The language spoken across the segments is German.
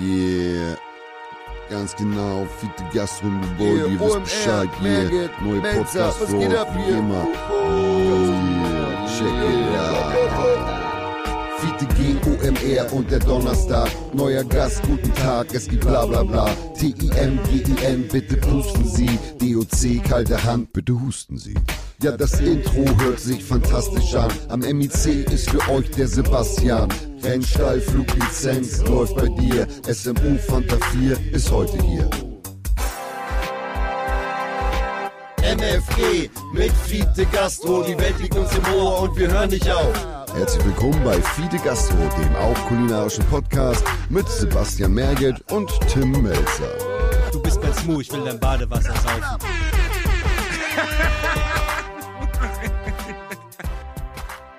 Yeah. Ganz genau, Fiete Gastronomie, Boy, Yeah, ihr wisst Bescheid, yeah. Neue Podcast für euch, wie immer. Yeah, check it out. Fiete G, OMR und der Donnerstag. Neuer Gast, guten Tag, es gibt bla bla bla. T-I-M, G-I-N, bitte pusten Sie. D-O-C, kalte Hand, bitte husten Sie. Ja, das Intro hört sich fantastisch an. Am MIC ist für euch der Sebastian. Rennstall, Fluglizenz läuft bei dir. SMU Fanta 4 ist heute hier. MFG mit Fiete Gastro, die Welt liegt uns im Ohr und wir hören nicht auf. Herzlich willkommen bei Fide Gastro, dem auch kulinarischen Podcast mit Sebastian Merget und Tim Melzer. Du bist ganz Mu, ich will dein Badewasser saufen.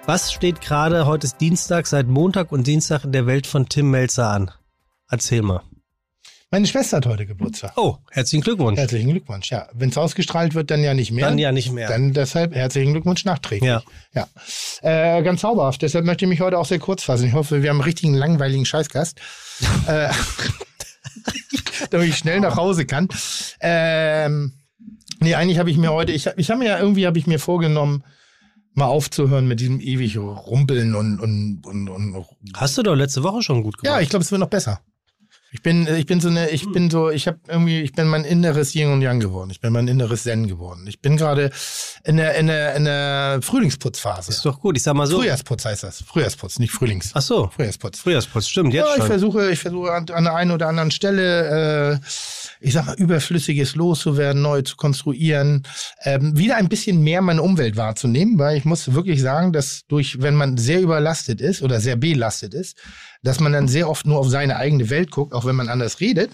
Was steht gerade, heute ist Dienstag, seit Montag und Dienstag in der Welt von Tim Melzer an? Erzähl mal. Meine Schwester hat heute Geburtstag. Oh, herzlichen Glückwunsch. Herzlichen Glückwunsch. Ja, wenn es ausgestrahlt wird, dann ja nicht mehr. Dann ja nicht mehr. Dann deshalb herzlichen Glückwunsch nachträglich. Ja. ja. Äh, ganz zauberhaft. Deshalb möchte ich mich heute auch sehr kurz fassen. Ich hoffe, wir haben einen richtigen langweiligen Scheißgast. äh, damit ich schnell nach Hause kann. Ähm, nee, eigentlich habe ich mir heute, ich, ich habe mir ja irgendwie habe ich mir vorgenommen, mal aufzuhören mit diesem ewig Rumpeln und, und, und, und Hast du doch letzte Woche schon gut gemacht. ja, ich glaube, es wird noch besser. Ich bin, ich bin so eine, ich bin so, ich habe irgendwie, ich bin mein inneres Yin und Yang geworden. Ich bin mein inneres Zen geworden. Ich bin gerade in der, in der, in der Frühlingsputzphase. ist doch gut. Ich sag mal so. Frühjahrsputz heißt das. Frühjahrsputz, nicht Frühlings. Ach so. Frühjahrsputz. Frühjahrsputz, stimmt, jetzt Ja, ich schon. versuche, ich versuche an, an der einen oder anderen Stelle, äh, ich sag mal, überflüssiges loszuwerden, neu zu konstruieren, ähm, wieder ein bisschen mehr meine Umwelt wahrzunehmen, weil ich muss wirklich sagen, dass durch, wenn man sehr überlastet ist oder sehr belastet ist, dass man dann sehr oft nur auf seine eigene Welt guckt, auch wenn man anders redet.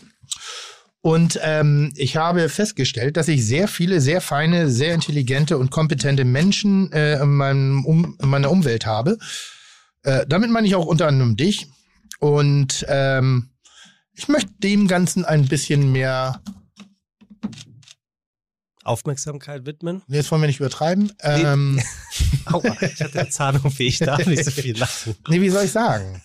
Und ähm, ich habe festgestellt, dass ich sehr viele, sehr feine, sehr intelligente und kompetente Menschen äh, in, meinem um, in meiner Umwelt habe. Äh, damit meine ich auch unter anderem dich. Und ähm, ich möchte dem Ganzen ein bisschen mehr, Aufmerksamkeit widmen. jetzt wollen wir nicht übertreiben. Ähm, Aua, ich hatte eine Zahnung wie ich darf nicht so viel lachen. nee, wie soll ich sagen?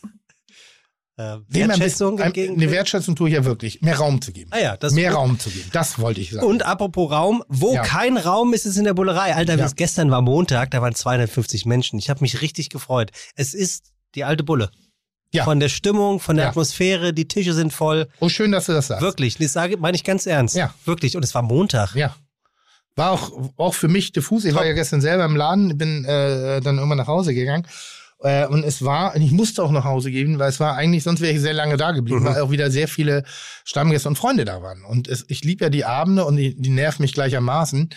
Äh, ein Wertschätzung bisschen- entgegen. Eine Wertschätzung tue ich ja wirklich. Mehr Raum zu geben. Ah ja, das mehr gut. Raum zu geben. Das wollte ich sagen. Und apropos Raum, wo Ja. kein Raum ist, ist in der Bullerei. Alter, Ja. gestern war Montag, da waren 250 Menschen. Ich habe mich richtig gefreut. Es ist die alte Bulle. Ja. Von der Stimmung, von der Ja. Atmosphäre, die Tische sind voll. oh, schön, dass du das sagst. Wirklich, das sage meine ich ganz ernst. Ja. Wirklich. Und es war Montag. Ja. War auch, auch für mich diffus. Ich war ja gestern selber im Laden, bin äh, dann irgendwann nach Hause gegangen. Äh, und es war, und ich musste auch nach Hause gehen, weil es war eigentlich, sonst wäre ich sehr lange da geblieben, Mhm. weil auch wieder sehr viele Stammgäste und Freunde da waren. Und es, ich liebe ja die Abende und die, die nerven mich gleichermaßen,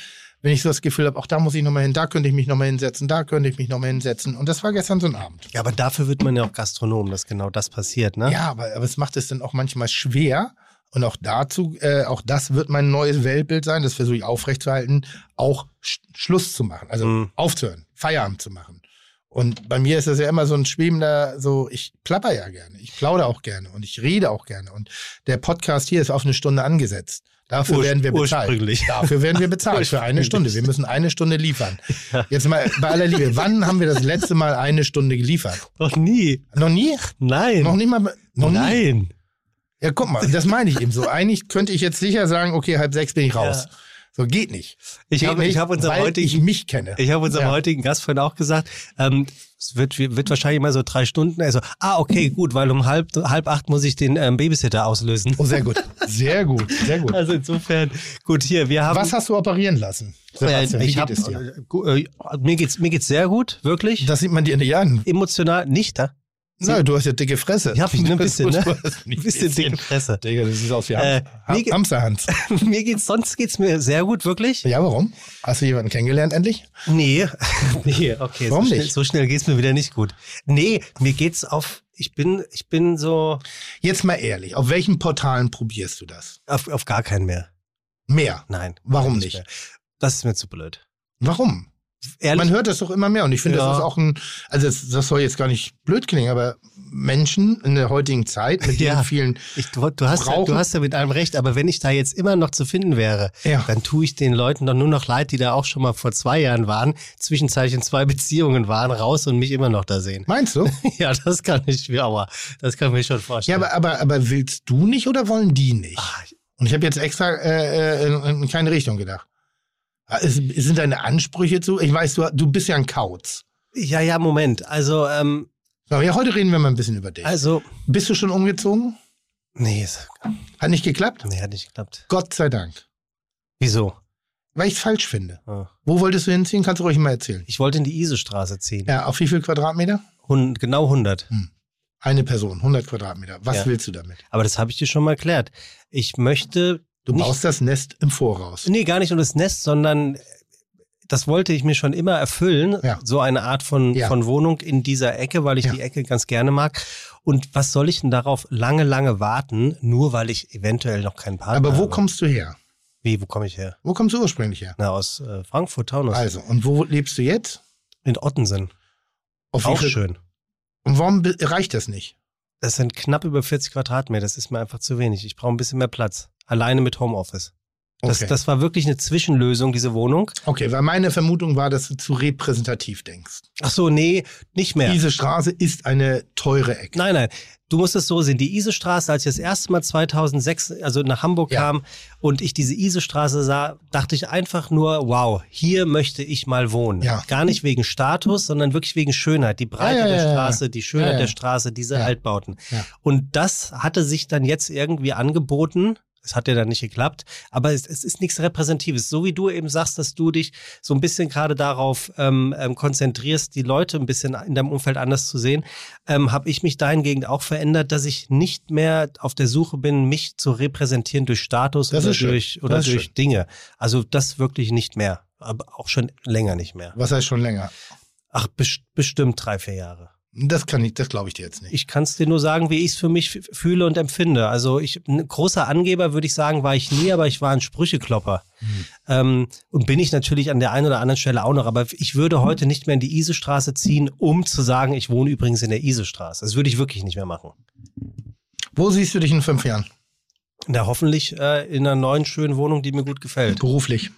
wenn ich so das Gefühl habe, auch da muss ich nochmal hin, da könnte ich mich nochmal hinsetzen, da könnte ich mich nochmal hinsetzen. Und das war gestern so ein Abend. Ja, aber dafür wird man ja auch Gastronom, dass genau das passiert, ne? Ja, aber, aber es macht es dann auch manchmal schwer. Und auch dazu, äh, auch das wird mein neues Weltbild sein. Das versuche ich aufrechtzuerhalten, auch Sch Schluss zu machen, also Mhm. aufzuhören, Feierabend zu machen. Und bei mir ist das ja immer so ein schwebender, so, ich plapper ja gerne, ich plaudere auch gerne und ich rede auch gerne. Und der Podcast hier ist auf eine Stunde angesetzt. Dafür Ur- werden wir bezahlt. Dafür werden wir bezahlt für eine. Stunde. Wir müssen eine Stunde liefern. Jetzt mal bei aller Liebe, wann haben wir das letzte Mal eine Stunde geliefert? Noch nie. Noch nie? Nein. Noch nicht mal? Noch nie? Nein. Ja, guck mal, das meine ich eben so. Eigentlich könnte ich jetzt sicher sagen, okay, halb sechs bin ich raus. Ja. So geht nicht. Ich geht habe ich hab unserem heutigen ich mich kenne. Ich habe unserem Ja. heutigen Gast vorhin auch gesagt, ähm, es wird, wird wahrscheinlich mal so drei Stunden. Also, ah, okay, gut, weil um halb, halb acht muss ich den ähm, Babysitter auslösen. Oh, sehr gut. Sehr gut, sehr gut. Also insofern, gut, hier, wir haben. Was hast du operieren lassen? Sebastian, äh, wie ich geht hab, es dir? äh, äh, mir geht's mir geht's sehr gut, wirklich. Das sieht man dir nicht an. Emotional nicht da. Na, du hast ja dicke Fresse. Ja, hab ich, ne, ein bisschen, ne? Ein bisschen dicke Fresse. Digga, das sieht aus wie Äh, Ham ge- Hamsterhans. mir geht's sonst geht's mir sehr gut, wirklich. Ja, warum? Hast du jemanden kennengelernt endlich? Nee, nee, okay. Warum so schnell, nicht? So schnell geht's mir wieder nicht gut. Nee, mir geht's auf. Ich bin, ich bin so Jetzt mal ehrlich, auf welchen Portalen probierst du das? auf, auf gar keinen mehr. Mehr. Nein. Warum nicht nicht? Das ist mir zu blöd. Warum? Ehrlich, Man hört das doch immer mehr und ich finde, Ja. das ist auch ein, also das, das soll jetzt gar nicht blöd klingen, aber Menschen in der heutigen Zeit mit Ja. den vielen, ich, du, du, hast, ja- brauchen- du hast ja mit allem recht, aber wenn ich da jetzt immer noch zu finden wäre, Ja. dann tue ich den Leuten doch nur noch leid, die da auch schon mal vor zwei Jahren waren, zwischenzeitlich in zwei Beziehungen waren, raus und mich immer noch da sehen. meinst du? Ja, das kann ich mir, aber das kann ich mir schon Ja, vorstellen. aber, aber, aber willst du nicht oder wollen die nicht? Ah, Und ich habe jetzt extra äh, äh, in, in keine Richtung gedacht. Ah, Es, sind deine Ansprüche zu? Ich weiß, du, du bist ja ein Kauz. ja, ja, Moment. Also, ähm, So, ja, heute reden wir mal ein bisschen über dich. also, Bist du schon umgezogen? nee, es- Hat nicht geklappt? nee, hat nicht geklappt. Gott sei Dank. Wieso? Weil ich es falsch finde. Ah. Wo wolltest du hinziehen? Kannst du ruhig mal erzählen. Ich wollte in die Isestraße ziehen. Ja, auf wie viel Quadratmeter? Hund, genau 100. Eine Person, 100 Quadratmeter. Was Ja. willst du damit? Aber das habe ich dir schon mal erklärt. Ich möchte Du nicht, baust das Nest im Voraus. Nee, gar nicht nur das Nest, sondern das wollte ich mir schon immer erfüllen. Ja. So eine Art von, Ja. von Wohnung in dieser Ecke, weil ich Ja. die Ecke ganz gerne mag. Und was soll ich denn darauf lange, lange warten, nur weil ich eventuell noch keinen Partner Aber wo habe? kommst du her? Wie, wo komme ich her? Wo kommst du ursprünglich her? Na, aus äh, Frankfurt, Taunus. Also, und wo lebst du jetzt? In Ottensen. Auf Auch schön. Und warum reicht das nicht? Das sind knapp über 40 Quadratmeter. Das ist mir einfach zu wenig. Ich brauche ein bisschen mehr Platz. Alleine mit Homeoffice. Das, Okay. das war wirklich eine Zwischenlösung, diese Wohnung. Okay, weil meine Vermutung war, dass du zu repräsentativ denkst. Ach so, nee, nicht mehr. Diese Straße ist eine teure Ecke. Nein, nein. Du musst es so sehen. Die Isestraße, als ich das erste Mal 2006, also nach Hamburg Ja. kam und ich diese Isestraße sah, dachte ich einfach nur, wow, hier möchte ich mal wohnen. Ja. Gar nicht wegen Status, sondern wirklich wegen Schönheit. Die Breite Ja, der. Straße, die Schönheit der Straße, diese. Altbauten. Ja. Und das hatte sich dann jetzt irgendwie angeboten. Es hat ja dann nicht geklappt, aber es, es ist nichts Repräsentatives. So wie du eben sagst, dass du dich so ein bisschen gerade darauf ähm, ähm, konzentrierst, die Leute ein bisschen in deinem Umfeld anders zu sehen, ähm, habe ich mich dahingehend auch verändert, dass ich nicht mehr auf der Suche bin, mich zu repräsentieren durch Status Das oder durch, oder durch schön. Dinge. Also das wirklich nicht mehr, aber auch schon länger nicht mehr. Was heißt schon länger? Ach, best bestimmt drei, vier Jahre. Das kann ich, das glaube ich dir jetzt nicht. Ich kann es dir nur sagen, wie ich es für mich fühle und empfinde. Also ich, ein großer Angeber würde ich sagen, war ich nie, aber ich war ein Sprücheklopper. Ähm, und bin ich natürlich an der einen oder anderen Stelle auch noch. Aber ich würde heute nicht mehr in die Isestraße ziehen, um zu sagen, ich wohne übrigens in der Isestraße. Das würde ich wirklich nicht mehr machen. Wo siehst du dich in fünf Jahren? Na, hoffentlich äh, in einer neuen, schönen Wohnung, die mir gut gefällt. Beruflich.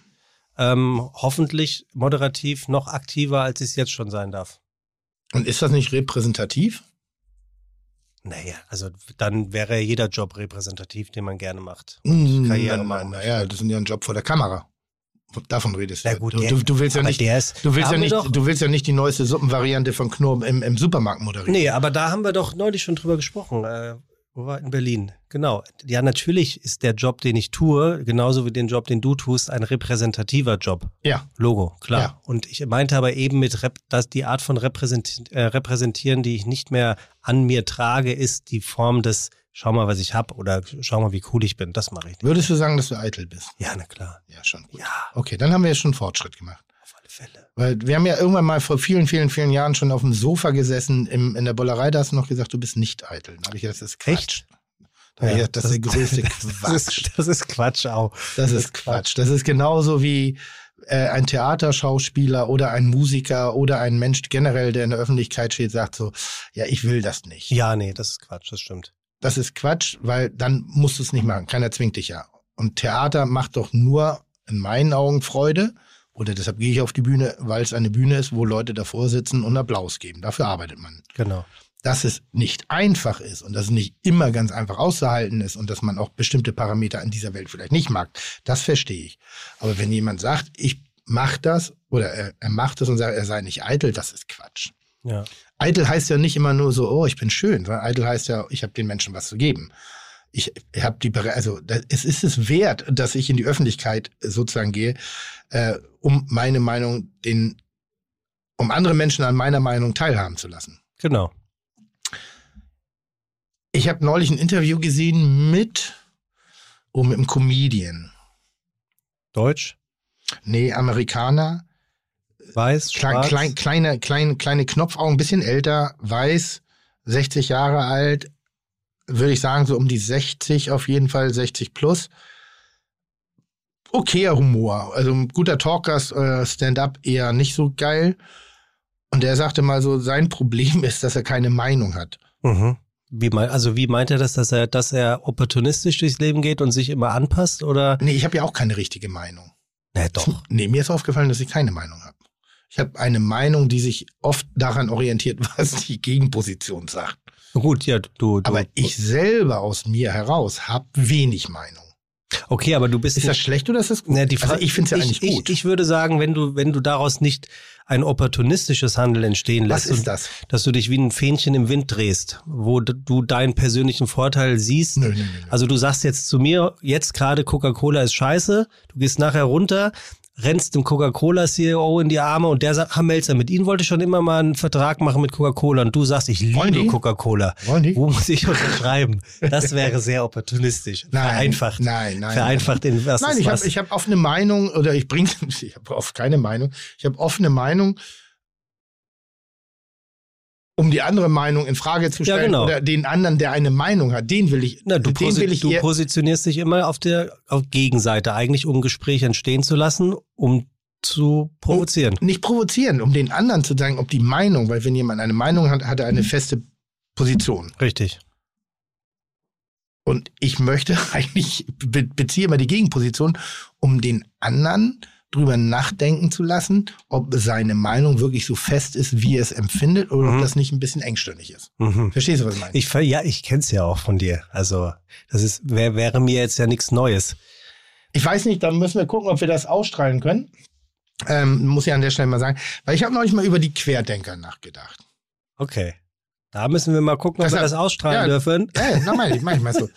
Ähm, hoffentlich moderativ noch aktiver, als ich es jetzt schon sein darf. Und ist das nicht repräsentativ? Naja, also dann wäre jeder Job repräsentativ, den man gerne macht. Mm, Karriere na, machen Naja, das ist ja ein Job vor der Kamera. Davon redest du. Na gut, du, der- du, willst ja nicht, ist, du willst ja nicht, doch, du willst ja nicht die neueste Suppenvariante von Knorr im, im Supermarkt moderieren. Nee, aber da haben wir doch neulich schon drüber gesprochen. Äh, wo war in Berlin? Genau. Ja, natürlich ist der Job, den ich tue, genauso wie den Job, den du tust, ein repräsentativer Job. Ja. Logo, klar. Ja. Und ich meinte aber eben mit Rep, dass die Art von Repräsent äh, Repräsentieren, die ich nicht mehr an mir trage, ist die Form des Schau mal, was ich hab oder schau mal, wie cool ich bin. Das mache ich nicht. Würdest du sagen, dass du eitel bist? Ja, na klar. Ja, schon. Gut. Ja, Okay, dann haben wir jetzt schon Fortschritt gemacht. Fälle. Weil wir haben ja irgendwann mal vor vielen, vielen, vielen Jahren schon auf dem Sofa gesessen im, in der Bollerei. Da hast du noch gesagt, du bist nicht eitel. Da habe ich gedacht, das ist Quatsch. Da Ja, gedacht, das, ist der größte Das Quatsch. ist, das ist Quatsch auch. Das ist Quatsch. Das ist genauso wie äh, ein Theaterschauspieler oder ein Musiker oder ein Mensch generell, der in der Öffentlichkeit steht, sagt so, ja, ich will das nicht. Ja, nee, das ist Quatsch, das stimmt. Das ist Quatsch, weil dann musst du es nicht machen. Keiner zwingt dich ja. Und Theater macht doch nur in meinen Augen Freude. Oder deshalb gehe ich auf die Bühne, weil es eine Bühne ist, wo Leute davor sitzen und Applaus geben. Dafür arbeitet man. Genau. Dass es nicht einfach ist und dass es nicht immer ganz einfach auszuhalten ist und dass man auch bestimmte Parameter in dieser Welt vielleicht nicht mag, das verstehe ich. Aber wenn jemand sagt, ich mach das oder er, er macht es und sagt, er sei nicht eitel, das ist Quatsch. Ja. Eitel heißt ja nicht immer nur so, oh, ich bin schön, sondern eitel heißt ja, ich habe den Menschen was zu geben. Ich habe die, also es ist es wert, dass ich in die Öffentlichkeit sozusagen gehe, äh, um meine Meinung, den, um andere Menschen an meiner Meinung teilhaben zu lassen. Genau. Ich habe neulich ein Interview gesehen mit, oh, mit einem Comedian. Deutsch, Nee, Amerikaner, weiß, klein, schwarz. klein, kleine, kleine, kleine Knopfaugen, ein bisschen älter, weiß, 60 Jahre alt, würde ich sagen, so um die 60 auf jeden Fall, 60 plus. okayer Humor. Also ein guter Talker, äh, Stand-up eher nicht so geil. Und der sagte mal so, sein Problem ist, dass er keine Meinung hat. Mhm. Wie mein, also wie meint er das, dass er, dass er opportunistisch durchs Leben geht und sich immer anpasst oder? Nee, ich habe ja auch keine richtige Meinung. Nee, doch. Nee, mir ist aufgefallen, dass ich keine Meinung habe. Ich habe eine Meinung, die sich oft daran orientiert, was die Gegenposition sagt. Gut, ja, du. du Aber ich selber aus mir heraus habe wenig Meinung. Okay, aber du bist. Ist das schlecht oder ist das gut? Ne, die Fra also ich finde es ja ich, eigentlich ich, gut. Ich würde sagen, wenn du, wenn du daraus nicht ein opportunistisches Handeln entstehen Was lässt, ist das? dass du dich wie ein Fähnchen im Wind drehst, wo du deinen persönlichen Vorteil siehst. Nö, nö, nö. Also du sagst jetzt zu mir, jetzt gerade Coca-Cola ist scheiße, du gehst nachher runter, rennst dem Coca-Cola-CEO in die Arme und der sagt, Herr Melzer, mit Ihnen wollte ich schon immer mal einen Vertrag machen mit Coca-Cola und du sagst, ich liebe? Coca-Cola. Wo muss ich unterschreiben? Das wäre sehr opportunistisch. Nein, Vereinfacht. nein, nein, Vereinfacht in was Nein, ich habe ich hab offene Meinung oder ich bringe, ich habe oft keine Meinung. Ich habe offene Meinung, um die andere Meinung in Frage zu Ja, stellen genau. oder den anderen, der eine Meinung hat, den will ich, Na, du, den will ich du positionierst dich immer auf der auf Gegenseite, eigentlich um ein Gespräch entstehen zu lassen, um zu provozieren. nicht provozieren, um den anderen zu sagen, ob die Meinung, weil wenn jemand eine Meinung hat, hat er eine feste Position. Richtig. Und ich möchte eigentlich, be beziehe immer die Gegenposition, um den anderen drüber nachdenken zu lassen, ob seine Meinung wirklich so fest ist, wie er es empfindet, oder Mhm. ob das nicht ein bisschen engstirnig ist. Mhm. Verstehst du, was ich meine? Ich ver- ja, ich kenn's ja auch von dir. Also das ist wär, wäre mir jetzt ja nichts Neues. Ich weiß nicht, da müssen wir gucken, ob wir das ausstrahlen können. Ähm, muss ich an der Stelle mal sagen. Weil ich habe neulich mal über die Querdenker nachgedacht. Okay. Da müssen wir mal gucken, ob Das wir das ausstrahlen ja. dürfen. Ja, na, meine ich, meine ich mal so.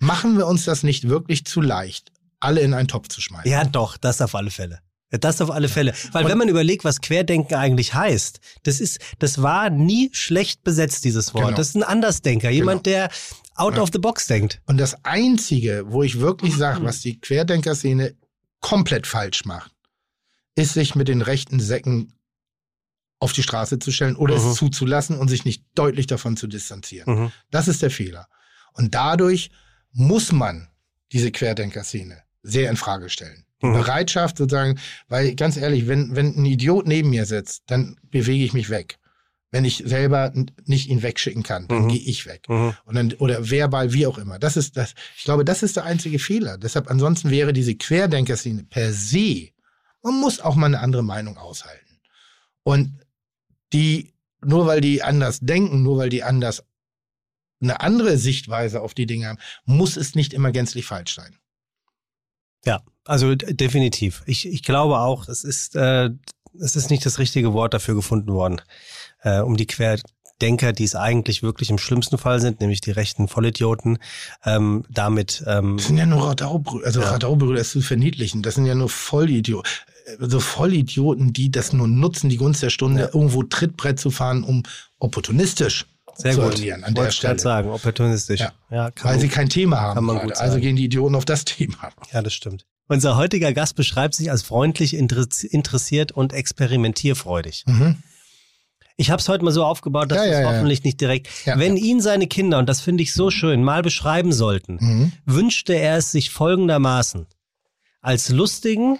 Machen wir uns das nicht wirklich zu leicht, alle in einen Topf zu schmeißen? Ja, doch, das auf alle Fälle. Das auf alle Fälle. Weil Und- wenn man überlegt, was Querdenken eigentlich heißt, das ist, das war nie schlecht besetzt, dieses Wort. Genau. Das ist ein Andersdenker, jemand, der out Ja. of the box denkt. Und das Einzige, wo ich wirklich sage, was die Querdenker-Szene komplett falsch macht, ist, sich mit den rechten Säcken auf die Straße zu stellen oder Mhm. es zuzulassen und sich nicht deutlich davon zu distanzieren. Mhm. Das ist der Fehler. Und dadurch muss man diese Querdenker-Szene sehr in Frage stellen. Die Mhm. Bereitschaft sozusagen, weil ganz ehrlich, wenn, wenn ein Idiot neben mir sitzt, dann bewege ich mich weg. Wenn ich selber nicht ihn wegschicken kann, dann Mhm. gehe ich weg. Mhm. Und dann, oder verbal, wie auch immer. Das ist das, ich glaube, das ist der einzige Fehler. Deshalb, ansonsten wäre diese Querdenker-Szene per se, man muss auch mal eine andere Meinung aushalten. Und die, nur weil die anders denken, nur weil die anders eine andere Sichtweise auf die Dinge haben, muss es nicht immer gänzlich falsch sein. Ja, also definitiv. Ich, ich glaube auch, es ist, äh, es ist nicht das richtige Wort dafür gefunden worden, äh, um die Querdenker, die es eigentlich wirklich im schlimmsten Fall sind, nämlich die rechten Vollidioten, ähm, damit ähm, Das sind ja nur Radaubrüder, also Ja. Radaubrüder ist zu verniedlichen. Das sind ja nur Vollidioten. So Vollidioten, die das nur nutzen, die Gunst der Stunde, Ja. irgendwo Trittbrett zu fahren, um opportunistisch sehr gut. agieren an Ich der wollte gerade Stelle. sagen, opportunistisch. Ja. Ja, kann Weil man- sie kein Thema haben. man gerade. gut also sagen. gehen die Idioten auf das Thema. Ja, das stimmt. Unser heutiger Gast beschreibt sich als freundlich, interess- interessiert und experimentierfreudig. Mhm. Ich habe es heute mal so aufgebaut, dass Ja, wir es ja, ja. hoffentlich nicht direkt. Ja, Wenn ja. ihn seine Kinder, und das finde ich so schön, mal beschreiben sollten, Mhm. wünschte er es sich folgendermaßen. Als lustigen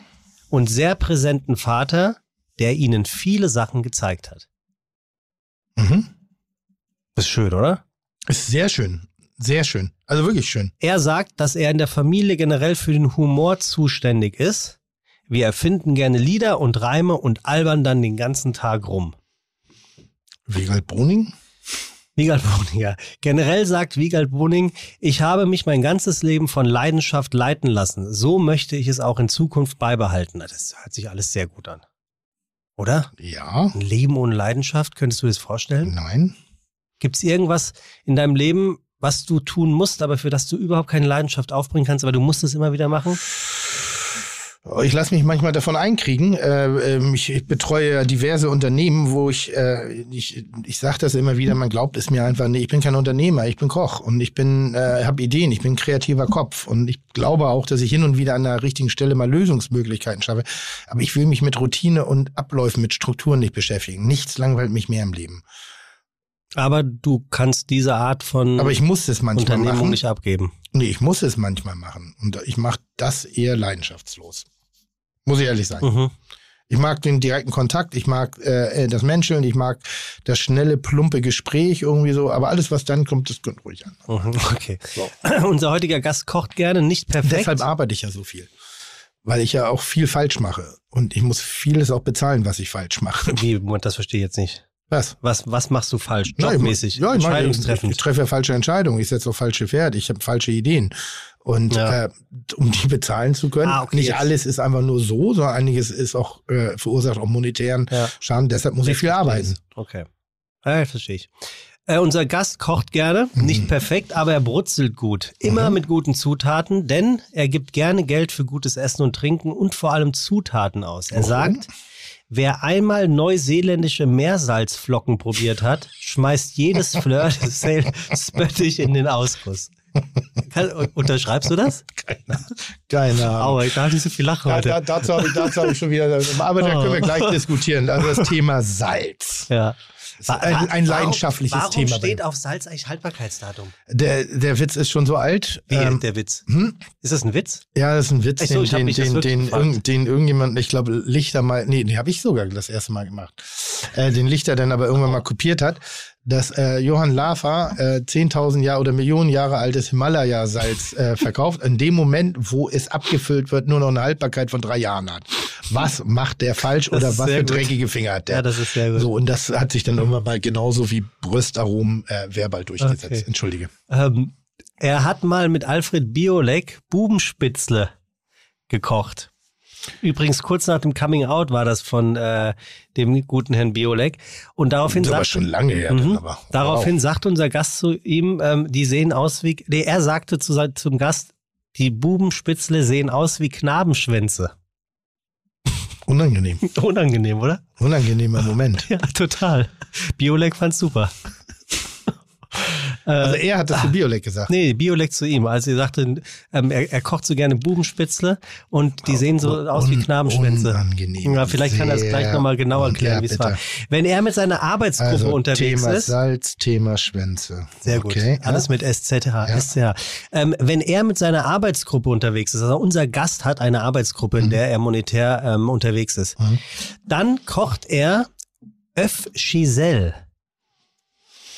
und sehr präsenten Vater, der ihnen viele Sachen gezeigt hat. Mhm. Das ist schön, oder? Ist sehr schön. Sehr schön. Also wirklich schön. Er sagt, dass er in der Familie generell für den Humor zuständig ist. Wir erfinden gerne Lieder und Reime und albern dann den ganzen Tag rum. Wiegald Bruning? Wiegald Boning, ja. Generell sagt Wiegald Boning, ich habe mich mein ganzes Leben von Leidenschaft leiten lassen. So möchte ich es auch in Zukunft beibehalten. Das hört sich alles sehr gut an. Oder? Ja. Ein Leben ohne Leidenschaft, könntest du dir das vorstellen? Nein. Gibt es irgendwas in deinem Leben, was du tun musst, aber für das du überhaupt keine Leidenschaft aufbringen kannst, aber du musst es immer wieder machen? Ich lasse mich manchmal davon einkriegen. Äh, ähm, ich, betreue diverse Unternehmen, wo ich, äh, ich, ich sage das immer wieder, man glaubt es mir einfach nicht. Ich bin kein Unternehmer, ich bin Koch und ich bin, äh, habe Ideen, ich bin kreativer Kopf und ich glaube auch, dass ich hin und wieder an der richtigen Stelle mal Lösungsmöglichkeiten schaffe. Aber ich will mich mit Routine und Abläufen, mit Strukturen nicht beschäftigen. Nichts langweilt mich mehr im Leben. Aber du kannst diese Art von Aber ich muss es manchmal Unternehmung machen. nicht abgeben. Nee, ich muss es manchmal machen. Und ich mache das eher leidenschaftslos. Muss ich ehrlich sagen. Mhm. Ich mag den direkten Kontakt, ich mag äh, das Menscheln, ich mag das schnelle, plumpe Gespräch irgendwie so, aber alles, was dann kommt, das kommt ruhig an. Mhm. Okay. Unser heutiger Gast kocht gerne, nicht perfekt. Deshalb arbeite ich ja so viel. Weil ich ja auch viel falsch mache. Und ich muss vieles auch bezahlen, was ich falsch mache. Wie, das verstehe ich jetzt nicht. Was? Was, was machst du falsch? Ja, ich Jobmäßig? Ja, ich, mache- ich, Entscheidungstreffend? ich treffe ja falsche Entscheidungen. Ich setze auf falsche Pferde. Ich habe falsche Ideen. Und Ja. äh, um die bezahlen zu können, Ah, okay, nicht jetzt. alles ist einfach nur so, sondern einiges ist auch äh, verursacht auch monetären Ja. Schaden. Deshalb muss ich viel arbeiten. Okay. Ja, verstehe ich. Äh, unser Gast kocht gerne, Mhm. nicht perfekt, aber er brutzelt gut. Immer mit guten Zutaten, denn er gibt gerne Geld für gutes Essen und Trinken und vor allem Zutaten aus. Er Warum? sagt, wer einmal neuseeländische Meersalzflocken probiert hat, schmeißt jedes Fleur des Sale spöttisch in den Ausguss. Kann, unterschreibst du das? Keine Ahnung. Aua, ich darf nicht so viel lachen heute. da, dazu habe ich, dazu hab ich schon wieder, aber da können wir Oh. gleich diskutieren. Also das Thema Salz. Ja. Ein- ein leidenschaftliches warum, Thema Warum steht auf Salz eigentlich Haltbarkeitsdatum? Der, der Witz ist schon so alt. Wie Ähm, der Witz? hm? Ist das ein Witz? Ja, das ist ein Witz, Ach so, den, den, den, den, irgend- den irgendjemand, ich glaube, Lichter mal, nee, den habe ich sogar das erste Mal gemacht, äh, den Lichter dann aber irgendwann mal kopiert hat, dass äh, Johann Lafer äh, 10.000 Jahre oder Millionen Jahre altes Himalaya-Salz äh, verkauft, in dem Moment, wo es abgefüllt wird, nur noch eine Haltbarkeit von drei Jahren hat. Was macht der falsch Das oder was für dreckige Finger hat der? Ja, das ist sehr gut. So, und das hat sich dann irgendwann mal genauso wie Brüstaromen äh, verbal durchgesetzt. Okay. Entschuldige. Ähm, er hat mal mit Alfred Biolek Bubenspitzle gekocht. Übrigens, kurz nach dem Coming Out war das von äh, dem guten Herrn Biolek. Und daraufhin sagt, schon lange her. Mhm. aber. daraufhin sagt unser Gast zu ihm, ähm, die sehen aus wie, nee, er sagte zu, zum Gast, die Bubenspitzle sehen aus wie Knabenschwänze. Unangenehm. Unangenehm, oder? Unangenehmer Moment. Ja, total. Biolek fand's super. Also er hat das zu Biolek gesagt. Nee, Biolek zu ihm. Also er sagte, ähm, er, er kocht so gerne Bubenspitzle und die sehen so aus wie Knabenschwänze. Unangenehm. Ja, vielleicht kann er das Sehr gleich nochmal genau un- erklären, ja, wie es war. Wenn er mit seiner Arbeitsgruppe Also unterwegs Thema ist. Salz, Thema Schwänze. Sehr gut. Okay, Alles ja. mit SZH, SCH. Ähm, wenn er mit seiner Arbeitsgruppe unterwegs ist, also unser Gast hat eine Arbeitsgruppe, Mhm. in der er monetär ähm, unterwegs ist, dann kocht er Öff Giselle.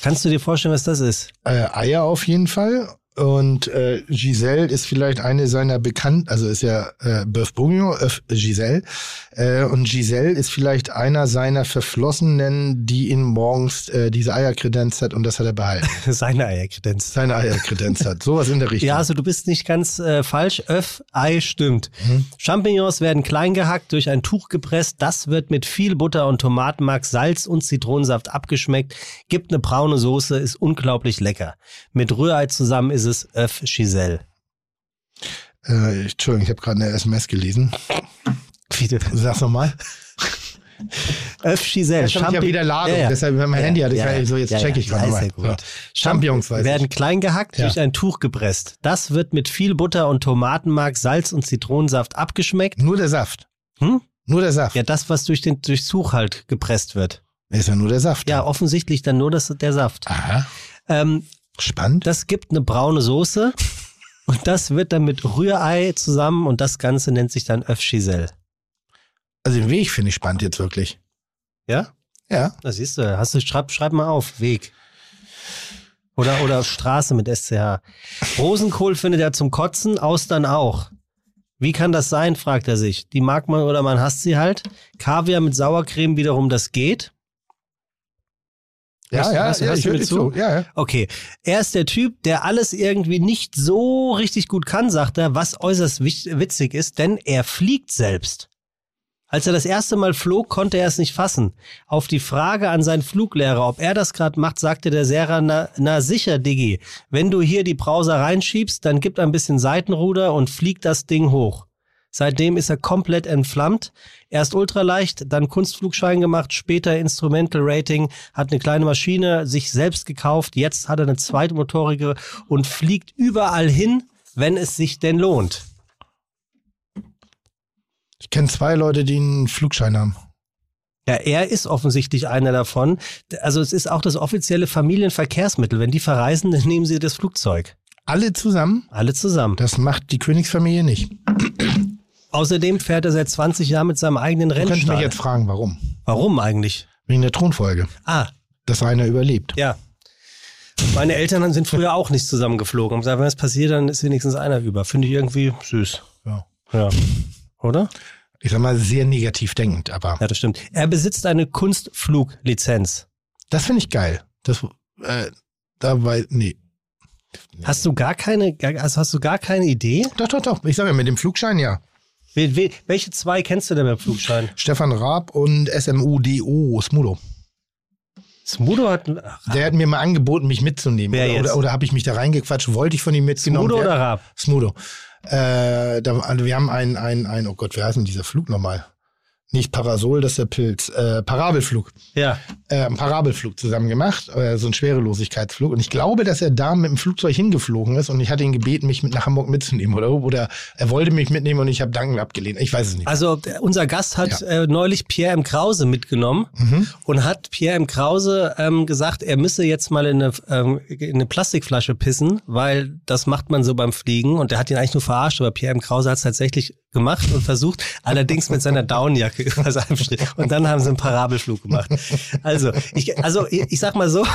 Kannst du dir vorstellen, was das ist? Äh, Eier auf jeden Fall. Und äh, Giselle ist vielleicht eine seiner bekannten, also ist ja äh, Bœuf Bourguignon, äh, Giselle. Äh, und Giselle ist vielleicht einer seiner Verflossenen, die ihn morgens äh, diese Eier kredenzt hat und das hat er behalten. Seine Eierkredenz. Seine Eier kredenzt hat. Sowas in der Richtung. Ja, also du bist nicht ganz äh, falsch. Öff, Ei stimmt. Champignons werden klein gehackt, durch ein Tuch gepresst. Das wird mit viel Butter und Tomatenmark, Salz und Zitronensaft abgeschmeckt. Gibt eine braune Soße, ist unglaublich lecker. Mit Rührei zusammen ist es Öff Giselle. äh, Entschuldigung, ich habe gerade eine SMS gelesen. Wie du- Sag's nochmal. Öff Giselle. Jetzt habe ich ja wieder Ladung, Ja, ja. deshalb mein Handy hatte ich Ja, ja, ja. so, jetzt Ja, check ja. ich gerade Ja, mal. ja gut. Champignons weiß werden ich. klein gehackt, Ja. durch ein Tuch gepresst. Das wird mit viel Butter und Tomatenmark, Salz und Zitronensaft abgeschmeckt. Nur der Saft. Hm? Nur der Saft. Ja, das, was durch den durchs Tuch halt gepresst wird. Ist ja nur der Saft. Ja, offensichtlich dann nur das, der Saft. Aha. Ähm, Spannend. das gibt eine braune Soße und das wird dann mit Rührei zusammen und das Ganze nennt sich dann Öff Giselle. Also den Weg finde ich spannend jetzt wirklich. Ja? Ja. Das siehst du. Hast du, schreib, schreib mal auf. Weg. Oder, oder Straße mit SCH. Rosenkohl findet er zum Kotzen, Austern auch. Wie kann das sein, fragt er sich. Die mag man oder man hasst sie halt. Kaviar mit Sauercreme wiederum, das geht. Ja, du- ja, du- ja, ich höre zu. Ja, ja. Okay. Er ist der Typ, der alles irgendwie nicht so richtig gut kann, sagt er, was äußerst witzig ist, denn er fliegt selbst. Als er das erste Mal flog, konnte er es nicht fassen. Auf die Frage an seinen Fluglehrer, ob er das gerade macht, sagte der Lehrer, na, na sicher, Diggi, wenn du hier die Browser reinschiebst, dann gib ein bisschen Seitenruder und flieg das Ding hoch. Seitdem ist er komplett entflammt. Erst ultraleicht, dann Kunstflugschein gemacht, später Instrumental Rating, hat eine kleine Maschine sich selbst gekauft. Jetzt hat er eine zweitmotorige und fliegt überall hin, wenn es sich denn lohnt. Ich kenne zwei Leute, die einen Flugschein haben. Ja, er ist offensichtlich einer davon. Also es ist auch das offizielle Familienverkehrsmittel. Wenn die verreisen, dann nehmen sie das Flugzeug. Alle zusammen? Alle zusammen. Das macht die Königsfamilie nicht. Außerdem fährt er seit 20 Jahren mit seinem eigenen Du könntest mich Rennstall. jetzt fragen, warum? Warum eigentlich? Wegen der Thronfolge. Ah, Dass Rainer überlebt. ja. Meine Eltern sind früher auch nicht zusammengeflogen. Haben gesagt, wenn es passiert, dann ist wenigstens einer über. Finde ich irgendwie süß. Ja. Ja. Oder? Ich sag mal, sehr negativ denkend, aber Ja, das stimmt. Er besitzt eine Kunstfluglizenz. das finde ich geil. Das, äh, dabei, nee. Hast du gar keine, also hast du gar keine Idee? Doch, doch, doch. Ich sage ja, mit dem Flugschein ja. We- we- Welche zwei kennst du denn beim Flugschein? Stefan Raab und SMUDO, Smudo. Smudo hat ein Der hat mir mal angeboten, mich mitzunehmen. Wer oder jetzt? oder, oder habe ich mich da reingequatscht? Wollte ich von ihm mitgenommen Smudo oder Raab? Smudo. Äh, da, also wir haben einen, einen, einen, oh Gott, wie heißt denn dieser Flug nochmal? Nicht Parasol, das ist der Pilz. Äh, Parabelflug. Ja. Äh, einen Parabelflug zusammen gemacht, äh, so ein Schwerelosigkeitsflug. Und ich glaube, dass er da mit dem Flugzeug hingeflogen ist und ich hatte ihn gebeten, mich mit nach Hamburg mitzunehmen. Oder, oder er wollte mich mitnehmen und ich habe Dankend abgelehnt. Ich weiß es nicht. Also unser Gast hat äh, neulich Pierre M. Krause mitgenommen Mhm. und hat Pierre M. Krause ähm, gesagt, er müsse jetzt mal in eine, ähm, in eine Plastikflasche pissen, weil das macht man so beim Fliegen. Und der hat ihn eigentlich nur verarscht, aber Pierre M. Krause hat es tatsächlich gemacht und versucht, allerdings mit seiner Downjacke über seinem Schritt. Und dann haben sie einen Parabelflug gemacht. Also ich, also ich, ich sag mal so,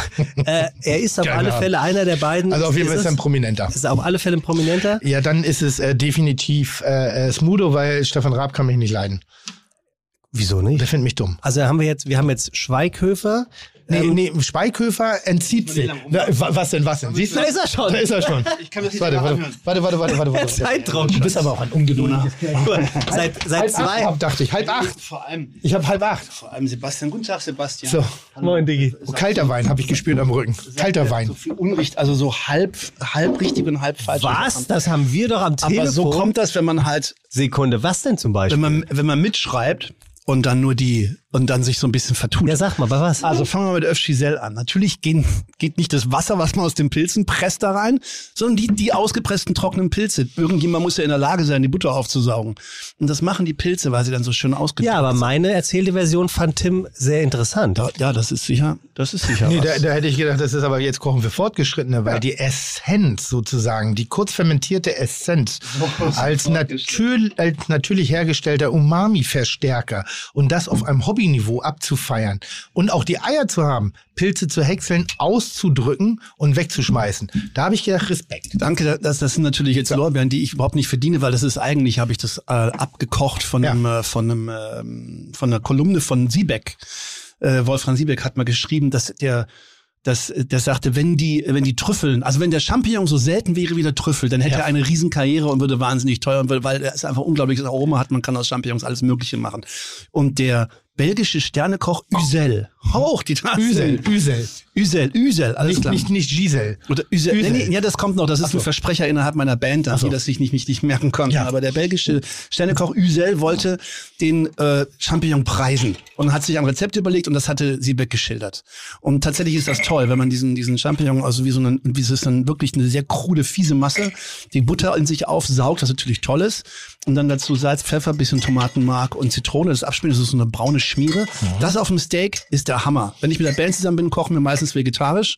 äh, er ist auf Keine alle. Fälle einer der beiden. Also auf jeden Fall ist er ein Prominenter. ist er auf alle Fälle ein Prominenter. Ja, dann ist es äh, definitiv äh, äh, Smudo, weil Stefan Raab kann mich nicht leiden. Wieso nicht? Der findet mich dumm. Also haben wir jetzt, wir haben jetzt Schweighöfer. Nee, ähm, nee, Schweighöfer entzieht sich. Was denn, was denn? Siehst du? Da ist er schon. Da ist er schon. Ich kann das nicht Warte, warte, warte, warte, warte, warte, warte. Zeitdruck. Du bist aber auch ein ungeduldiges Kerl. seit, seit Halb acht zwei. ab, dachte ich. Halb acht. Vor allem, Ich habe halb acht. vor allem Sebastian. Guten Tag, Sebastian. So. Moin, Digi. Kalter Wein habe ich gespürt am Rücken. Kalter So Wein. viel Unricht, also so halb, halb richtig und halb falsch. Was? Das haben wir doch am Telefon. Aber so kommt das, wenn man halt, Sekunde, was denn zum Beispiel? wenn man, wenn man mitschreibt und dann nur die, und dann sich so ein bisschen vertut. ja, sag mal, bei was? Also fangen wir mit Öfschisel an. Natürlich gehen, geht nicht das Wasser, was man aus den Pilzen presst, da rein, sondern die, die ausgepressten trockenen Pilze. Irgendjemand muss ja in der Lage sein, die Butter aufzusaugen. Und das machen die Pilze, weil sie dann so schön ausgetrocknet ja, aber meine erzählte Version fand Tim sehr interessant. sind. Ja, das ist sicher, das ist sicher Nee, was. da, da hätte ich gedacht, das ist aber jetzt kochen für Fortgeschrittene, weil die Essenz sozusagen, die kurz fermentierte Essenz als, natür als natürlich hergestellter Umami-Verstärker und das auf einem Hobbyniveau abzufeiern und auch die Eier zu haben, Pilze zu häckseln, auszudrücken und wegzuschmeißen. Da habe ich gedacht, Respekt. Danke, das, das sind natürlich jetzt Lorbeeren, die ich überhaupt nicht verdiene, weil das ist eigentlich, habe ich das äh, abgekocht von Ja. einem, äh, von einem, ähm, von einer Kolumne von Siebeck. Äh, Wolfram Siebeck hat mal geschrieben, dass der dass der sagte, wenn die, wenn die Trüffeln, also wenn der Champignon so selten wäre wie der Trüffel, dann hätte Ja. er eine Riesenkarriere und würde wahnsinnig teuer, und weil weil er es einfach unglaubliches Aroma hat, man kann aus Champignons alles Mögliche machen. Und der belgische Sternekoch Üsel, hoch die Tasse. Üsel, Üsel. Üsel, Üsel, alles Nicht, klar. nicht, nicht Giselle. Oder Üsel. Üsel. Nee, nee, ja, das kommt noch. Das ist so. ein Versprecher innerhalb meiner Band, dass Ach so. die das sich nicht, nicht, nicht merken konnten. Ja. Aber der belgische Sternekoch Üsel wollte den äh, Champignon preisen und hat sich ein Rezept überlegt und das hatte Siebeck geschildert. Und tatsächlich ist das toll, wenn man diesen, diesen Champignon, also wie so eine, wie es ist dann wirklich eine sehr krude, fiese Masse, die Butter in sich aufsaugt, was natürlich toll ist. Und dann dazu Salz, Pfeffer, bisschen Tomatenmark und Zitrone. Das abspielen, das ist so eine braune Schmiere. Das auf dem Steak ist der Hammer. Wenn ich mit der Band zusammen bin, kochen wir meistens vegetarisch.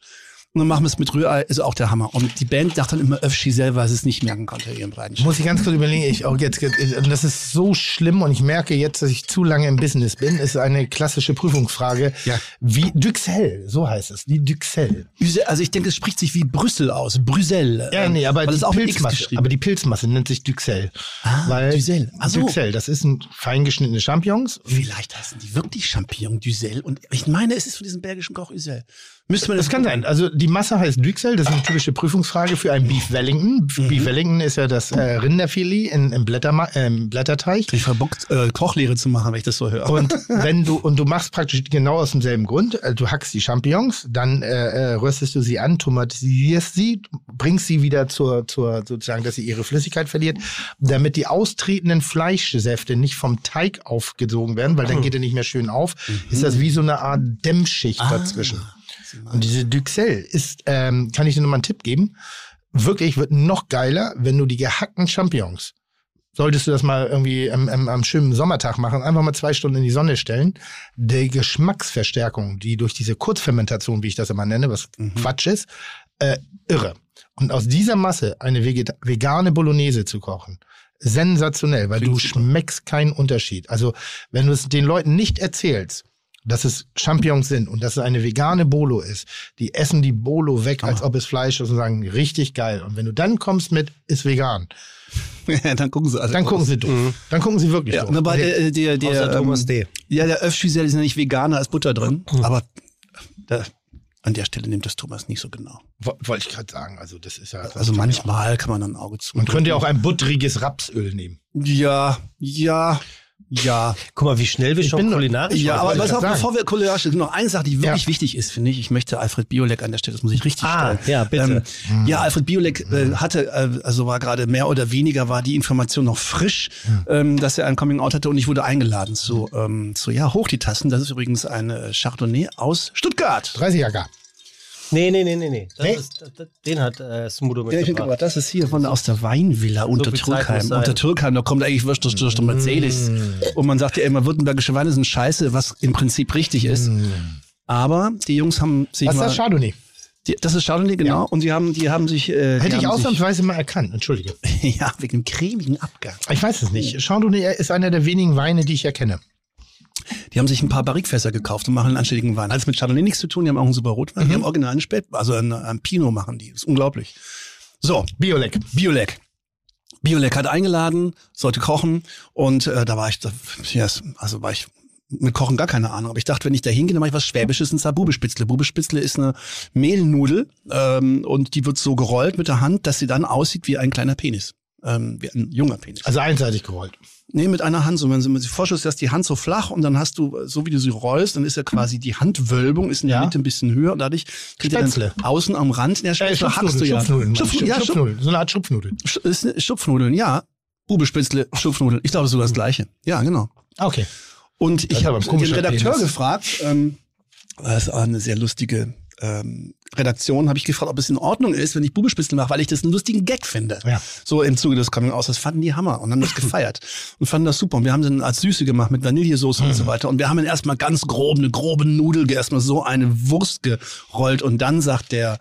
Und dann machen wir es mit Rührei, ist auch der Hammer. Und die Band sagt dann immer Öfschi selber, weil sie es nicht merken konnte, ihren beiden Muss ich ganz kurz überlegen, ich auch jetzt, und das ist so schlimm und ich merke jetzt, dass ich zu lange im Business bin, ist eine klassische Prüfungsfrage. Ja. Wie Duxelles, so heißt es, Duxelles. Üse- Also ich denke, es spricht sich wie Brüssel aus, Brüssel. Ja, nee, aber die Pilzmasse, aber die Pilzmasse nennt sich Duxelles. Ah, weil Duxelles. Ach so. Duxelles, das ist ein feingeschnittene Champignons. Vielleicht heißen die wirklich Champignon Dussel. Und ich meine, es ist von diesem belgischen Koch Üsel. Müsste man Das kann sein. Also die Masse heißt Duxelles, das ist eine typische Prüfungsfrage für ein Beef Wellington. Mhm. Beef Wellington ist ja das äh, Rinderfilet in, im, Blätterma äh, im Blätterteig. Ich verbockt, äh, Kochlehre zu machen, wenn ich das so höre. Und wenn du und du machst praktisch genau aus demselben Grund, äh, du hackst die Champignons, dann äh, äh, röstest du sie an, tomatisierst sie, bringst sie wieder zur zur sozusagen, dass sie ihre Flüssigkeit verliert, damit die austretenden Fleischsäfte nicht vom Teig aufgesogen werden, weil dann geht er nicht mehr schön auf. Ist das wie so eine Art Dämmschicht dazwischen. Und diese Duxelles ist, ähm, kann ich dir nur mal einen Tipp geben, wirklich wird noch geiler, wenn du die gehackten Champignons solltest du das mal irgendwie am, am, am schönen Sommertag machen, einfach mal zwei Stunden in die Sonne stellen. Die Geschmacksverstärkung, die durch diese Kurzfermentation, wie ich das immer nenne, was Quatsch ist, äh, irre. Und aus dieser Masse eine vegane Bolognese zu kochen, sensationell, weil Klingt du super. schmeckst keinen Unterschied. Also wenn du es den Leuten nicht erzählst, dass es Champignons sind und dass es eine vegane Bolo ist, die essen die Bolo weg, als ob es Fleisch ist und sagen, richtig geil. Und wenn du dann kommst mit, ist vegan, Ja, dann gucken sie alle dann gucken sie doof. Dann gucken sie wirklich Ja, doof. wobei der, der, der, Außer ähm, Thomas D. Ja, der Öfschüsel ist ja nicht veganer als Butter drin, aber da, an der Stelle nimmt das Thomas nicht so genau. Wo- Wollte ich gerade sagen, also das ist ja. Also manchmal kann man dann ein Auge zu. Man könnte ja auch ein butteriges Rapsöl nehmen. Ja, ja, ja. Guck mal, wie schnell wir Ich schon kulinarisch Ja, aber pass auf, sagen. bevor wir kulinarisch sind, noch eine Sache, die wirklich Ja. wichtig ist, finde ich. Ich möchte Alfred Biolek an der Stelle, das muss ich richtig Ah, stellen. ja, bitte. Ähm, ja, Alfred Biolek äh, hatte, äh, also war gerade mehr oder weniger, war die Information noch frisch, ähm, dass er ein Coming-out hatte und ich wurde eingeladen zu, ähm, zu, ja, hoch die Tassen. Das ist übrigens eine Chardonnay aus Stuttgart. 30er gar. Nee, nee, nee, nee, nee. Das Nee? Ist, das, das, den hat äh, Smudo mitgebracht. aber das ist hier von aus der Weinvilla unter Zeit muss Türkheim. Unter Türkheim, da kommt eigentlich Würst durch, durch den Mercedes. Und man sagt ja immer, württembergische Weine sind scheiße, was im Prinzip richtig ist. Aber die Jungs haben sich Was ist mal, das Chardonnay? die, das ist Chardonnay, genau. Ja. Und die haben, die haben sich, äh, Hätte ich ausnahmsweise mal erkannt, entschuldige. ja, wegen dem cremigen Abgang. Ich weiß es nicht. Chardonnay ist einer der wenigen Weine, die ich erkenne. Die haben sich ein paar Barrikfässer gekauft und machen einen anständigen Wein. Alles mit Chardonnay nichts zu tun, die haben auch einen super Rotwein, die haben originalen Spät, also einen, einen Pinot machen die. Das ist unglaublich. So, Biolek. Biolek. Biolek hat eingeladen, sollte kochen und äh, da war ich, da, yes, also war ich mit Kochen gar keine Ahnung. Aber ich dachte, wenn ich da hingehe, dann mache ich was Schwäbisches und zwar Bubespitzle. Bubespitzle ist eine Mehlnudel ähm, und die wird so gerollt mit der Hand, dass sie dann aussieht wie ein kleiner Penis. Ähm, wie ein junger Penis. Also einseitig gerollt. Nee, mit einer Hand. So, wenn man sich vorstellt, dass die Hand so flach und dann hast du, so wie du sie rollst, dann ist ja quasi die Handwölbung ist in der Ja. Mitte ein bisschen höher und dadurch kriegt ihr dann Spätzle. außen am Rand, der Äh, Spätzle hackst du ja. Schupfnudeln. Schupf, Schupf, ja, Schupf, Schupfnudeln. So eine Art Schupfnudel. Sch- ist eine Schupfnudeln, ja. Bubespitzle, Schupfnudeln. Ich glaube, es ist so das Gleiche. Ja, genau. Okay. Und ich habe den Redakteur gefragt, ähm, das ist auch eine sehr lustige ähm, Redaktion, habe ich gefragt, ob es in Ordnung ist, wenn ich Bubespitzle mache, weil ich das einen lustigen Gag finde. Ja. So im Zuge des Coming Aus. Das fanden die Hammer und haben das gefeiert und fanden das super. Und wir haben dann als Süße gemacht mit Vanillesoße und Mhm. so weiter. Und wir haben dann erstmal ganz grob, eine grobe Nudel, erstmal so eine Wurst gerollt. Und dann sagt der,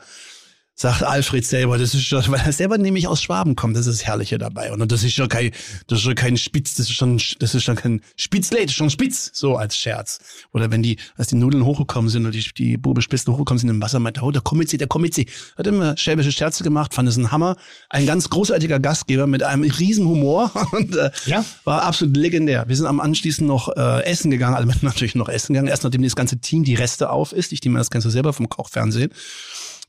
sagt Alfred selber, das ist schon, weil er selber nämlich aus Schwaben kommt, das ist das Herrliche dabei. Und das ist schon kein, das ist schon kein Spitz, das ist schon, das ist schon kein Spitzle, das ist schon Spitz, so als Scherz. Oder wenn die, als die Nudeln hochgekommen sind und die, die Bubespitzen hochgekommen sind im Wasser, meinte, oh, da kommt sie, da kommt sie. Hat immer schwäbische Scherze gemacht, fand es ein Hammer. Ein ganz großartiger Gastgeber mit einem riesen Humor und äh, Ja. war absolut legendär. Wir sind am anschließend noch äh, essen gegangen, alle sind natürlich noch essen gegangen, erst nachdem das ganze Team die Reste auf ist. Ich nehme das Ganze selber vom Kochfernsehen.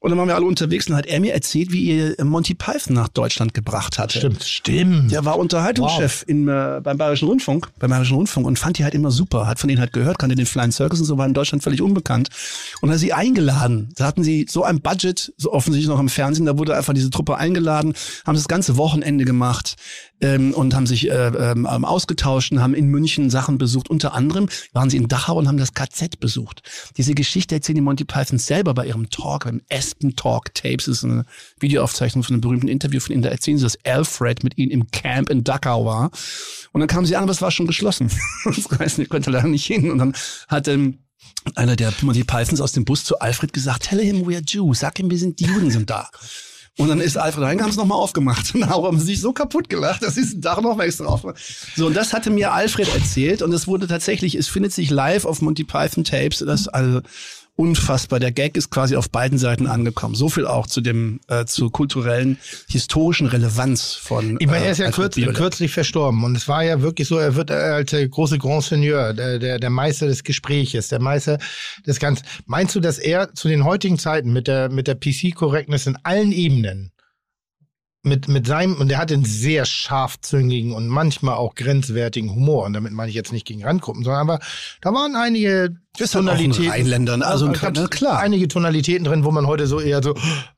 Und dann waren wir alle unterwegs und hat er mir erzählt, wie ihr Monty Python nach Deutschland gebracht hat. Stimmt. Stimmt. Der war Unterhaltungschef in, äh, beim Bayerischen Rundfunk, beim Bayerischen Rundfunk und fand die halt immer super, hat von denen halt gehört, kannte den Flying Circus und so, war in Deutschland völlig unbekannt. Und hat sie eingeladen. Da hatten sie so ein Budget, so offensichtlich noch im Fernsehen, da wurde einfach diese Truppe eingeladen, haben das ganze Wochenende gemacht ähm, und haben sich äh, ähm, ausgetauscht und haben in München Sachen besucht. Unter anderem waren sie in Dachau und haben das KZ besucht. Diese Geschichte erzählen die Monty Python selber bei ihrem Talk, beim Aspen Talk Tapes, das ist eine Videoaufzeichnung von einem berühmten Interview von ihnen. Da erzählen sie, dass Alfred mit ihnen im Camp in Dachau war. Und dann kamen sie an, aber es war schon geschlossen. das ich konnte leider nicht hin. Und dann hat ähm, einer der Monty Pythons aus dem Bus zu Alfred gesagt, tell him we're Jews, sag ihm, wir sind die Juden sind da. Und dann ist Alfred es nochmal aufgemacht. Und da haben sie sich so kaputt gelacht, dass sie es da nochmal extra aufgemacht So, und das hatte mir Alfred erzählt. Und es wurde tatsächlich, es findet sich live auf Monty Python Tapes. Das also unfassbar. Der Gag ist quasi auf beiden Seiten angekommen. So viel auch zu dem, äh, zur kulturellen, historischen Relevanz von. Ich meine, er ist ja äh, Alfred kürz, Biolek. kürzlich verstorben und es war ja wirklich so, er wird als der große Grand Seigneur, der, der, der Meister des Gespräches, der Meister des Ganzen. Meinst du, dass er zu den heutigen Zeiten mit der, mit der PC-Correctness in allen Ebenen mit, mit seinem, und er hat einen sehr scharfzüngigen und manchmal auch grenzwertigen Humor. Und damit meine ich jetzt nicht gegen Randgruppen, sondern aber da waren einige Ist halt auch ein Rheinländer, ne? also ein- na klar. einige Tonalitäten drin, wo man heute so eher so,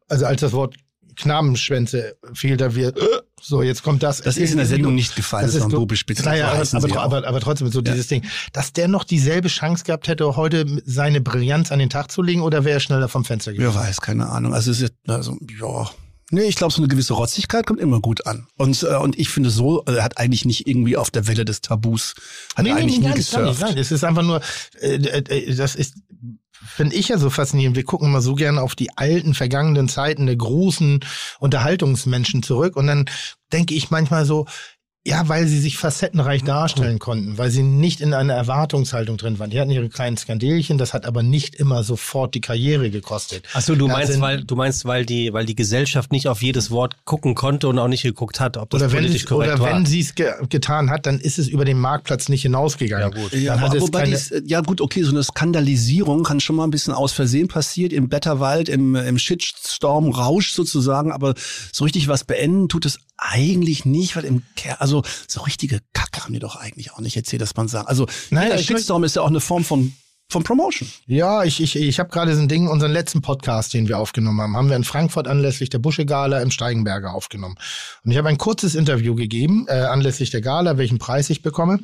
also als das Wort Knabenschwänze fiel, da wir, so, jetzt kommt das. Das ist in der Sendung nicht gefallen, das ist so, naja, aber, aber, aber, trotzdem so dieses Ding, dass der noch dieselbe Chance gehabt hätte, heute seine Brillanz an den Tag zu legen, oder wäre er schneller vom Fenster Wer gewesen? weiß, keine Ahnung. Also, es ist, also ja. Nee, ich glaube, so eine gewisse Rotzigkeit kommt immer gut an. Und, äh, und ich finde so, er hat eigentlich nicht irgendwie auf der Welle des Tabus, hat er eigentlich nie nicht, gar nicht, gesurft. nein, es ist einfach nur, äh, äh, das ist finde ich ja so faszinierend. Wir gucken immer so gerne auf die alten, vergangenen Zeiten der großen Unterhaltungsmenschen zurück. Und dann denke ich manchmal so, ja, weil sie sich facettenreich darstellen konnten, weil sie nicht in einer Erwartungshaltung drin waren. Die hatten ihre kleinen Skandelchen, das hat aber nicht immer sofort die Karriere gekostet. Achso, du Da meinst, sind- weil du meinst, weil die, weil die Gesellschaft nicht auf jedes Wort gucken konnte und auch nicht geguckt hat, ob das Oder wenn, politisch sie- korrekt oder war. wenn sie es ge getan hat, dann ist es über den Marktplatz nicht hinausgegangen. Ja, gut. Ja, wobei dies, äh, ja gut, okay, so eine Skandalisierung kann schon mal ein bisschen aus Versehen passiert, im Blätterwald, im, im Shitstorm-Rausch sozusagen, aber so richtig was beenden tut es eigentlich nicht, weil im Ker also so richtige Kacke haben die doch eigentlich auch nicht erzählt, dass man sagt. Also Nein, jeder Shitstorm ist ja auch eine Form von, von Promotion. Ja, ich, ich, ich habe gerade so ein Ding, unseren letzten Podcast, den wir aufgenommen haben, haben wir in Frankfurt anlässlich der Busche-Gala im Steigenberger aufgenommen. Und ich habe ein kurzes Interview gegeben, äh, anlässlich der Gala, welchen Preis ich bekomme.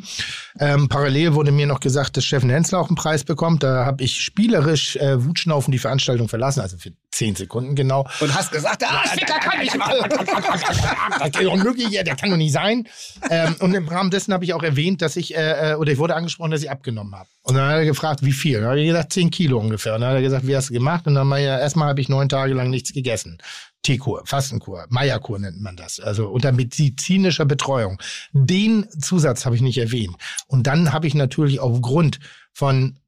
Ähm, parallel wurde mir noch gesagt, dass Steffen Hensler auch einen Preis bekommt. Da habe ich spielerisch äh, wutschnaufen die Veranstaltung verlassen, also für zehn Sekunden genau. Und hast gesagt, ah, Ficker kann nicht mal. das ist unmöglich, der kann doch nicht sein. Ähm, und im Rahmen dessen habe ich auch erwähnt, dass ich, äh, äh, oder ich wurde angesprochen, dass ich abgenommen habe. Und dann hat er gefragt, wie viel? Dann habe ich gesagt, 10 Kilo ungefähr. Und dann hat er gesagt, wie hast du gemacht? Und dann habe ich ja, erstmal habe ich neun Tage lang nichts gegessen. Teekur, Fastenkur, Meierkur nennt man das. Also unter medizinischer Betreuung. Den Zusatz habe ich nicht erwähnt. Und dann habe ich natürlich aufgrund von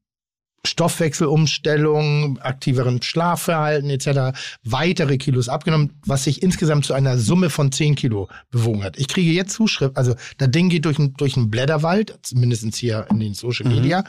Stoffwechselumstellung, aktiveren Schlafverhalten etc. weitere Kilos abgenommen, was sich insgesamt zu einer Summe von 10 Kilo bewogen hat. Ich kriege jetzt Zuschrift, also das Ding geht durch, durch einen Blätterwald, zumindest hier in den Social Media.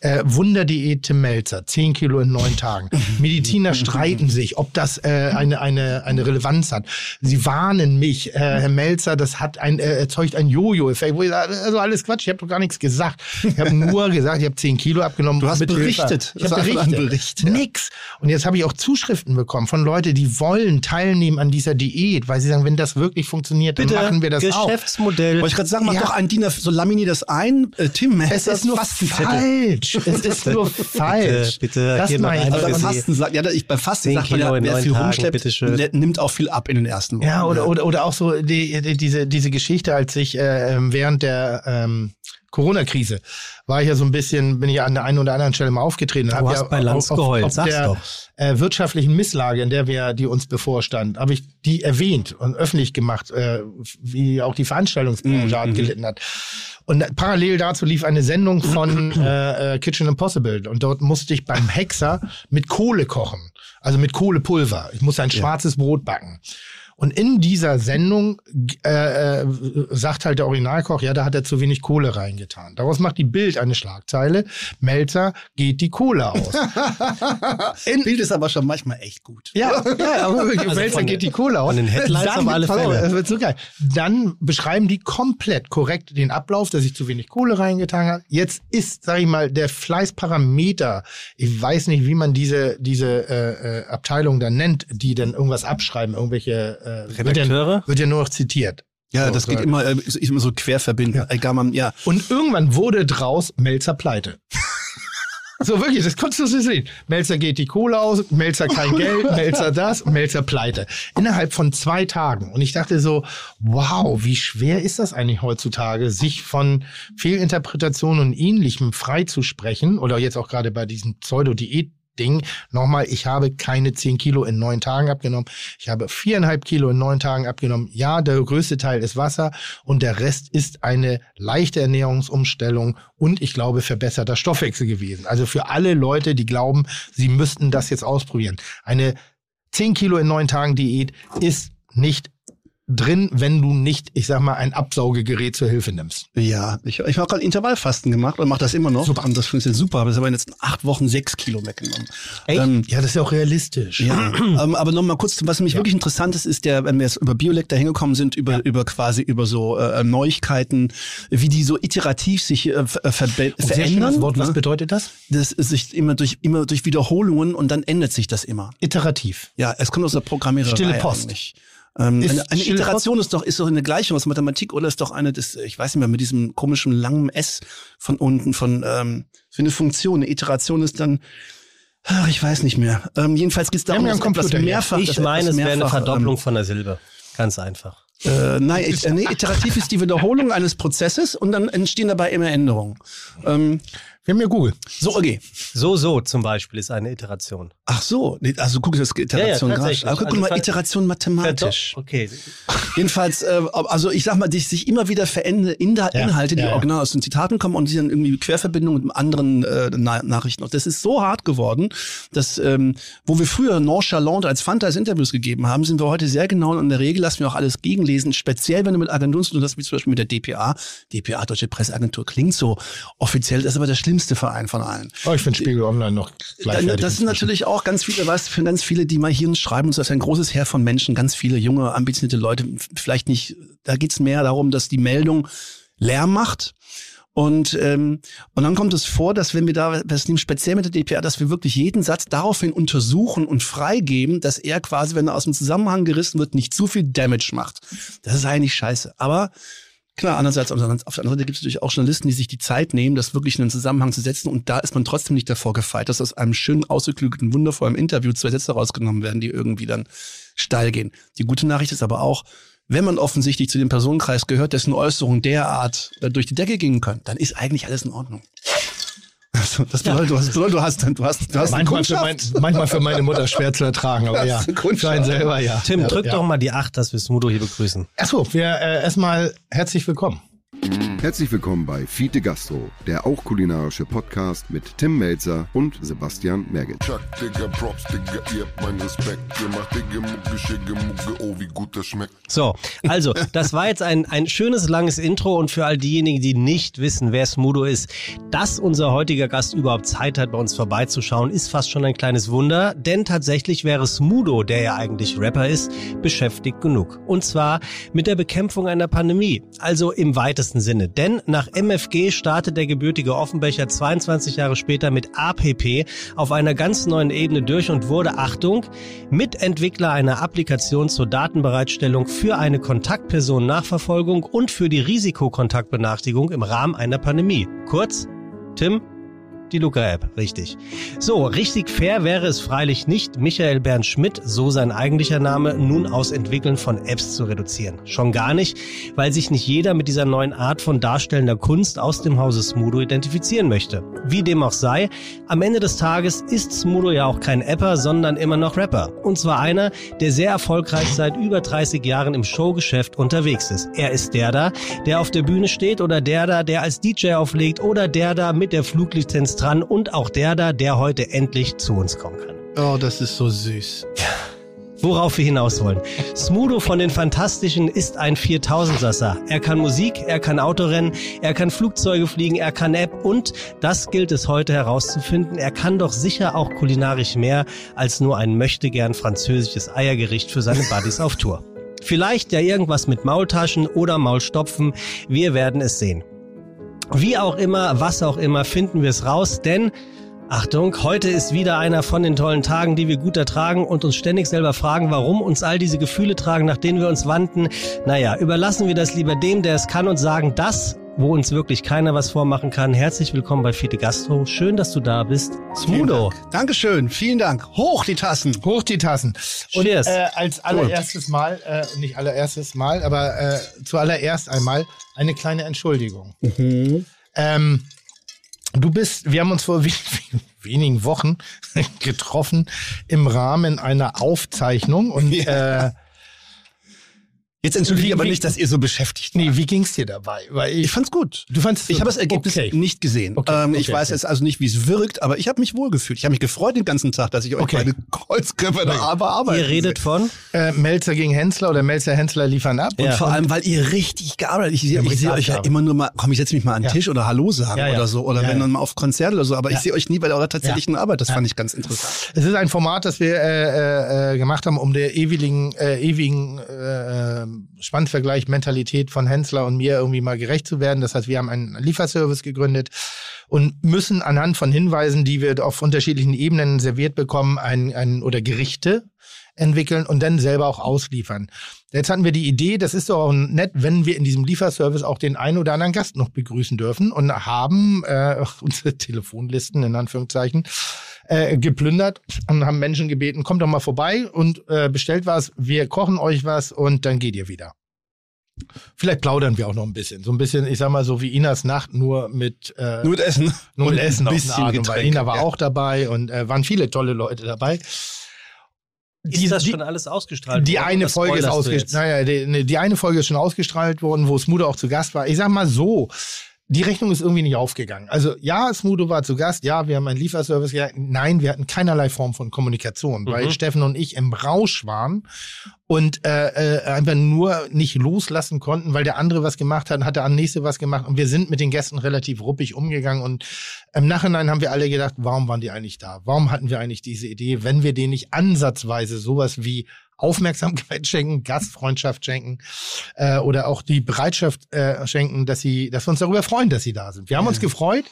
Äh, Wunderdiät Tim Melzer, 10 Kilo in neun Tagen. Mediziner streiten sich, ob das äh, eine, eine, eine Relevanz hat. Sie warnen mich, äh, Herr Melzer, das hat ein, äh, erzeugt ein Jojo-Effekt. Wo ich sage, also alles Quatsch, ich habe doch gar nichts gesagt. Ich habe nur gesagt, ich habe 10 Kilo abgenommen. Du hast Hilfe- berichtet. Ich Das habe ein berichtet. Bericht, ja. Nix. Und jetzt habe ich auch Zuschriften bekommen von Leuten, die wollen teilnehmen an dieser Diät, weil sie sagen, wenn das wirklich funktioniert, dann Bitte, machen wir das auch. Geschäftsmodell. Wollte ich gerade sagen, mach Ja. doch ein DIN, A- so laminier das ein, äh, Tim, Es ist nur falsch. Es ist nur falsch. bitte, das hier noch meine ich. Aber beim. Fasten sagt, ja, ich, beim Fasten 10 sagt man ja, wer viel Tagen, rumschleppt, nimmt auch viel ab in den ersten Wochen. Ja, oder, oder, oder auch so die, die, diese, diese Geschichte, als ich äh, ähm, während der ähm, Corona-Krise war ich ja so ein bisschen, bin ich an der einen oder anderen Stelle mal aufgetreten. Du hast ja bei Lanz geheult, sag's der doch. Äh, wirtschaftlichen Misslage, in der wir, die uns bevorstand, habe ich die erwähnt und öffentlich gemacht, äh, wie auch die Veranstaltungsbranche Mhm, hat gelitten hat. Und parallel dazu lief eine Sendung von äh, äh, Kitchen Impossible und dort musste ich beim Hexer mit Kohle kochen, also mit Kohlepulver. Ich musste ein schwarzes Brot backen. Und in dieser Sendung äh, äh, sagt halt der Originalkoch, ja, da hat er zu wenig Kohle reingetan. Daraus macht die Bild eine Schlagzeile. Melzer geht die Kohle aus. In, Bild ist aber schon manchmal echt gut. ja, ja, aber wirklich, Also Melzer von geht die Kohle aus. von den Headlines auf alle Fälle. Das wird so geil. Dann beschreiben die komplett korrekt den Ablauf, dass ich zu wenig Kohle reingetan habe. Jetzt ist, sag ich mal, der Fleißparameter. Ich weiß nicht, wie man diese diese äh, äh, Abteilung dann nennt, die dann irgendwas abschreiben, irgendwelche äh, wird ja, Redakteure? wird ja nur noch zitiert. Ja, So, das geht immer, äh, ist immer so quer verbinden. Egal, man, ja. Und irgendwann wurde draus Melzer pleite. So wirklich, das konntest du so sehen. Melzer geht die Kohle aus, Melzer kein Geld, Melzer das, Melzer pleite. Innerhalb von zwei Tagen. Und ich dachte so, wow, wie schwer ist das eigentlich heutzutage, sich von Fehlinterpretationen und Ähnlichem freizusprechen? Oder jetzt auch gerade bei diesem Pseudo-Diät. Ding. Nochmal, ich habe keine 10 Kilo in neun Tagen abgenommen. Ich habe viereinhalb Kilo in neun Tagen abgenommen. Ja, der größte Teil ist Wasser und der Rest ist eine leichte Ernährungsumstellung und ich glaube verbesserter Stoffwechsel gewesen. Also für alle Leute, die glauben, sie müssten das jetzt ausprobieren. Eine 10 Kilo in neun Tagen Diät ist nicht drin, wenn du nicht, ich sag mal, ein Absaugegerät zur Hilfe nimmst. Ja, ich, ich habe gerade Intervallfasten gemacht und mache das immer noch. Super. Und das funktioniert super. Aber das habe in den letzten acht Wochen sechs Kilo weggenommen. Echt? Ähm, ja, das ist ja auch realistisch. ja, ähm, aber nochmal kurz, was mich Ja. wirklich interessant ist, ist der, wenn wir jetzt über Biolek da hingekommen sind, über, über quasi über so äh, Neuigkeiten, wie die so iterativ sich äh, ver verbe- Sehr verändern. schönes Wort. Was ne? bedeutet das? Das ist sich immer durch, immer durch Wiederholungen und dann ändert sich das immer. Iterativ. Ja, es kommt aus der Programmiererei Stille Post. eigentlich. Ähm, Ist eine eine Iteration ist doch, ist doch eine Gleichung aus Mathematik oder ist doch eine des, ich weiß nicht mehr, mit diesem komischen langen S von unten von, ähm, für eine Funktion. Eine Iteration ist dann, ach, ich weiß nicht mehr. Ähm, jedenfalls geht es darum, dass etwas mehrfach, Ich meine, es wäre eine mehrfach, Verdopplung von der Silbe. Ganz einfach. Ähm, äh, nein, äh, nee, iterativ ist die Wiederholung eines Prozesses und dann entstehen dabei immer Änderungen. Ähm, Wir haben ja Google. So, okay. So, so zum Beispiel ist eine Iteration. Ach so, also guck, das ist Iteration Ja, ja, grafisch. Aber guck Also mal, Iteration mathematisch. Okay. Jedenfalls, äh, also ich sag mal, die sich immer wieder verändernde Inda- Ja, Inhalte, die ja, original aus den Zitaten kommen und die dann irgendwie Querverbindungen mit anderen äh, Na Nachrichten. Und das ist so hart geworden, dass, ähm, wo wir früher nonchalant als Fantas Interviews gegeben haben, sind wir heute sehr genau und in der Regel lassen wir auch alles gegenlesen, speziell wenn du mit Agenturen zu tun hast, wie zum Beispiel mit der DPA. DPA, Deutsche Presseagentur, klingt so offiziell, das ist aber der schlimmste Verein von allen. Oh, ich finde Spiegel Online noch gleichwertig. Das sind natürlich auch ganz viele, weißt du, für ganz viele, die mal hier uns schreiben, und so das ist ein großes Heer von Menschen, ganz viele junge, ambitionierte Leute, vielleicht nicht, da geht's mehr darum, dass die Meldung Lärm macht. Und, ähm, und dann kommt es vor, dass wenn wir da, das nehmen speziell mit der DPR, dass wir wirklich jeden Satz daraufhin untersuchen und freigeben, dass er quasi, wenn er aus dem Zusammenhang gerissen wird, nicht zu viel Damage macht. Das ist eigentlich scheiße. Aber Klar, andererseits, auf der anderen Seite gibt es natürlich auch Journalisten, die sich die Zeit nehmen, das wirklich in einen Zusammenhang zu setzen. Und da ist man trotzdem nicht davor gefeit, dass aus einem schön ausgeklügelten, wundervollen Interview zwei Sätze rausgenommen werden, die irgendwie dann steil gehen. Die gute Nachricht ist aber auch, wenn man offensichtlich zu dem Personenkreis gehört, dessen Äußerungen derart durch die Decke gingen können, dann ist eigentlich alles in Ordnung. Also, das bedeutet, du hast, bedeutet, du hast, du hast, du hast Manchmal für, mein, manchmal für meine Mutter schwer zu ertragen, aber ja. Für einen selber, ja. Tim, ja, drück ja. doch mal die 8, dass wir Smudo hier begrüßen. Achso, wir äh, erstmal herzlich willkommen. Herzlich willkommen bei Fiete Gastro, der auch kulinarische Podcast mit Tim Melzer und Sebastian Merget. Chuck, Digga, Props, Digga, ihr habt meinen Respekt. Ihr macht Digga, Mucke, Schicke, Mucke, oh, wie gut das schmeckt. So, also, das war jetzt ein, ein schönes, langes Intro und für all diejenigen, die nicht wissen, wer Smudo ist, dass unser heutiger Gast überhaupt Zeit hat, bei uns vorbeizuschauen, ist fast schon ein kleines Wunder, denn tatsächlich wäre Smudo, der ja eigentlich Rapper ist, beschäftigt genug. Und zwar mit der Bekämpfung einer Pandemie, also im weitesten Sinne. Denn nach MFG startet der gebürtige Offenbecher 22 Jahre später mit APP auf einer ganz neuen Ebene durch und wurde, Achtung, Mitentwickler einer Applikation zur Datenbereitstellung für eine Kontaktpersonennachverfolgung und für die Risikokontaktbenachrichtigung im Rahmen einer Pandemie. Kurz, Tim, die Luca-App, richtig. So, richtig fair wäre es freilich nicht, Michael Bernd Schmidt, so sein eigentlicher Name, nun aus Entwickeln von Apps zu reduzieren. Schon gar nicht, weil sich nicht jeder mit dieser neuen Art von darstellender Kunst aus dem Hause Smudo identifizieren möchte. Wie dem auch sei, am Ende des Tages ist Smudo ja auch kein Apper, sondern immer noch Rapper. Und zwar einer, der sehr erfolgreich seit über 30 Jahren im Showgeschäft unterwegs ist. Er ist der da, der auf der Bühne steht oder der da, der als DJ auflegt oder der da mit der Fluglizenz dran und auch der da, der heute endlich zu uns kommen kann. Oh, das ist so süß. Worauf wir hinaus wollen. Smudo von den Fantastischen ist ein 4000-Sasser. Er kann Musik, er kann Autorennen, er kann Flugzeuge fliegen, er kann App und, das gilt es heute herauszufinden, er kann doch sicher auch kulinarisch mehr als nur ein möchtegern französisches Eiergericht für seine Buddies auf Tour. Vielleicht ja irgendwas mit Maultaschen oder Maulstopfen, wir werden es sehen. Wie auch immer, was auch immer, finden wir es raus, denn Achtung, heute ist wieder einer von den tollen Tagen, die wir gut ertragen und uns ständig selber fragen, warum uns all diese Gefühle tragen, nach denen wir uns wandten. Naja, überlassen wir das lieber dem, der es kann und sagen, das, wo uns wirklich keiner was vormachen kann. Herzlich willkommen bei Fide Gastro. Schön, dass du da bist. Smudo. Dankeschön, vielen Dank. Hoch die Tassen. Hoch die Tassen. Und Cheers. äh, als allererstes Mal, äh, nicht allererstes Mal, aber äh, zuallererst einmal eine kleine Entschuldigung. Ähm, du bist, wir haben uns vor we wenigen Wochen getroffen im Rahmen einer Aufzeichnung und äh, Jetzt entschuldige ich aber nicht, dass ihr so beschäftigt nee, wie ging's dir dabei? Weil Ich fand's gut. Du fandst Ich habe das Ergebnis okay. nicht gesehen. Okay, ähm, ich okay, weiß okay. jetzt also nicht, wie es wirkt, aber ich habe mich wohlgefühlt. Ich habe mich gefreut den ganzen Tag, dass ich euch Okay. meine Kreuzköpfe da bearbeiten Ihr redet von? äh, Melzer gegen Hensler oder Melzer Hensler liefern ab. Und Ja. vor allem, weil ihr richtig gearbeitet Ich, sehe- haben ich sehe euch ja immer nur mal, komm, ich setze mich mal an den Ja. Tisch oder Hallo sagen Ja, ja. oder so. Oder Ja, wenn ja. dann mal auf Konzert oder so. Aber Ja. ich sehe euch nie bei eurer tatsächlichen Ja. Arbeit. Das Ja. fand ich ganz interessant. Es ist ein Format, das wir äh, äh, äh, gemacht haben, um der ewigen, äh, ewigen äh, Spannvergleich Mentalität von Hensler und mir irgendwie mal gerecht zu werden. Das heißt, wir haben einen Lieferservice gegründet und müssen anhand von Hinweisen, die wir auf unterschiedlichen Ebenen serviert bekommen, ein, ein, oder Gerichte entwickeln und dann selber auch ausliefern. Jetzt hatten wir die Idee, das ist doch auch nett, wenn wir in diesem Lieferservice auch den einen oder anderen Gast noch begrüßen dürfen und haben äh, unsere Telefonlisten in Anführungszeichen äh, geplündert und haben Menschen gebeten, kommt doch mal vorbei und äh, bestellt was, wir kochen euch was und dann geht ihr wieder. Vielleicht plaudern wir auch noch ein bisschen. So ein bisschen, ich sag mal, so wie Inas Nacht, nur mit, äh, Nur mit Essen. nur mit und Essen ein auf eine bisschen Art und Weise. Getränk. Ina war Ja. auch dabei und äh, waren viele tolle Leute dabei. Ist das die, schon alles ausgestrahlt die worden? eine Folge ist ausgestrahlt. Naja, die, ne, die eine Folge ist schon ausgestrahlt worden, wo Smudo auch zu Gast war. Ich sag mal so, die Rechnung ist irgendwie nicht aufgegangen. Also ja, Smudo war zu Gast, ja, wir haben einen Lieferservice gehabt. Nein, wir hatten keinerlei Form von Kommunikation, weil Mhm. Steffen und ich im Rausch waren und äh, äh, einfach nur nicht loslassen konnten, weil der andere was gemacht hat, hat der nächste was gemacht und wir sind mit den Gästen relativ ruppig umgegangen und im Nachhinein haben wir alle gedacht, warum waren die eigentlich da? Warum hatten wir eigentlich diese Idee, wenn wir denen nicht ansatzweise sowas wie Aufmerksamkeit schenken, Gastfreundschaft schenken äh, oder auch die Bereitschaft äh, schenken, dass sie, dass wir uns darüber freuen, dass sie da sind. Wir haben uns gefreut,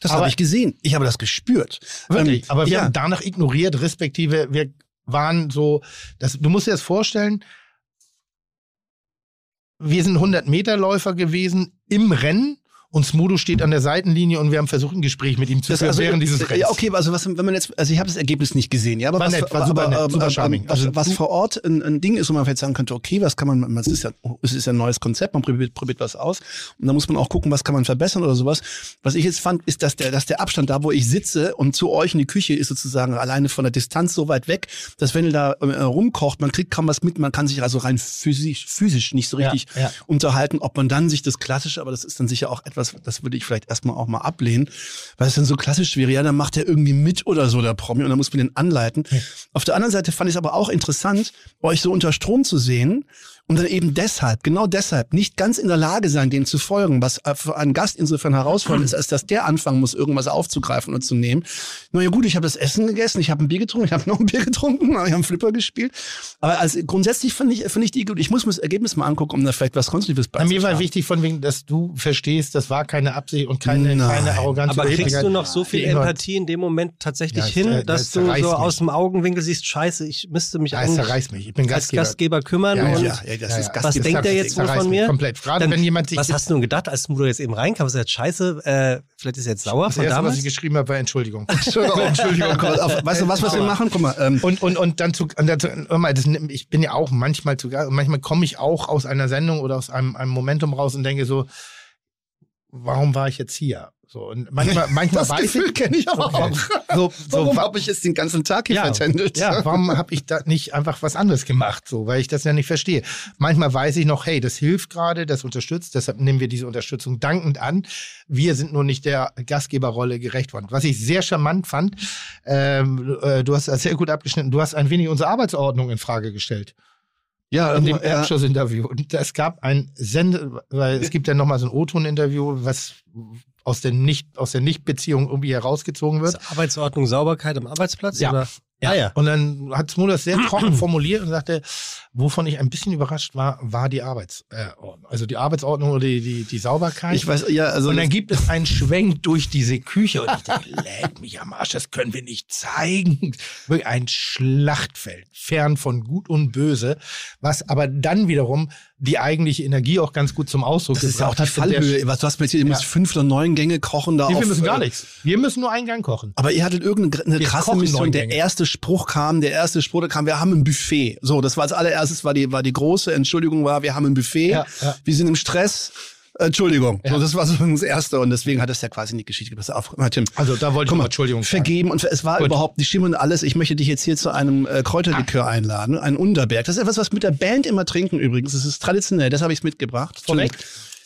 Das habe ich gesehen. Ich habe das gespürt. wirklich, Ähm, aber wir ja. haben danach ignoriert, respektive wir waren so, das, du musst dir das vorstellen, wir sind 100-Meter-Läufer gewesen im Rennen und Smudo steht an der Seitenlinie und wir haben versucht, ein Gespräch mit ihm zu Das führen also, während dieses Rennens. Ja, okay, also was, wenn man jetzt, also ich habe das Ergebnis nicht gesehen, ja, aber War was, nett, war super aber, nett, aber, super aber, charming. was, Also was vor Ort ein, ein Ding ist, wo man vielleicht sagen könnte, okay, was kann man, es ist ja, es ist ja ein neues Konzept, man probiert, probiert was aus und da muss man auch gucken, was kann man verbessern oder sowas. Was ich jetzt fand, ist, dass der, dass der Abstand da, wo ich sitze und zu euch in die Küche ist sozusagen alleine von der Distanz so weit weg, dass wenn ihr da äh, rumkocht, man kriegt kaum was mit, man kann sich also rein physisch, physisch nicht so Ja, richtig ja. unterhalten, ob man dann sich das klassische, aber das ist dann sicher auch etwas, das würde ich vielleicht erstmal auch mal ablehnen, weil es dann so klassisch wäre, ja, dann macht er irgendwie mit oder so, der Promi, und dann muss man den anleiten. Auf der anderen Seite fand ich es aber auch interessant, euch so unter Strom zu sehen und dann eben deshalb, genau deshalb, nicht ganz in der Lage sein, dem zu folgen, was äh, für einen Gast insofern herausfordernd ist, als dass der anfangen muss, irgendwas aufzugreifen und zu nehmen. Na ja gut, ich habe das Essen gegessen, ich habe ein Bier getrunken, ich habe noch ein Bier getrunken, ich habe einen Flipper gespielt. Aber als grundsätzlich finde ich, finde ich die gut. Ich muss mir das Ergebnis mal angucken, um da vielleicht was Konstruktives Bei mir war beizutragen. wichtig von wegen, dass du verstehst, das war keine Absicht und keine, Nein. keine Arroganz. Aber kriegst du noch so viel Ignoranz. Empathie in dem Moment tatsächlich Ja, hin, äh, dass das du so mich. aus dem Augenwinkel siehst, scheiße, ich müsste mich Ja, eigentlich zerreißt mich. Ich bin als Gastgeber. Gastgeber kümmern Ja, ja, und ja, ja, das ist was Gastgeber. denkt der jetzt wohl von mir? Komplett. Gerade Dann, wenn jemand sich was hast du denn gedacht, als Mudo jetzt eben reinkam? Was jetzt scheiße? Äh, vielleicht ist er jetzt sauer das von erste, was damals? ich geschrieben habe, war Entschuldigung. Entschuldigung, Entschuldigung. Komm, auf, weißt du was, was wir machen? Guck mal, ähm, Und, und, und dann zu, und dazu, hör mal, das, ich bin ja auch manchmal zu Gast, manchmal komme ich auch aus einer Sendung oder aus einem, einem Momentum raus und denke so, warum war ich jetzt hier? So, und manchmal, manchmal das weiß Gefühl ich, kenne ich aber auch. so, so, Warum wa- habe ich jetzt den ganzen Tag hier ja, vertändelt? ja, warum habe ich da nicht einfach was anderes gemacht, so, weil ich das ja nicht verstehe. Manchmal weiß ich noch, hey, das hilft gerade, das unterstützt, deshalb nehmen wir diese Unterstützung dankend an. Wir sind nur nicht der Gastgeberrolle gerecht worden. Was ich sehr charmant fand, ähm, äh, du hast das sehr gut abgeschnitten, du hast ein wenig unsere Arbeitsordnung in Frage gestellt ja, in dem ja. Abschlussinterview. Und es gab ein Sende, weil es gibt ja nochmal so ein O-Ton-Interview, was aus der nicht aus der Nicht-Beziehung irgendwie herausgezogen wird. Ist Arbeitsordnung, Sauberkeit am Arbeitsplatz? Ja. Oder? Ah, ja. Und dann hat Smo das sehr trocken formuliert und sagte, wovon ich ein bisschen überrascht war, war die Arbeitsordnung. also die Arbeitsordnung oder die, die, die Sauberkeit. Ich weiß, ja, also und dann gibt es einen Schwenk durch diese Küche und ich denke, leck mich am Arsch, das können wir nicht zeigen. Wirklich ein Schlachtfeld, fern von Gut und Böse, was aber dann wiederum die eigentliche Energie auch ganz gut zum Ausdruck das ist ja auch die Fallhöhe. Was du hast mir erzählt, ihr müsst fünf oder neun Gänge kochen da Nee, auf, wir müssen gar äh, nichts. Wir müssen nur einen Gang kochen. Aber ihr hattet irgendeine krasse Mission. Der erste Spruch kam, der erste Spruch kam, wir haben ein Buffet. So, das war als allererstes, war die, war die große Entschuldigung war, wir haben ein Buffet. Ja, ja. Wir sind im Stress. Entschuldigung. Ja. So, das war so das erste und deswegen hat es ja quasi in die Geschichte gepasst. Auf, Tim. Also da wollte ich mal Entschuldigung sagen. vergeben und es war Gut. überhaupt nicht schlimm und alles. Ich möchte dich jetzt hier zu einem äh, Kräuterlikör einladen, ein Unterberg. Das ist etwas, was mit der Band immer trinken übrigens. Das ist traditionell, das habe ich mitgebracht. Vorweg?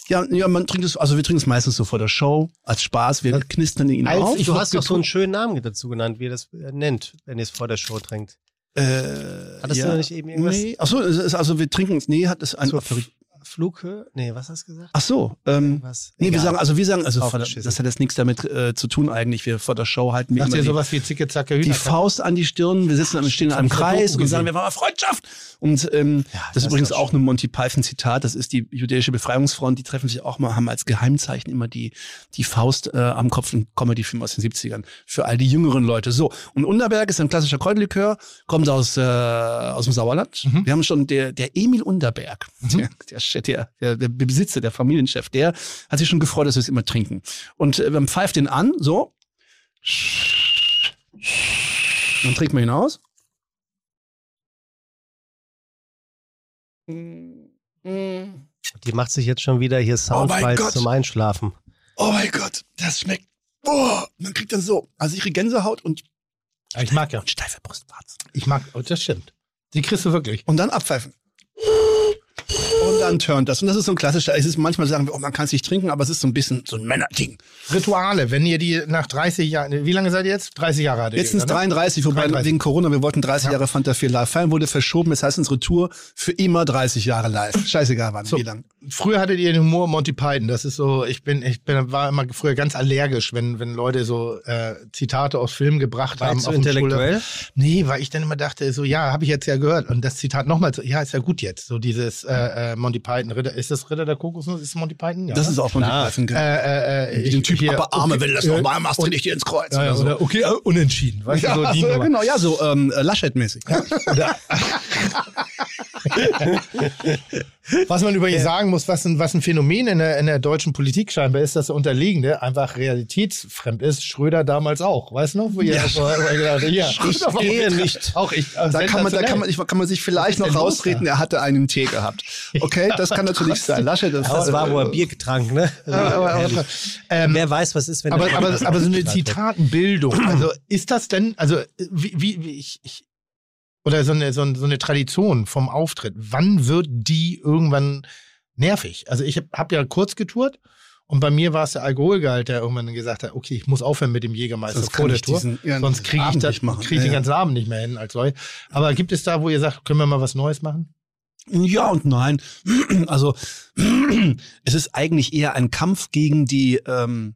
Ja, ja, man trinkt es, also wir trinken es meistens so vor der Show, als Spaß. Wir knistern ihn Als auf. Du hast doch so einen schönen Namen dazu genannt, wie ihr das äh, nennt, wenn ihr es vor der Show trinkt. Äh, Hattest du da nicht eben irgendwas? Nee. Ach so, es ist, also wir trinken es. Nee, hat es ein. So, Flughöhe? Nee, was hast du gesagt? Ach so. Ähm, Was? nee, wir Egal. sagen, also wir sagen, also der, das hat jetzt nichts damit äh, zu tun eigentlich. Wir vor der Show halten wir immer die, sowas wie Zicke, Zacke, die? Faust an die Stirn. Wir sitzen, stehen in einem Kreis und sagen, wir waren mal Freundschaft. Und ähm, Ja, das das ist übrigens ist auch ein Monty Python Zitat. Das ist die jüdische Befreiungsfront. Die treffen sich auch mal, haben als Geheimzeichen immer die die Faust äh, am Kopf. Ein Comedy-Film aus den 70ern für all die jüngeren Leute. So und Unterberg ist ein klassischer Kräuterlikör, kommt aus äh, aus dem Sauerland. Mhm. Wir haben schon der der Emil Unterberg, der, der, Chef, der, der, der Besitzer, der Familienchef, der hat sich schon gefreut, dass wir es immer trinken. Und äh, man pfeift den an, so. Dann trinkt man ihn aus. Die macht sich jetzt schon wieder hier Oh Soundfiles Gott. zum Einschlafen. Oh mein Gott, das schmeckt. Boah, man kriegt dann so. Also ich kriege Gänsehaut und, Ich mag ja. und steife Brustwarzen. Ich mag, oh, das stimmt. Die kriegst du wirklich. Und dann abpfeifen. Und dann turnt das. Und das ist so ein klassischer, es ist manchmal sagen wir, oh, man kann es nicht trinken, aber es ist so ein bisschen so ein Männerding. Rituale, wenn ihr die nach 30 Jahren, wie lange seid ihr jetzt? 30 Jahre hattet Jetzt sind ihr, es ne? 33, wobei 33. wegen Corona, wir wollten 30 Ja. Jahre Fanta 4 live feiern, wurde verschoben. Das heißt, unsere Tour für immer 30 Jahre live. Scheißegal, wann, So. wie lang. Früher hattet ihr den Humor Monty Python. Das ist so, ich bin, ich bin, war immer früher ganz allergisch, wenn, wenn Leute so äh, Zitate aus Filmen gebracht War haben. so auf intellektuell? Schulter. Nee, weil ich dann immer dachte, so, ja, habe ich jetzt ja gehört. Und das Zitat nochmal, so, ja, ist ja gut jetzt. So dieses äh, äh, Monty Python, Ritter, ist das Ritter der Kokosnuss? Ist Monty Python? Ja, Das ist auch von Klar. Python. äh, äh, äh, Wie den Typ, hier, aber Arme, okay, wenn du das äh, nochmal machst, und- tritt ich dir ins Kreuz. Ja, ja, oder so. oder okay, äh, unentschieden. Weißt Ja, du, so so, genau, ja, so ähm, Laschet-mäßig. Oder was man übrigens sagen muss, was ein, was ein Phänomen in der, in der deutschen Politik scheinbar ist, dass der Unterliegende einfach realitätsfremd ist. Schröder damals auch. Weißt du noch? Wo ihr, Ja. wo gedacht, ja. Ich gehe nicht. Auch ich. Da kann, man, da kann, man, ich, kann man sich vielleicht noch rausreden, er hatte einen Tee gehabt. Okay, das kann natürlich sein. Laschet, das, Das war, wo er Bier getrunken, ne? aber, aber, aber, ähm, Wer weiß, was ist, wenn aber, aber, aber so eine. Zitatenbildung, also ist das denn, also wie, wie, wie ich, ich oder so eine, so, eine, Tradition vom Auftritt, wann wird die irgendwann nervig? Also ich habe hab ja kurz getourt und bei mir war es der Alkoholgehalt, der irgendwann gesagt hat, okay, ich muss aufhören mit dem Jägermeister Sonst vor der Tour, sonst kriege ich, das, krieg ich den Ja, ja. ganzen Abend nicht mehr hin als solch. Aber gibt es da, wo ihr sagt, können wir mal was Neues machen? Ja und nein. Also es ist eigentlich eher ein Kampf gegen die ähm,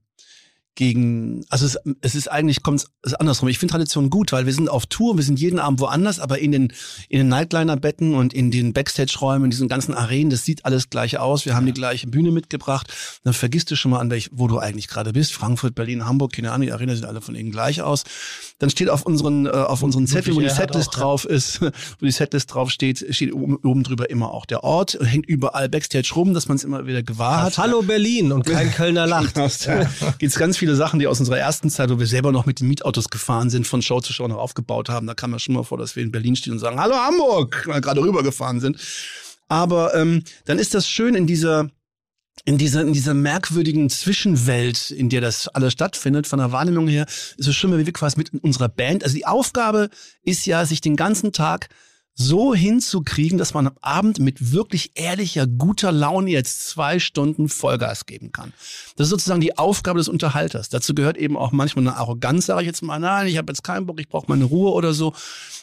gegen, also es, es ist eigentlich kommt es andersrum. Ich finde Tradition gut, weil wir sind auf Tour, wir sind jeden Abend woanders, aber in den in den Nightliner-Betten und in den Backstage-Räumen, in diesen ganzen Arenen, das sieht alles gleich aus. Wir haben die gleiche Bühne mitgebracht. Dann vergisst du schon mal an welch, wo du eigentlich gerade bist. Frankfurt, Berlin, Hamburg, keine Ahnung, die Arena sieht alle von ihnen gleich aus. Dann steht auf unseren äh, auf unseren Zettel, wo die Setlist auch, ja. drauf ist, wo die Setlist drauf steht, steht oben, oben drüber immer auch der Ort, hängt überall Backstage rum, dass man es immer wieder gewahr hat. Hallo Berlin und kein Kölner lacht. Ja. Gibt es ganz viele Sachen, die aus unserer ersten Zeit, wo wir selber noch mit den Mietautos gefahren sind, von Show zu Show noch aufgebaut haben. Da kam ja schon mal vor, dass wir in Berlin stehen und sagen, Hallo Hamburg, weil wir gerade rübergefahren sind. Aber ähm, dann ist das schön in dieser in dieser, in dieser merkwürdigen Zwischenwelt, in der das alles stattfindet, von der Wahrnehmung her, ist es schön, wenn wir quasi mit unserer Band, also die Aufgabe ist ja, sich den ganzen Tag so hinzukriegen, dass man am Abend mit wirklich ehrlicher, guter Laune jetzt zwei Stunden Vollgas geben kann. Das ist sozusagen die Aufgabe des Unterhalters. Dazu gehört eben auch manchmal eine Arroganz, sage ich jetzt mal, nein, ich habe jetzt keinen Bock, ich brauche meine Ruhe oder so.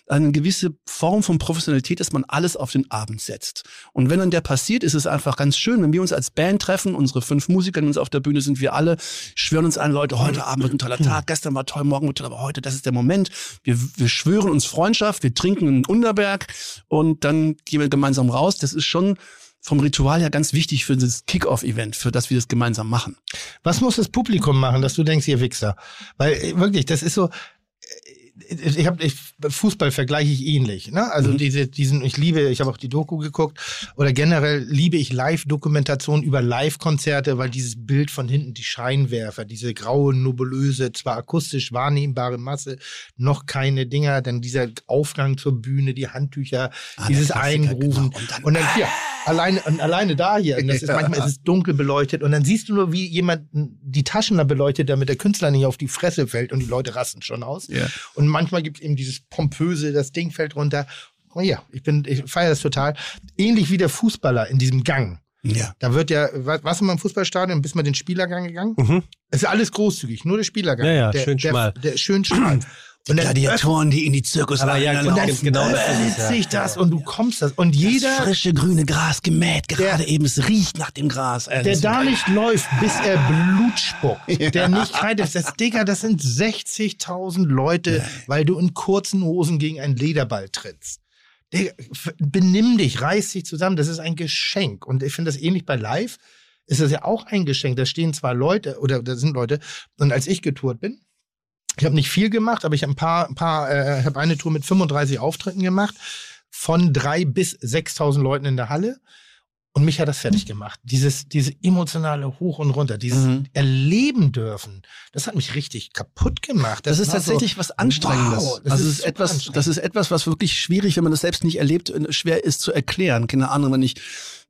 Eine gewisse Form von Professionalität, dass man alles auf den Abend setzt. Und wenn dann der passiert, ist es einfach ganz schön, wenn wir uns als Band treffen, unsere fünf Musiker, die uns auf der Bühne sind, wir alle schwören uns an, Leute, heute Abend wird ein toller Tag, gestern war toll, morgen wird toll, aber heute, das ist der Moment. Wir, wir schwören uns Freundschaft, wir trinken einen Unterberg und dann gehen wir gemeinsam raus. Das ist schon vom Ritual her ganz wichtig für das Kick-Off-Event, für das wir das gemeinsam machen. Was muss das Publikum machen, dass du denkst, ihr Wichser? Weil äh, wirklich, das ist so. Ich habe ich, Fußball vergleiche ich ähnlich. Ne? Also Mhm. diese, diesen, ich liebe, ich habe auch die Doku geguckt oder generell liebe ich Live-Dokumentationen über Live-Konzerte, weil dieses Bild von hinten, die Scheinwerfer, diese graue, nobulöse, zwar akustisch wahrnehmbare Masse, noch keine Dinger, dann dieser Aufgang zur Bühne, die Handtücher, Ah, dieses Eingrooven genau. Und dann- und dann hier alleine und alleine da hier, und das ist manchmal ist es dunkel beleuchtet und dann siehst du nur, wie jemand die Taschen da beleuchtet, damit der Künstler nicht auf die Fresse fällt und die Leute rasten schon aus. Ja. Und manchmal gibt es eben dieses pompöse, das Ding fällt runter. Oh ja, ich bin, ich feiere das total. Ähnlich wie der Fußballer in diesem Gang. Ja. Da wird ja, wa- warst du mal im Fußballstadion, bist mal den Spielergang gegangen? Mhm. Es ist alles großzügig, nur der Spielergang. Ja, ja, der, schön der, schmal. Der, schön schmal. Und dann Gladiatoren, die in die Zirkus Aber ja, und Genau das ist es, öffnet ja. sich das und du kommst das. Und jeder, das frische grüne Gras gemäht, gerade eben, es riecht nach dem Gras. Äh, der das- da nicht läuft, bis er Blut spuckt, der nicht reit ist, das Digga, das sind 60.000 Leute, weil du in kurzen Hosen gegen einen Lederball trittst. Digga, benimm dich, reiß dich zusammen, das ist ein Geschenk. Und ich finde das ähnlich bei Live, ist das ja auch ein Geschenk. Da stehen zwar Leute, oder da sind Leute, und als ich getourt bin, ich habe nicht viel gemacht, aber ich habe ein paar, ein paar, äh, habe eine Tour mit 35 Auftritten gemacht, von drei bis 6.000 Leuten in der Halle. Und mich hat das fertig gemacht. Dieses, diese emotionale Hoch und Runter, dieses Mhm. Erleben dürfen, das hat mich richtig kaputt gemacht. Das, ist war so- tatsächlich was Anstrengendes. Wow, das also ist ist etwas, anstrengend. das ist etwas, was wirklich schwierig, wenn man das selbst nicht erlebt, äh, schwer ist zu erklären. Keine Ahnung, wenn ich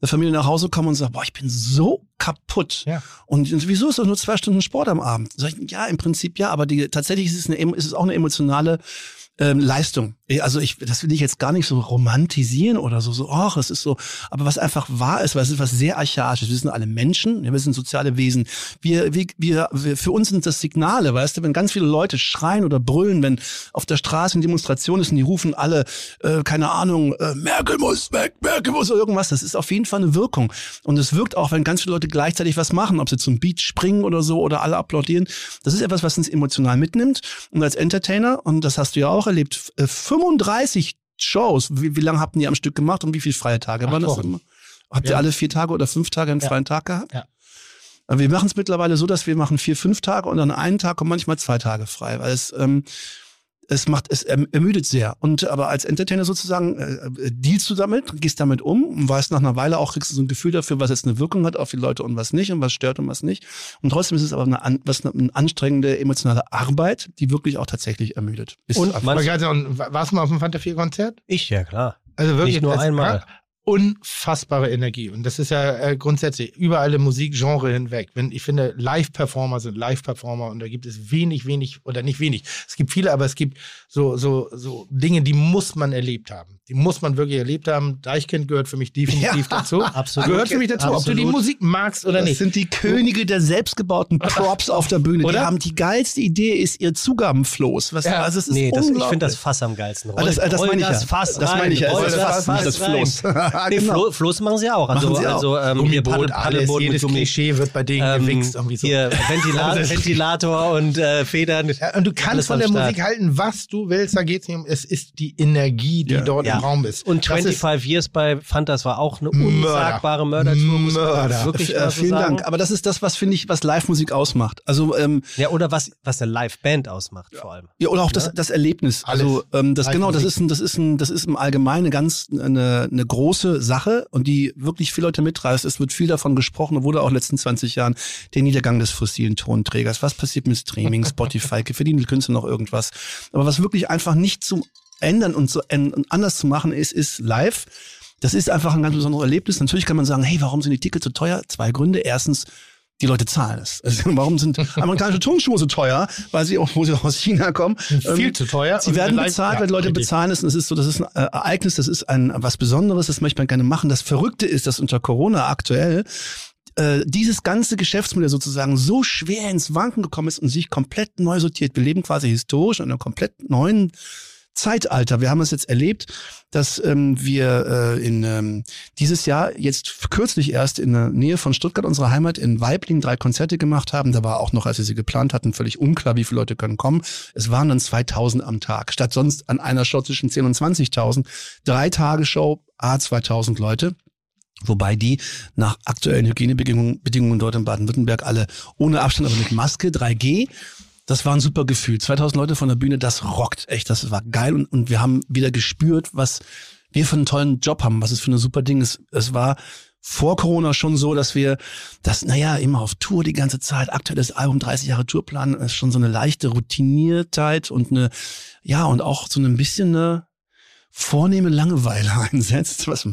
der Familie nach Hause komme und sage, boah, ich bin so kaputt. Ja. Und wieso ist doch nur zwei Stunden Sport am Abend? Sag ich, ja, im Prinzip ja, aber die, tatsächlich ist es, eine, ist es auch eine emotionale ähm, Leistung. Also ich, das will ich jetzt gar nicht so romantisieren oder so, so, ach, es ist so, aber was einfach wahr ist, weil es ist was sehr archaisches. Wir sind alle Menschen, wir sind soziale Wesen. Wir, wir, wir, wir, für uns sind das Signale, weißt du, wenn ganz viele Leute schreien oder brüllen, wenn auf der Straße eine Demonstration ist und die rufen alle, äh, keine Ahnung, äh, Merkel muss weg, Merkel muss oder irgendwas, das ist auf jeden Fall eine Wirkung. Und es wirkt auch, wenn ganz viele Leute gleichzeitig was machen, ob sie zum Beat springen oder so oder alle applaudieren. Das ist etwas, was uns emotional mitnimmt. Und als Entertainer, und das hast du ja auch erlebt, äh, 35 Shows, wie, wie lange habt ihr am Stück gemacht und wie viele freie Tage Acht waren das immer? Habt ihr Ja. alle vier Tage oder fünf Tage einen Ja. freien Tag gehabt? Ja. Aber Wir machen es mittlerweile so, dass wir machen vier, fünf Tage und dann einen Tag und manchmal zwei Tage frei, weil es ähm, es macht es erm- ermüdet sehr und aber als Entertainer sozusagen äh, äh, dealst du damit, gehst damit um und weißt nach einer Weile auch kriegst du so ein Gefühl dafür, was jetzt eine Wirkung hat auf die Leute und was nicht und was stört und was nicht und trotzdem ist es aber eine, an, was eine, eine anstrengende emotionale Arbeit, die wirklich auch tatsächlich ermüdet. Bis Und man- warst du mal auf dem Fanta 4 Konzert? Ich, ja klar. Also wirklich. Nicht nur einmal. Unfassbare Energie. Und das ist ja äh, grundsätzlich überall im Musikgenre hinweg. Wenn, ich finde, Live-Performer sind Live-Performer und da gibt es wenig, wenig, oder nicht wenig. Es gibt viele, aber es gibt so, so, so Dinge, die muss man erlebt haben. Die muss man wirklich erlebt haben. Deichkind gehört für mich definitiv Ja, dazu. absolut. Gehört für mich dazu. Ob du die Absolut. Musik magst oder das nicht. sind die Könige der selbstgebauten Props auf der Bühne. Die Oder? haben die geilste Idee ist ihr Zugabenfloß. Was, Ja. also es ist Nee, das, ich finde das Fass am geilsten. Ah, das, äh, das Roll meine ich das ja. Fass das meine ich ja. Roll das das Fass, nicht das rein. Floß. Nee, Genau. Flo, Floß machen sie auch. Also, Machen sie auch. also ähm, hier Gummiboot, Paddel, alles, Paddelboot jedes Gummi. Klischee wird bei denen Ähm, gewichst. Irgendwie so. Hier Ventila Also- Ventilator und äh, Federn. Ja, und du kannst von der Start. Musik halten, was du willst. Da geht es nicht um. Es ist die Energie, die Ja. dort Ja. im Raum ist. Und Das ist 25 Years bei Fantas war auch eine unsagbare Mördertour, Mörder. wirklich Äh, so vielen sagen. Dank. Aber das ist das, was finde ich, was Live-Musik ausmacht. Also ähm, Ja, oder was, was eine Live-Band ausmacht vor allem. ja, oder auch das, das Erlebnis. Alles. Also ähm, das genau, das ist ein, das ist ein, das ist im Allgemeinen eine ganz eine, eine große Sache und die wirklich viele Leute mitreißt. Es wird viel davon gesprochen, wurde auch in den letzten 20 Jahren der Niedergang des fossilen Tonträgers. Was passiert mit Streaming, Spotify? Verdienen die Künstler noch irgendwas? Aber was wirklich einfach nicht zu ändern und, zu, und anders zu machen ist, ist live. Das ist einfach ein ganz besonderes Erlebnis. Natürlich kann man sagen, hey, warum sind die Tickets so teuer? Zwei Gründe. Erstens, die Leute zahlen es. Also warum sind amerikanische Turnschuhe so teuer? Weil sie, auch, wo sie aus China kommen. viel Ähm, zu teuer. Sie werden bezahlt, weil Leute richtig. bezahlen es. Und es ist so, das ist ein äh, Ereignis, das ist ein was Besonderes, das möchte man gerne machen. Das Verrückte ist, dass unter Corona aktuell äh, dieses ganze Geschäftsmodell sozusagen so schwer ins Wanken gekommen ist und sich komplett neu sortiert. Wir leben quasi historisch in einem komplett neuen Zeitalter. Wir haben es jetzt erlebt, dass ähm, wir äh, in ähm, dieses Jahr jetzt kürzlich erst in der Nähe von Stuttgart, unserer Heimat, in Weibling drei Konzerte gemacht haben. Da war auch noch, als wir sie geplant hatten, völlig unklar, wie viele Leute können kommen. Es waren dann 2000 am Tag, statt sonst an einer Show zwischen 10 und 20.000. Drei Tage Show, A 2000 Leute. Wobei die nach aktuellen Hygienebedingungen Bedingungen dort in Baden-Württemberg alle ohne Abstand, aber mit Maske, 3G. Das war ein super Gefühl. 2000 Leute von der Bühne, das rockt echt. Das war geil. Und, und wir haben wieder gespürt, was wir für einen tollen Job haben, was es für ein super Ding ist. Es war vor Corona schon so, dass wir das, naja, immer auf Tour die ganze Zeit, aktuelles Album, 30 Jahre Tourplan, ist schon so eine leichte Routiniertheit und eine, ja, und auch so ein bisschen eine, vornehme Langeweile einsetzt. Was,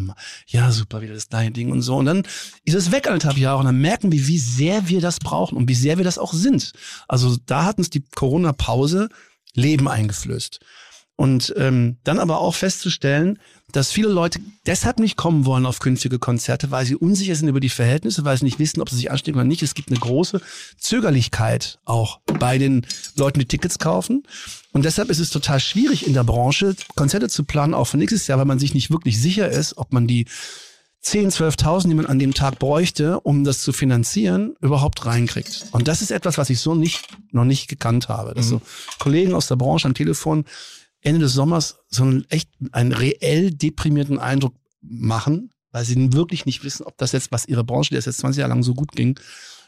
ja, super, wieder das gleiche Ding und so. Und dann ist es weg anderthalb Jahre und dann merken wir, wie sehr wir das brauchen und wie sehr wir das auch sind. Also da hat uns die Corona-Pause Leben eingeflößt. Und ähm, dann aber auch festzustellen, dass viele Leute deshalb nicht kommen wollen auf künftige Konzerte, weil sie unsicher sind über die Verhältnisse, weil sie nicht wissen, ob sie sich anstecken oder nicht. Es gibt eine große Zögerlichkeit auch bei den Leuten, die Tickets kaufen. Und deshalb ist es total schwierig in der Branche, Konzerte zu planen, auch für nächstes Jahr, weil man sich nicht wirklich sicher ist, ob man die 10, 12.000, die man an dem Tag bräuchte, um das zu finanzieren, überhaupt reinkriegt. Und das ist etwas, was ich so nicht, noch nicht gekannt habe. Dass so Kollegen aus der Branche am Telefon Ende des Sommers so einen echt, einen reell deprimierten Eindruck machen, weil sie wirklich nicht wissen, ob das jetzt, was ihre Branche, die es jetzt 20 Jahre lang so gut ging,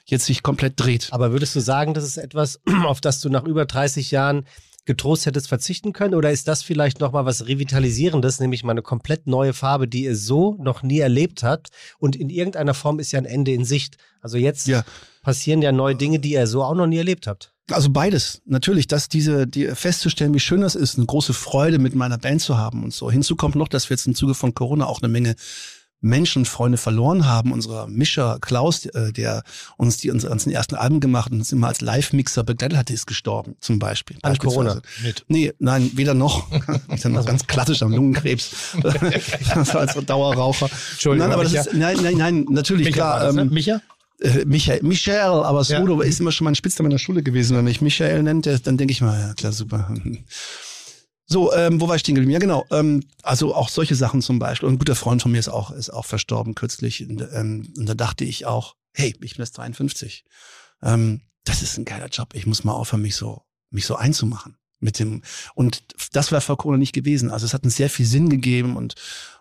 jetzt sich komplett dreht. Aber würdest du sagen, das ist etwas, auf das du nach über 30 Jahren getrost hättest verzichten können? Oder ist das vielleicht nochmal was Revitalisierendes, nämlich mal eine komplett neue Farbe, die ihr so noch nie erlebt habt? Und in irgendeiner Form ist ja ein Ende in Sicht. Also jetzt Ja. passieren ja neue Dinge, die ihr so auch noch nie erlebt habt. Also beides. Natürlich, dass diese, die festzustellen, wie schön das ist, eine große Freude mit meiner Band zu haben und so. Hinzu kommt noch, dass wir jetzt im Zuge von Corona auch eine Menge Menschen, Freunde verloren haben. Unser Mischer Klaus, äh, der uns die ganzen ersten Alben gemacht und uns immer als Live-Mixer begleitet hatte, ist gestorben, zum Beispiel. An. Corona. Mit. Nee, nein, weder noch. Ich dann noch ganz klassisch am Lungenkrebs. das war als Dauerraucher. Entschuldigung, Nein, aber das Micha. ist, nein, nein, nein, natürlich, Micha klar. das, ne? ähm, Micha? äh, Michael, Michael, aber Ja. Srudo ist immer schon mein Spitzname in der Schule gewesen. Wenn mich Michael nennt, dann denke ich mal, ja klar, super. So, ähm, wo war ich stehen geblieben? Ja, genau. Ähm, also auch solche Sachen zum Beispiel. Und ein guter Freund von mir ist auch, ist auch verstorben kürzlich. Und, ähm, und da dachte ich auch, hey, ich bin jetzt 53. Ähm, das ist ein geiler Job. Ich muss mal aufhören, mich so, mich so einzumachen. Mit dem, und das wäre vor Corona nicht gewesen. Also es hat uns sehr viel Sinn gegeben und,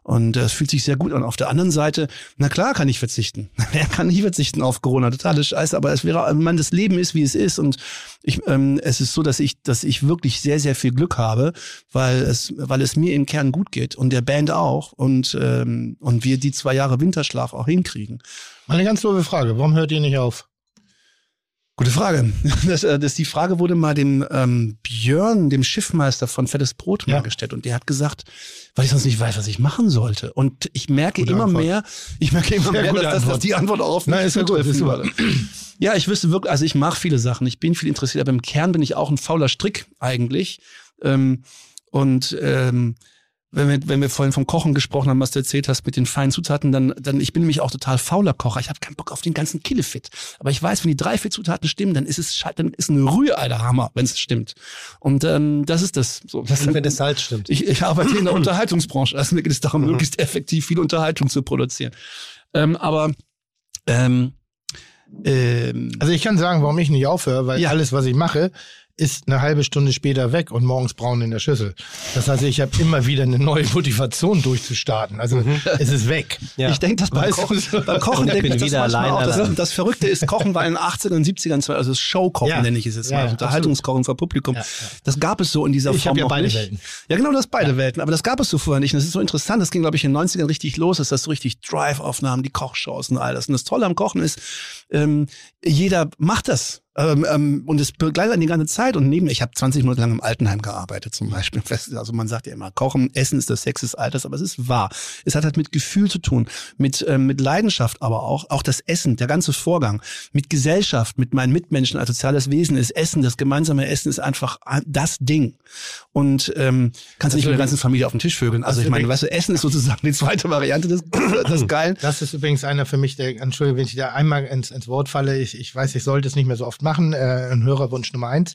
und äh, es fühlt sich sehr gut an. Auf der anderen Seite, na klar kann ich verzichten. Wer kann nicht verzichten auf Corona? Totale Scheiße. Aber es wäre, ich meine, das Leben ist, wie es ist. Und ich, ähm, es ist so, dass ich, dass ich wirklich sehr, sehr viel Glück habe, weil es, weil es mir im Kern gut geht und der Band auch und, ähm, und wir die zwei Jahre Winterschlaf auch hinkriegen. Eine ganz doofe Frage. Warum hört ihr nicht auf? Gute Frage. Das, äh, das, die Frage wurde mal dem ähm, Björn, dem Schiffmeister von Fettes Brot, mal Ja. gestellt. Und der hat gesagt, weil ich sonst nicht weiß, was ich machen sollte. Und ich merke Gute immer Antwort. mehr, ich merke immer Sehr mehr, dass, dass, dass die Antwort auf Nein, mich ist ja gut, ist super. Ja, ich wüsste wirklich, also ich mache viele Sachen. Ich bin viel interessiert, aber im Kern bin ich auch ein fauler Strick eigentlich. Ähm, und ähm, wenn wir, wenn wir vorhin vom Kochen gesprochen haben, was du erzählt hast mit den feinen Zutaten, dann, dann ich bin nämlich auch total fauler Kocher. Ich habe keinen Bock auf den ganzen Killefit. Aber ich weiß, wenn die drei, vier Zutaten stimmen, dann ist es dann ist ein Rührei der Hammer, wenn es stimmt. Und ähm, das ist das. So, das Und wenn das Salz stimmt. ich, ich arbeite in der Unterhaltungsbranche. Also mir geht es darum, möglichst effektiv viel Unterhaltung zu produzieren. Ähm, aber ähm, ähm, Also ich kann sagen, warum ich nicht aufhöre, weil Ja. alles, was ich mache, ist eine halbe Stunde später weg und morgens braun in der Schüssel. Das heißt, ich habe immer wieder eine neue Motivation durchzustarten. Also es ist weg. Ja. Ich denke, das beim du, Kochen, beim Kochen denke bin ich das wieder manchmal allein auch. Das, allein. das Verrückte ist, Kochen war in den 80ern und 70ern, zwar- also Showkochen Ja. nenne ich es jetzt Ja, mal, ja, Unterhaltungskochen vor Publikum. Ja, ja. Das gab es so in dieser Ich Form ja noch beide nicht. Welten. Ja, genau, das beide Welten. Aber das gab es so vorher nicht. Und das ist so interessant. Das ging, glaube ich, in den 90ern richtig los, dass das so richtig Drive-Aufnahmen, die Kochshows und all das. Und das Tolle am Kochen ist, ähm, jeder macht das. Ähm, ähm, und es begleitet einen die ganze Zeit. Und neben, ich habe 20 Monate lang im Altenheim gearbeitet zum Beispiel. Also man sagt ja immer, Kochen, Essen ist das Sex des Alters, aber es ist wahr. Es hat halt mit Gefühl zu tun, mit, ähm, mit Leidenschaft aber auch. Auch das Essen, der ganze Vorgang, mit Gesellschaft, mit meinen Mitmenschen als soziales Wesen ist Essen, das gemeinsame Essen ist einfach das Ding. Und ähm, kannst du nicht mit der ganzen Familie auf den Tisch vögeln. Also Das ich meine, weißt du, Essen ist sozusagen die zweite Variante des, des Geilen. Das ist übrigens einer für mich, der, Entschuldigung, wenn ich da einmal ins, ins Wort falle, ich, ich weiß, ich sollte es nicht mehr so oft machen, äh, ein Hörerwunsch Nummer eins.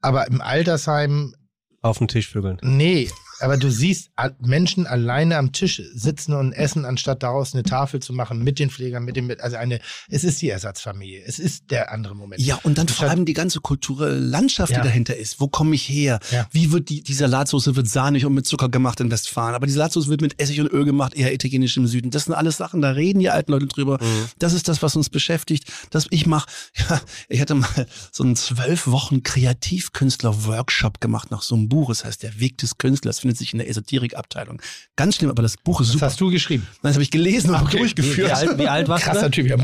Aber im Altersheim, Auf den Tisch vögeln. nee, aber du siehst Menschen alleine am Tisch sitzen und essen, anstatt daraus eine Tafel zu machen mit den Pflegern, mit dem, mit- also eine, es ist die Ersatzfamilie, es ist der andere Moment. Ja, und dann vor allem die ganze kulturelle Landschaft, Ja. die dahinter ist. Wo komme ich her? Ja. Wie wird die, die Salatsauce wird sahnig und mit Zucker gemacht in Westfalen. Aber die Salatsauce wird mit Essig und Öl gemacht, eher italienisch im Süden. Das sind alles Sachen, da reden die alten Leute drüber. Mhm. Das ist das, was uns beschäftigt. Das ich mache, ja, ich hatte mal so einen zwölf Wochen Kreativkünstler-Workshop gemacht nach so einem Buch. Das heißt, der Weg des Künstlers findet sich in der Esoterikabteilung. Ganz schlimm, aber das Buch ist Das super. hast du geschrieben. Nein, das habe ich gelesen und Okay. Wie, durchgeführt. wie, alt, wie alt warst? Krasser Typ, ja.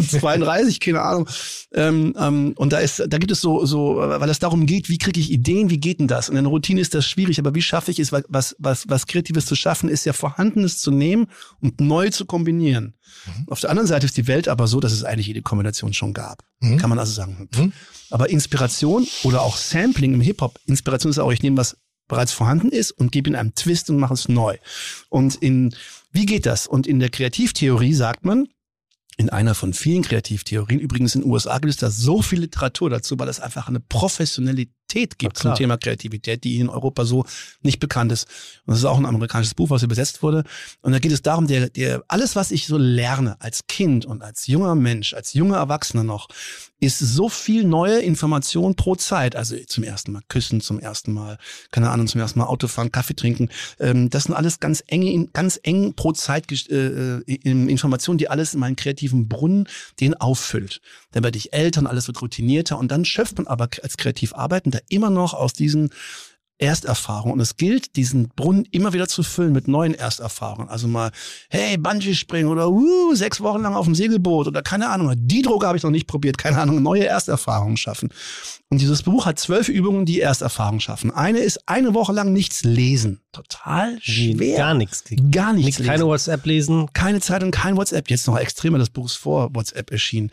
32, keine Ahnung. Ähm, ähm, und da ist, da gibt es so, so, weil es darum geht, wie kriege ich Ideen, wie geht denn das? Und in der Routine ist das schwierig, aber wie schaffe ich es, was, was, was Kreatives zu schaffen, ist ja Vorhandenes zu nehmen und neu zu kombinieren. Auf der anderen Seite ist die Welt aber so, dass es eigentlich jede Kombination schon gab. Mhm. Kann man also sagen. Mhm. Aber Inspiration oder auch Sampling im Hip-Hop, Inspiration ist auch, ich nehme was bereits vorhanden ist und gebe in einem Twist und mache es neu. Und in, wie geht das? Und in der Kreativtheorie sagt man, in einer von vielen Kreativtheorien, übrigens in den USA gibt es da so viel Literatur dazu, weil es einfach eine Professionalität gibt zum. Thema Kreativität, die in Europa so nicht bekannt ist. Und das ist auch ein amerikanisches Buch, was übersetzt wurde. Und da geht es darum, der, der, alles, was ich so lerne als Kind und als junger Mensch, als junger Erwachsener noch, ist so viel neue Information pro Zeit. Also zum ersten Mal küssen, zum ersten Mal, keine Ahnung, zum ersten Mal Auto fahren, Kaffee trinken. Ähm, das sind alles ganz enge, ganz eng pro Zeit äh, äh, Informationen, die alles in meinen kreativen Brunnen den auffüllt. Dann werde ich älter und alles wird routinierter und dann schöpft man aber als kreativ arbeitender er immer noch aus diesen Ersterfahrungen. Und es gilt, diesen Brunnen immer wieder zu füllen mit neuen Ersterfahrungen. Also mal, hey, Bungee springen oder uh, sechs Wochen lang auf dem Segelboot oder keine Ahnung. Die Droge habe ich noch nicht probiert, keine Ahnung, neue Ersterfahrungen schaffen. Und dieses Buch hat zwölf Übungen, die Ersterfahrungen schaffen. Eine ist eine Woche lang nichts lesen. Total schwer. Gar nichts. Gar nichts Nichts, keine WhatsApp lesen. keine Zeitung, kein WhatsApp. Jetzt noch extremer, das Buch ist vor WhatsApp erschienen.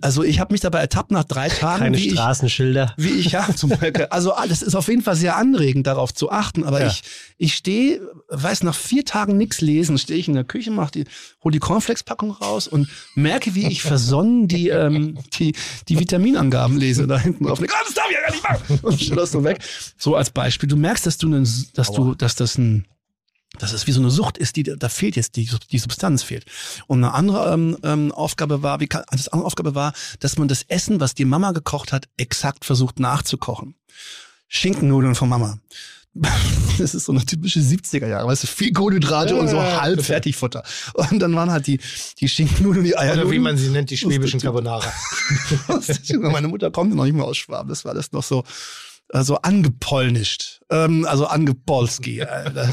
Also ich habe mich dabei ertappt nach drei Tagen, Keine wie ich, Straßenschilder. wie ich ja zum Beispiel. Also das ist auf jeden Fall sehr anregend, darauf zu achten. Aber Ja. ich, ich stehe, weiß nach vier Tagen nichts lesen, stehe ich in der Küche, mach die, hol die Cornflakes-Packung raus und merke, wie ich versonnen die, ähm, die, die Vitaminangaben lese da hinten drauf. Ah, das darf ich ja gar nicht machen. Und das so weg. So als Beispiel. Du merkst, dass du, einen, dass du, dass das ein dass es wie so eine Sucht ist, die da fehlt jetzt, die, die Substanz fehlt. Und eine andere ähm, ähm, Aufgabe war, wie kann, das andere Aufgabe war, dass man das Essen, was die Mama gekocht hat, exakt versucht nachzukochen. Schinkennudeln von Mama. Das ist so eine typische 70er Jahre, weißt du, viel Kohlenhydrate Ja, und so ja, halb. Fertigfutter. Und dann waren halt die, die Schinkennudeln, die Eier. Oder wie man sie nennt, die schwäbischen Carbonara. Meine Mutter kommt noch nicht mehr aus Schwaben. Das war das noch so, äh, so angepolnischt. Ähm, also angepolski. Äh,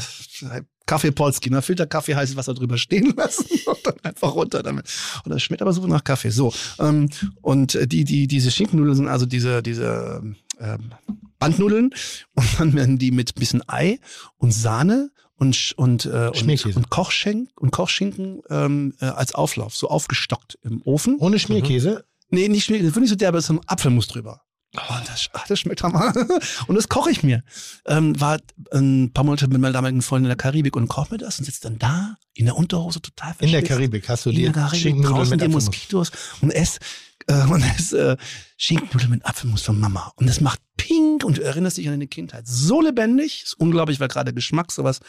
Kaffee Polski, ne? Filterkaffee heißes Wasser drüber stehen lassen und dann einfach runter damit. Und das schmeckt aber super nach Kaffee. So. Ähm, und äh, die, die, diese Schinkennudeln sind also diese, diese ähm, Bandnudeln und dann werden die mit bisschen Ei und Sahne und, und, äh, und, Schmierkäse. und Kochschenk und Kochschinken ähm, äh, als Auflauf, so aufgestockt im Ofen. Ohne Schmierkäse. Nee, nicht schmeckt, das wird nicht so derbe, es ist so ein Apfelmus drüber. Oh, das, ach, das schmeckt hammer. Und das koche ich mir. Ähm, war ein paar Monate mit meiner damaligen Freundin in der Karibik und koche mir das und sitze dann da in der Unterhose total In der verschwitzt. Karibik hast du In die der Karibik, Schinkennudeln draußen mit die Apfelmus. Moskitos und ess, äh, und ess äh, Schinkennudeln mit Apfelmus von Mama. Und das macht pink und du erinnerst dich an deine Kindheit. So lebendig, ist unglaublich, weil gerade Geschmack sowas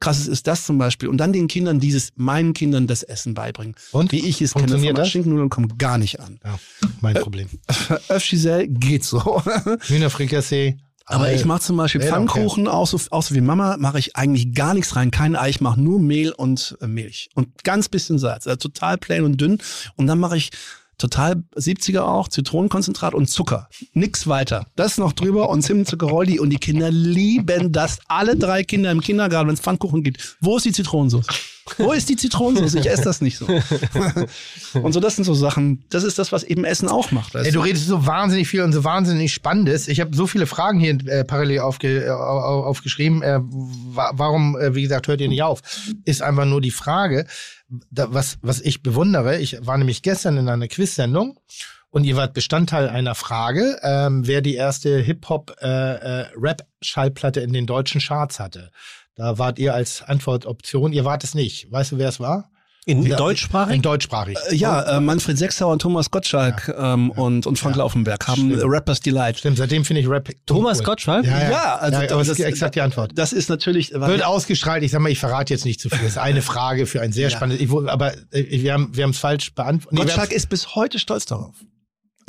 krasses ist das zum Beispiel. Und dann den Kindern dieses, meinen Kindern das Essen beibringen. Und? Wie ich es kenne. Von? Schinkennudeln kommen gar nicht an. Ja, mein Problem. Öfschisel geht so. Hühnerfrikassee. Aber ich mache zum Beispiel Pfannkuchen, auch so, auch so wie Mama, mache ich eigentlich gar nichts rein. Kein Ei, ich mache nur Mehl und äh, Milch. Und ganz bisschen Salz. Also total plain und dünn. Und dann mache ich total 70er auch, Zitronenkonzentrat und Zucker. Nix weiter. Das noch drüber und Zimtzuckerrolli. Und die Kinder lieben das. Alle drei Kinder im Kindergarten, wenn es Pfannkuchen gibt. Wo ist die Zitronensauce? Wo ist die Zitronensauce? Ich esse das nicht so. und so, das sind so Sachen. Das ist das, was eben Essen auch macht. Ey, du redest so wahnsinnig viel und so wahnsinnig Spannendes. Ich habe so viele Fragen hier äh, parallel aufge, äh, au- aufgeschrieben. Äh, wa warum, äh, wie gesagt, hört ihr nicht auf? Ist einfach nur die Frage, da, was, was ich bewundere. Ich war nämlich gestern in einer Quiz-Sendung und ihr wart Bestandteil einer Frage, ähm, wer die erste Hip-Hop-Rap-Schallplatte in den deutschen Charts hatte. Da wart ihr als Antwortoption. Ihr wart es nicht. Weißt du, wer es war? In Ja, deutschsprachig? In deutschsprachig. Äh, Ja, äh, Manfred Sechsauer und Thomas Gottschalk ähm, und, und Frank Ja. Laufenberg haben Stimmt. Rappers Delight. Stimmt, seitdem finde ich Rap. Thomas cool. Gottschalk? Ja, ja. Ja, also ja, das ist exakt die Antwort. Das ist natürlich. Wird ausgestrahlt. Ich sag mal, ich verrate jetzt nicht zu viel. Das ist eine Frage für ein sehr Ja. spannendes. Ich, aber äh, wir haben wir haben es falsch beantwortet. Nee, Gottschalk haben's- ist bis heute stolz darauf.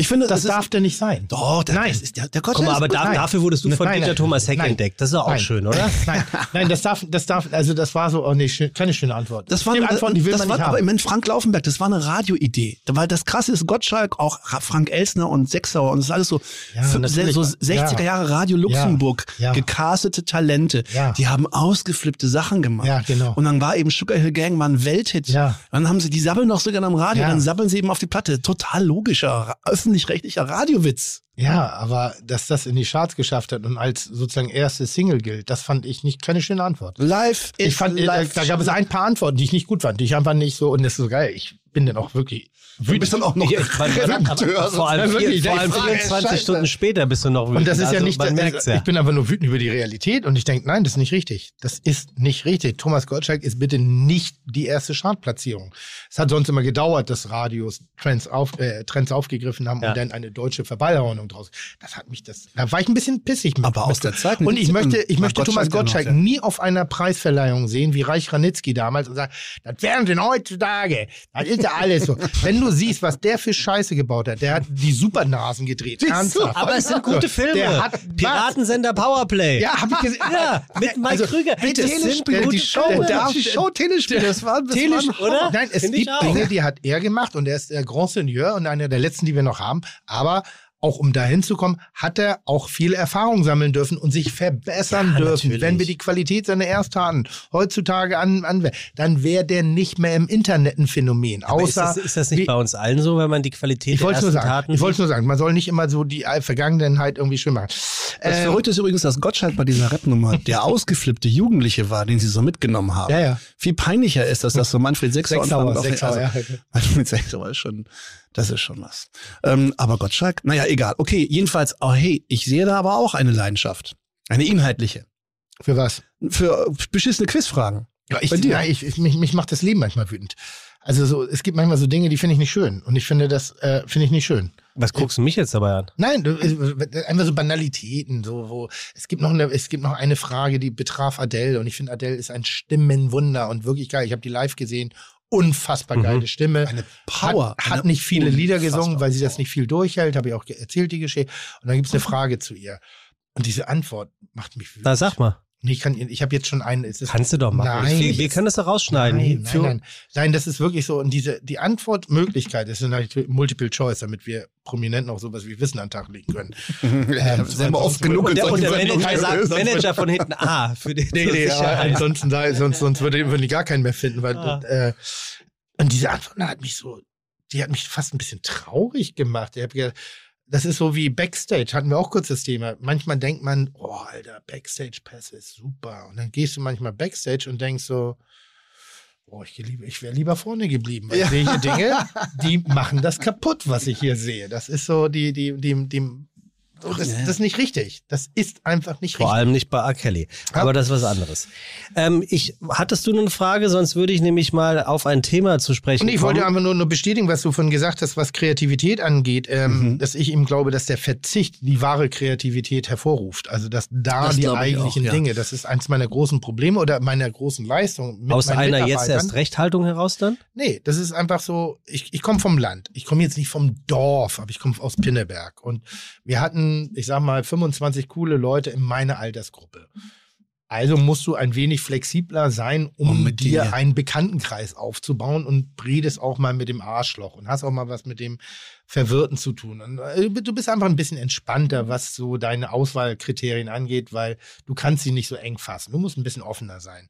Ich finde, das das, darf der nicht sein. Doch, der, Nein. das ist der, der Guck Gottschalk. mal, aber da, nein. dafür wurdest du von Nein, nein. Thomas Heck entdeckt. Das ist auch Nein. schön, oder? Nein, nein, das darf, das darf, also das war so, oh nee, keine schöne Antwort. das war, Stimmt, Antworten, die will das man war nicht aber haben. im Moment Frank Laufenberg, das war eine Radioidee. Weil das krasse ist, Gottschalk, auch Ra- Frank Elsner und Sechsauer und das ist alles so, Ja, so 60er Ja. Jahre Radio Luxemburg, Ja. Gecastete Talente. Die haben ausgeflippte Sachen gemacht. Ja, genau. Und dann war eben Sugar Hill Gang war ein Welthit. Ja. Dann haben sie, die sabbeln noch sogar am Radio, dann sabbeln sie eben auf die Platte. Total logischer, öffentlich-rechtlicher Radiowitz. Ja, aber dass das in die Charts geschafft hat und als sozusagen erste Single gilt, das fand ich nicht keine schöne Antwort. Live Ich fand, äh, live. da gab es ein paar Antworten, die ich nicht gut fand, die ich einfach nicht so, und das ist so geil. Ich bin dann auch wirklich Du bist dann auch noch Ja, Redakteur. vor allem, wirklich, vor allem frage, 24 Scheiße. Stunden später bist du noch wütend. Und das ist ja Also, nicht, man merkt's ja. ich bin einfach nur wütend über die Realität und ich denke, nein, das ist nicht richtig. Das ist nicht richtig. Thomas Gottschalk ist bitte nicht die erste Chartplatzierung. Es hat sonst immer gedauert, dass Radios Trends, auf, äh, Trends aufgegriffen haben Ja. und dann eine deutsche Verballhornung draus. Das hat mich das, da war ich ein bisschen pissig mit. Aber aus mit- der Zeit Und ich möchte, ich möchte Thomas Gottschalk Gottschalk ja. nie auf einer Preisverleihung sehen, wie Reich Ranitzky damals und sagt, das Fernsehen heutzutage, das ist ja alles so. Wenn du siehst, was der für Scheiße gebaut hat, der hat die Supernasen gedreht. Ernsthaft. Aber es sind gute Filme. Der hat Piratensender Powerplay. ja, hab ich gesehen. Ja, mit Mike Also, Krüger. Ey, bitte, das sind gute die Show, Filme. der- die Show Telespiel, das war, das Tele- war oder? Nein, es Finde ich gibt. Dinge, die hat er gemacht und er ist der Grand Seigneur und einer der letzten, die wir noch haben. Aber auch um dahin zu kommen, hat er auch viel Erfahrung sammeln dürfen und sich verbessern Ja, dürfen. natürlich. Wenn wir die Qualität seiner Ersttaten heutzutage an, an dann wäre der nicht mehr im Internet ein Phänomen. Aber ist, Außer das, ist das nicht wie- bei uns allen so, wenn man die Qualität ich der ersten nur sagen, Taten ich wollte nur sagen, man soll nicht immer so die Vergangenheit irgendwie schön machen. Das Ähm, Verrückte ist übrigens, dass Gottschalk bei dieser Rap-Nummer der ausgeflippte Jugendliche war, den sie so mitgenommen haben. Ja, ja. Viel peinlicher ist das, dass so Manfred Sechsauer Sechsauer, und Frank Sechsauer, also, ja. Manfred Sechsauer ist schon, das ist schon was. Ähm, aber Gottschalk, naja, egal. Okay, jedenfalls, oh hey, ich sehe da aber auch eine Leidenschaft. Eine inhaltliche. Für was? Für beschissene Quizfragen. Ja, ich, Bei dir? ja, ich, ich, mich, mich macht das Leben manchmal wütend. Also so, es gibt manchmal so Dinge, die finde ich nicht schön. Und ich finde das, äh, finde ich nicht schön. Was guckst du mich jetzt dabei an? Nein, du, äh, einfach so Banalitäten, so wo es gibt noch eine, es gibt noch eine Frage, die betraf Adele und ich finde Adele ist ein Stimmenwunder und wirklich geil. Ich habe die live gesehen, unfassbar Mhm. geile Stimme. Eine Power. Hat, hat nicht viele Lieder gesungen, weil sie das nicht viel durchhält, habe ich auch erzählt die Geschichte. Und dann gibt es eine Frage zu ihr. Und diese Antwort macht mich wütend. Na, sag mal. Nee, ich kann, ich habe jetzt schon einen. Es ist, Kannst du doch machen. Nein, wir, wir können das doch rausschneiden. Nein, nein, nein. Nein, das ist wirklich so. Und diese, die Antwortmöglichkeit ist natürlich Multiple Choice, damit wir Prominenten auch sowas wie Wissen an den Tag legen können. Ja, das haben wir oft genug Und der, und der Manager sagt, Manager von hinten A für die Nee, nee, Sicherheit. ansonsten, da, sonst, sonst würde, würden die gar keinen mehr finden. Weil, Ah. äh, und diese Antwort na, hat mich so, die hat mich fast ein bisschen traurig gemacht. Ich hab gedacht, das ist so wie Backstage, hatten wir auch kurz das Thema. Manchmal denkt man, oh, Alter, Backstage-Pässe ist super. Und dann gehst du manchmal Backstage und denkst so, oh, ich, ich wäre lieber vorne geblieben. Weil ich sehe hier Dinge, die machen das kaputt, was ich hier sehe. Das ist so die, die, die, die, das, das ist nicht richtig. Das ist einfach nicht Vor richtig. allem nicht bei R. Kelly. Aber das ist was anderes. Ähm, ich, hattest du eine Frage? Sonst würde ich nämlich mal auf ein Thema zu sprechen Und ich kommen. wollte einfach nur, nur bestätigen, was du von gesagt hast, was Kreativität angeht, ähm, Mhm. dass ich eben glaube, dass der Verzicht die wahre Kreativität hervorruft. Also dass da Das die eigentlichen auch, ja. Dinge, das ist eins meiner großen Probleme oder meiner großen Leistungen. mit Aus einer jetzt erst Rechthaltung heraus dann? Nee, das ist einfach so, ich, ich komme vom Land. Ich komme jetzt nicht vom Dorf, aber ich komme aus Pinneberg. Und wir hatten, ich sag mal, 25 coole Leute in meiner Altersgruppe. Also musst du ein wenig flexibler sein, um mit dir dir- einen Bekanntenkreis aufzubauen und redest auch mal mit dem Arschloch und hast auch mal was mit dem Verwirrten zu tun. Und äh, du bist einfach ein bisschen entspannter, was so deine Auswahlkriterien angeht, weil du kannst sie nicht so eng fassen. Du musst ein bisschen offener sein.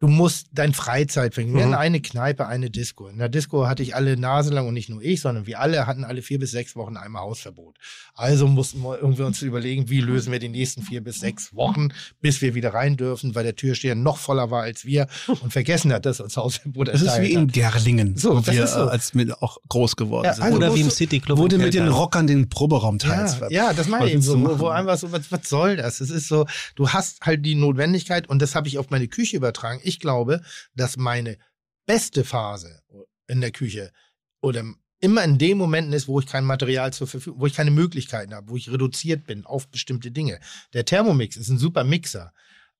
Du musst dein Freizeit finden. Wir Mhm. hatten eine Kneipe, eine Disco. In der Disco hatte ich alle Nase lang und nicht nur ich, sondern wir alle hatten alle vier bis sechs Wochen einmal Hausverbot. Also mussten wir irgendwie uns überlegen, wie lösen wir die nächsten vier bis sechs Wochen, bis wir wieder rein dürfen, weil der Türsteher noch voller war als wir und vergessen hat, dass uns Hausverbot Das ist wie in. Gerlingen, So, wo wir so. äh, als wir auch groß geworden Ja, sind. also Oder musst wie im City Club. wurde mit den. Rockern den Proberaum teils. Ja, ja, das meine ich eben so, wo, machen? wo einfach so, was, was soll das? Es ist so, du hast halt die Notwendigkeit und das habe ich auf meine Küche übertragen. Ich glaube, dass meine beste Phase in der Küche oder immer in den Momenten ist, wo ich kein Material zur Verfügung, wo ich keine Möglichkeiten habe, wo ich reduziert bin auf bestimmte Dinge. Der Thermomix ist ein super Mixer.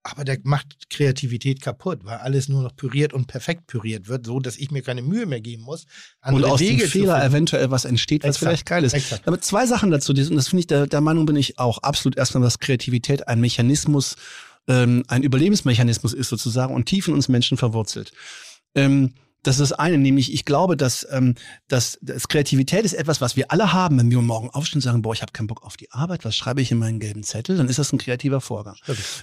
Aber der macht Kreativität kaputt, weil alles nur noch püriert und perfekt püriert wird, so dass ich mir keine Mühe mehr geben muss. und aus Wege dem Fehler eventuell was entsteht, was Exakt, vielleicht geil ist. exakt. Aber zwei Sachen dazu, und das finde ich, der, der Meinung bin ich auch absolut erstmal, dass Kreativität ein Mechanismus, ähm, ein Überlebensmechanismus ist sozusagen und tief in uns Menschen verwurzelt. Ähm, das ist das eine, nämlich ich glaube, dass, ähm, dass, dass Kreativität ist etwas, was wir alle haben. Wenn wir morgen aufstehen und sagen, boah, ich habe keinen Bock auf die Arbeit, was schreibe ich in meinen gelben Zettel, dann ist das ein kreativer Vorgang.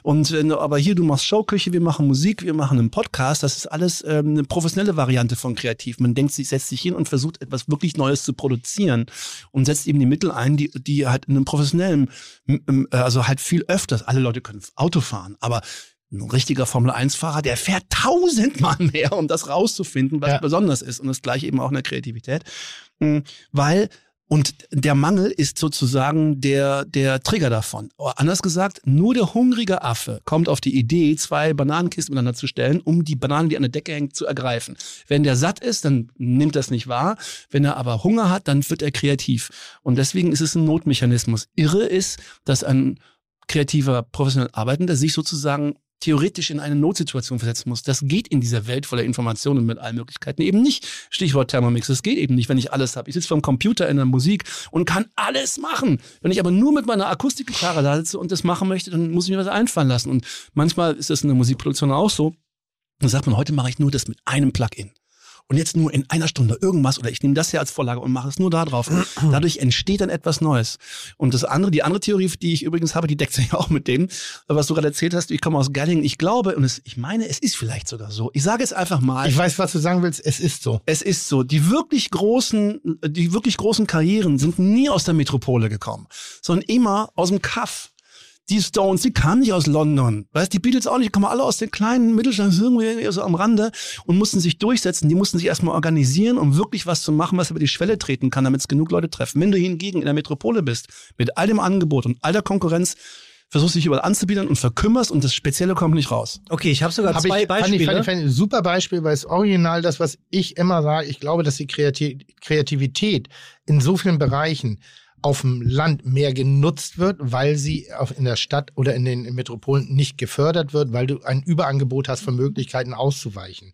Und wenn du aber hier, du machst Showküche, wir machen Musik, wir machen einen Podcast, das ist alles ähm, eine professionelle Variante von kreativ. Man denkt sich, setzt sich hin und versucht etwas wirklich Neues zu produzieren und setzt eben die Mittel ein, die, die halt in einem professionellen, äh, also halt viel öfters, alle Leute können Auto fahren, aber ein richtiger Formel-1-Fahrer, der fährt tausendmal mehr, um das rauszufinden, was Ja. besonders ist. Und das gleiche eben auch in der Kreativität. Mm, Weil, und der Mangel ist sozusagen der, der Trigger davon. Oder anders gesagt, nur der hungrige Affe kommt auf die Idee, zwei Bananenkisten miteinander zu stellen, um die Banane, die an der Decke hängt, zu ergreifen. Wenn der satt ist, dann nimmt das nicht wahr. Wenn er aber Hunger hat, dann wird er kreativ. Und deswegen ist es ein Notmechanismus. Irre ist, dass ein kreativer, professionell Arbeitender sich sozusagen theoretisch in eine Notsituation versetzen muss. Das geht in dieser Welt voller Informationen mit allen Möglichkeiten eben nicht. Stichwort Thermomix. Das geht eben nicht, wenn ich alles habe. Ich sitze vor dem Computer in der Musik und kann alles machen. Wenn ich aber nur mit meiner Akustikgitarre da sitze und das machen möchte, dann muss ich mir was einfallen lassen. Und manchmal ist das in der Musikproduktion auch so. Dann sagt man, heute mache ich nur das mit einem Plugin. Und jetzt nur in einer Stunde irgendwas oder ich nehme das hier als Vorlage und mache es nur da drauf. Dadurch entsteht dann etwas Neues. Und das andere, die andere Theorie, die ich übrigens habe, die deckt sich auch mit dem, was du gerade erzählt hast. Ich komme aus Gerlingen. Ich glaube, und es, ich meine, es ist vielleicht sogar so. Ich sage es einfach mal. Ich weiß, was du sagen willst. Es ist so. Es ist so. Die wirklich großen, die wirklich großen Karrieren sind nie aus der Metropole gekommen, sondern immer aus dem Kaff. Die Stones, die kamen nicht aus London. Weißt, die Beatles auch nicht, die kommen alle aus den kleinen Mittelstand, irgendwie so am Rande und mussten sich durchsetzen. Die mussten sich erstmal organisieren, um wirklich was zu machen, was über die Schwelle treten kann, damit es genug Leute treffen. Wenn du hingegen in der Metropole bist, mit all dem Angebot und all der Konkurrenz, versuchst dich überall anzubieten und verkümmerst und das Spezielle kommt nicht raus. Okay, ich habe sogar Hab zwei ich, Beispiele. Fand ich, fand ich, fand ich ein super Beispiel, weil es original das, was ich immer sage, ich glaube, dass die Kreati Kreativität in so vielen Bereichen auf dem Land mehr genutzt wird, weil sie auf, in der Stadt oder in den Metropolen nicht gefördert wird, weil du ein Überangebot hast von Möglichkeiten auszuweichen.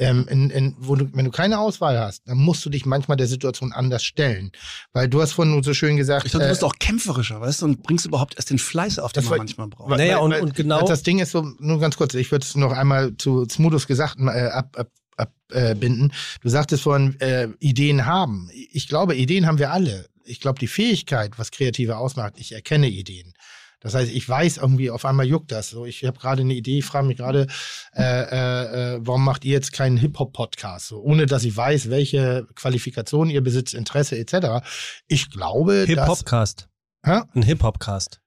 Ähm, in, in, wo du, wenn du keine Auswahl hast, dann musst du dich manchmal der Situation anders stellen. Weil du hast vorhin so schön gesagt, Ich glaube, du äh, bist auch kämpfern, weißt du, und bringst überhaupt erst den Fleiß auf, den man war- manchmal braucht. Weil- Naja, weil- und- weil und genau- Das Ding ist so, nur ganz kurz, ich würde es noch einmal zu Smoothes Gesagten äh, ab, ab, abbinden. Du sagtest vorhin, äh, Ideen haben. Ich glaube, Ideen haben wir alle. Ich glaube, die Fähigkeit, was Kreative ausmacht, ich erkenne Ideen. Das heißt, ich weiß irgendwie, auf einmal juckt das. So, ich habe gerade eine Idee, ich frage mich gerade, äh, äh, äh, warum macht ihr jetzt keinen Hip-Hop-Podcast? So, ohne dass ich weiß, welche Qualifikationen ihr besitzt, Interesse etc. Ich glaube, dass... Hip-Hopcast.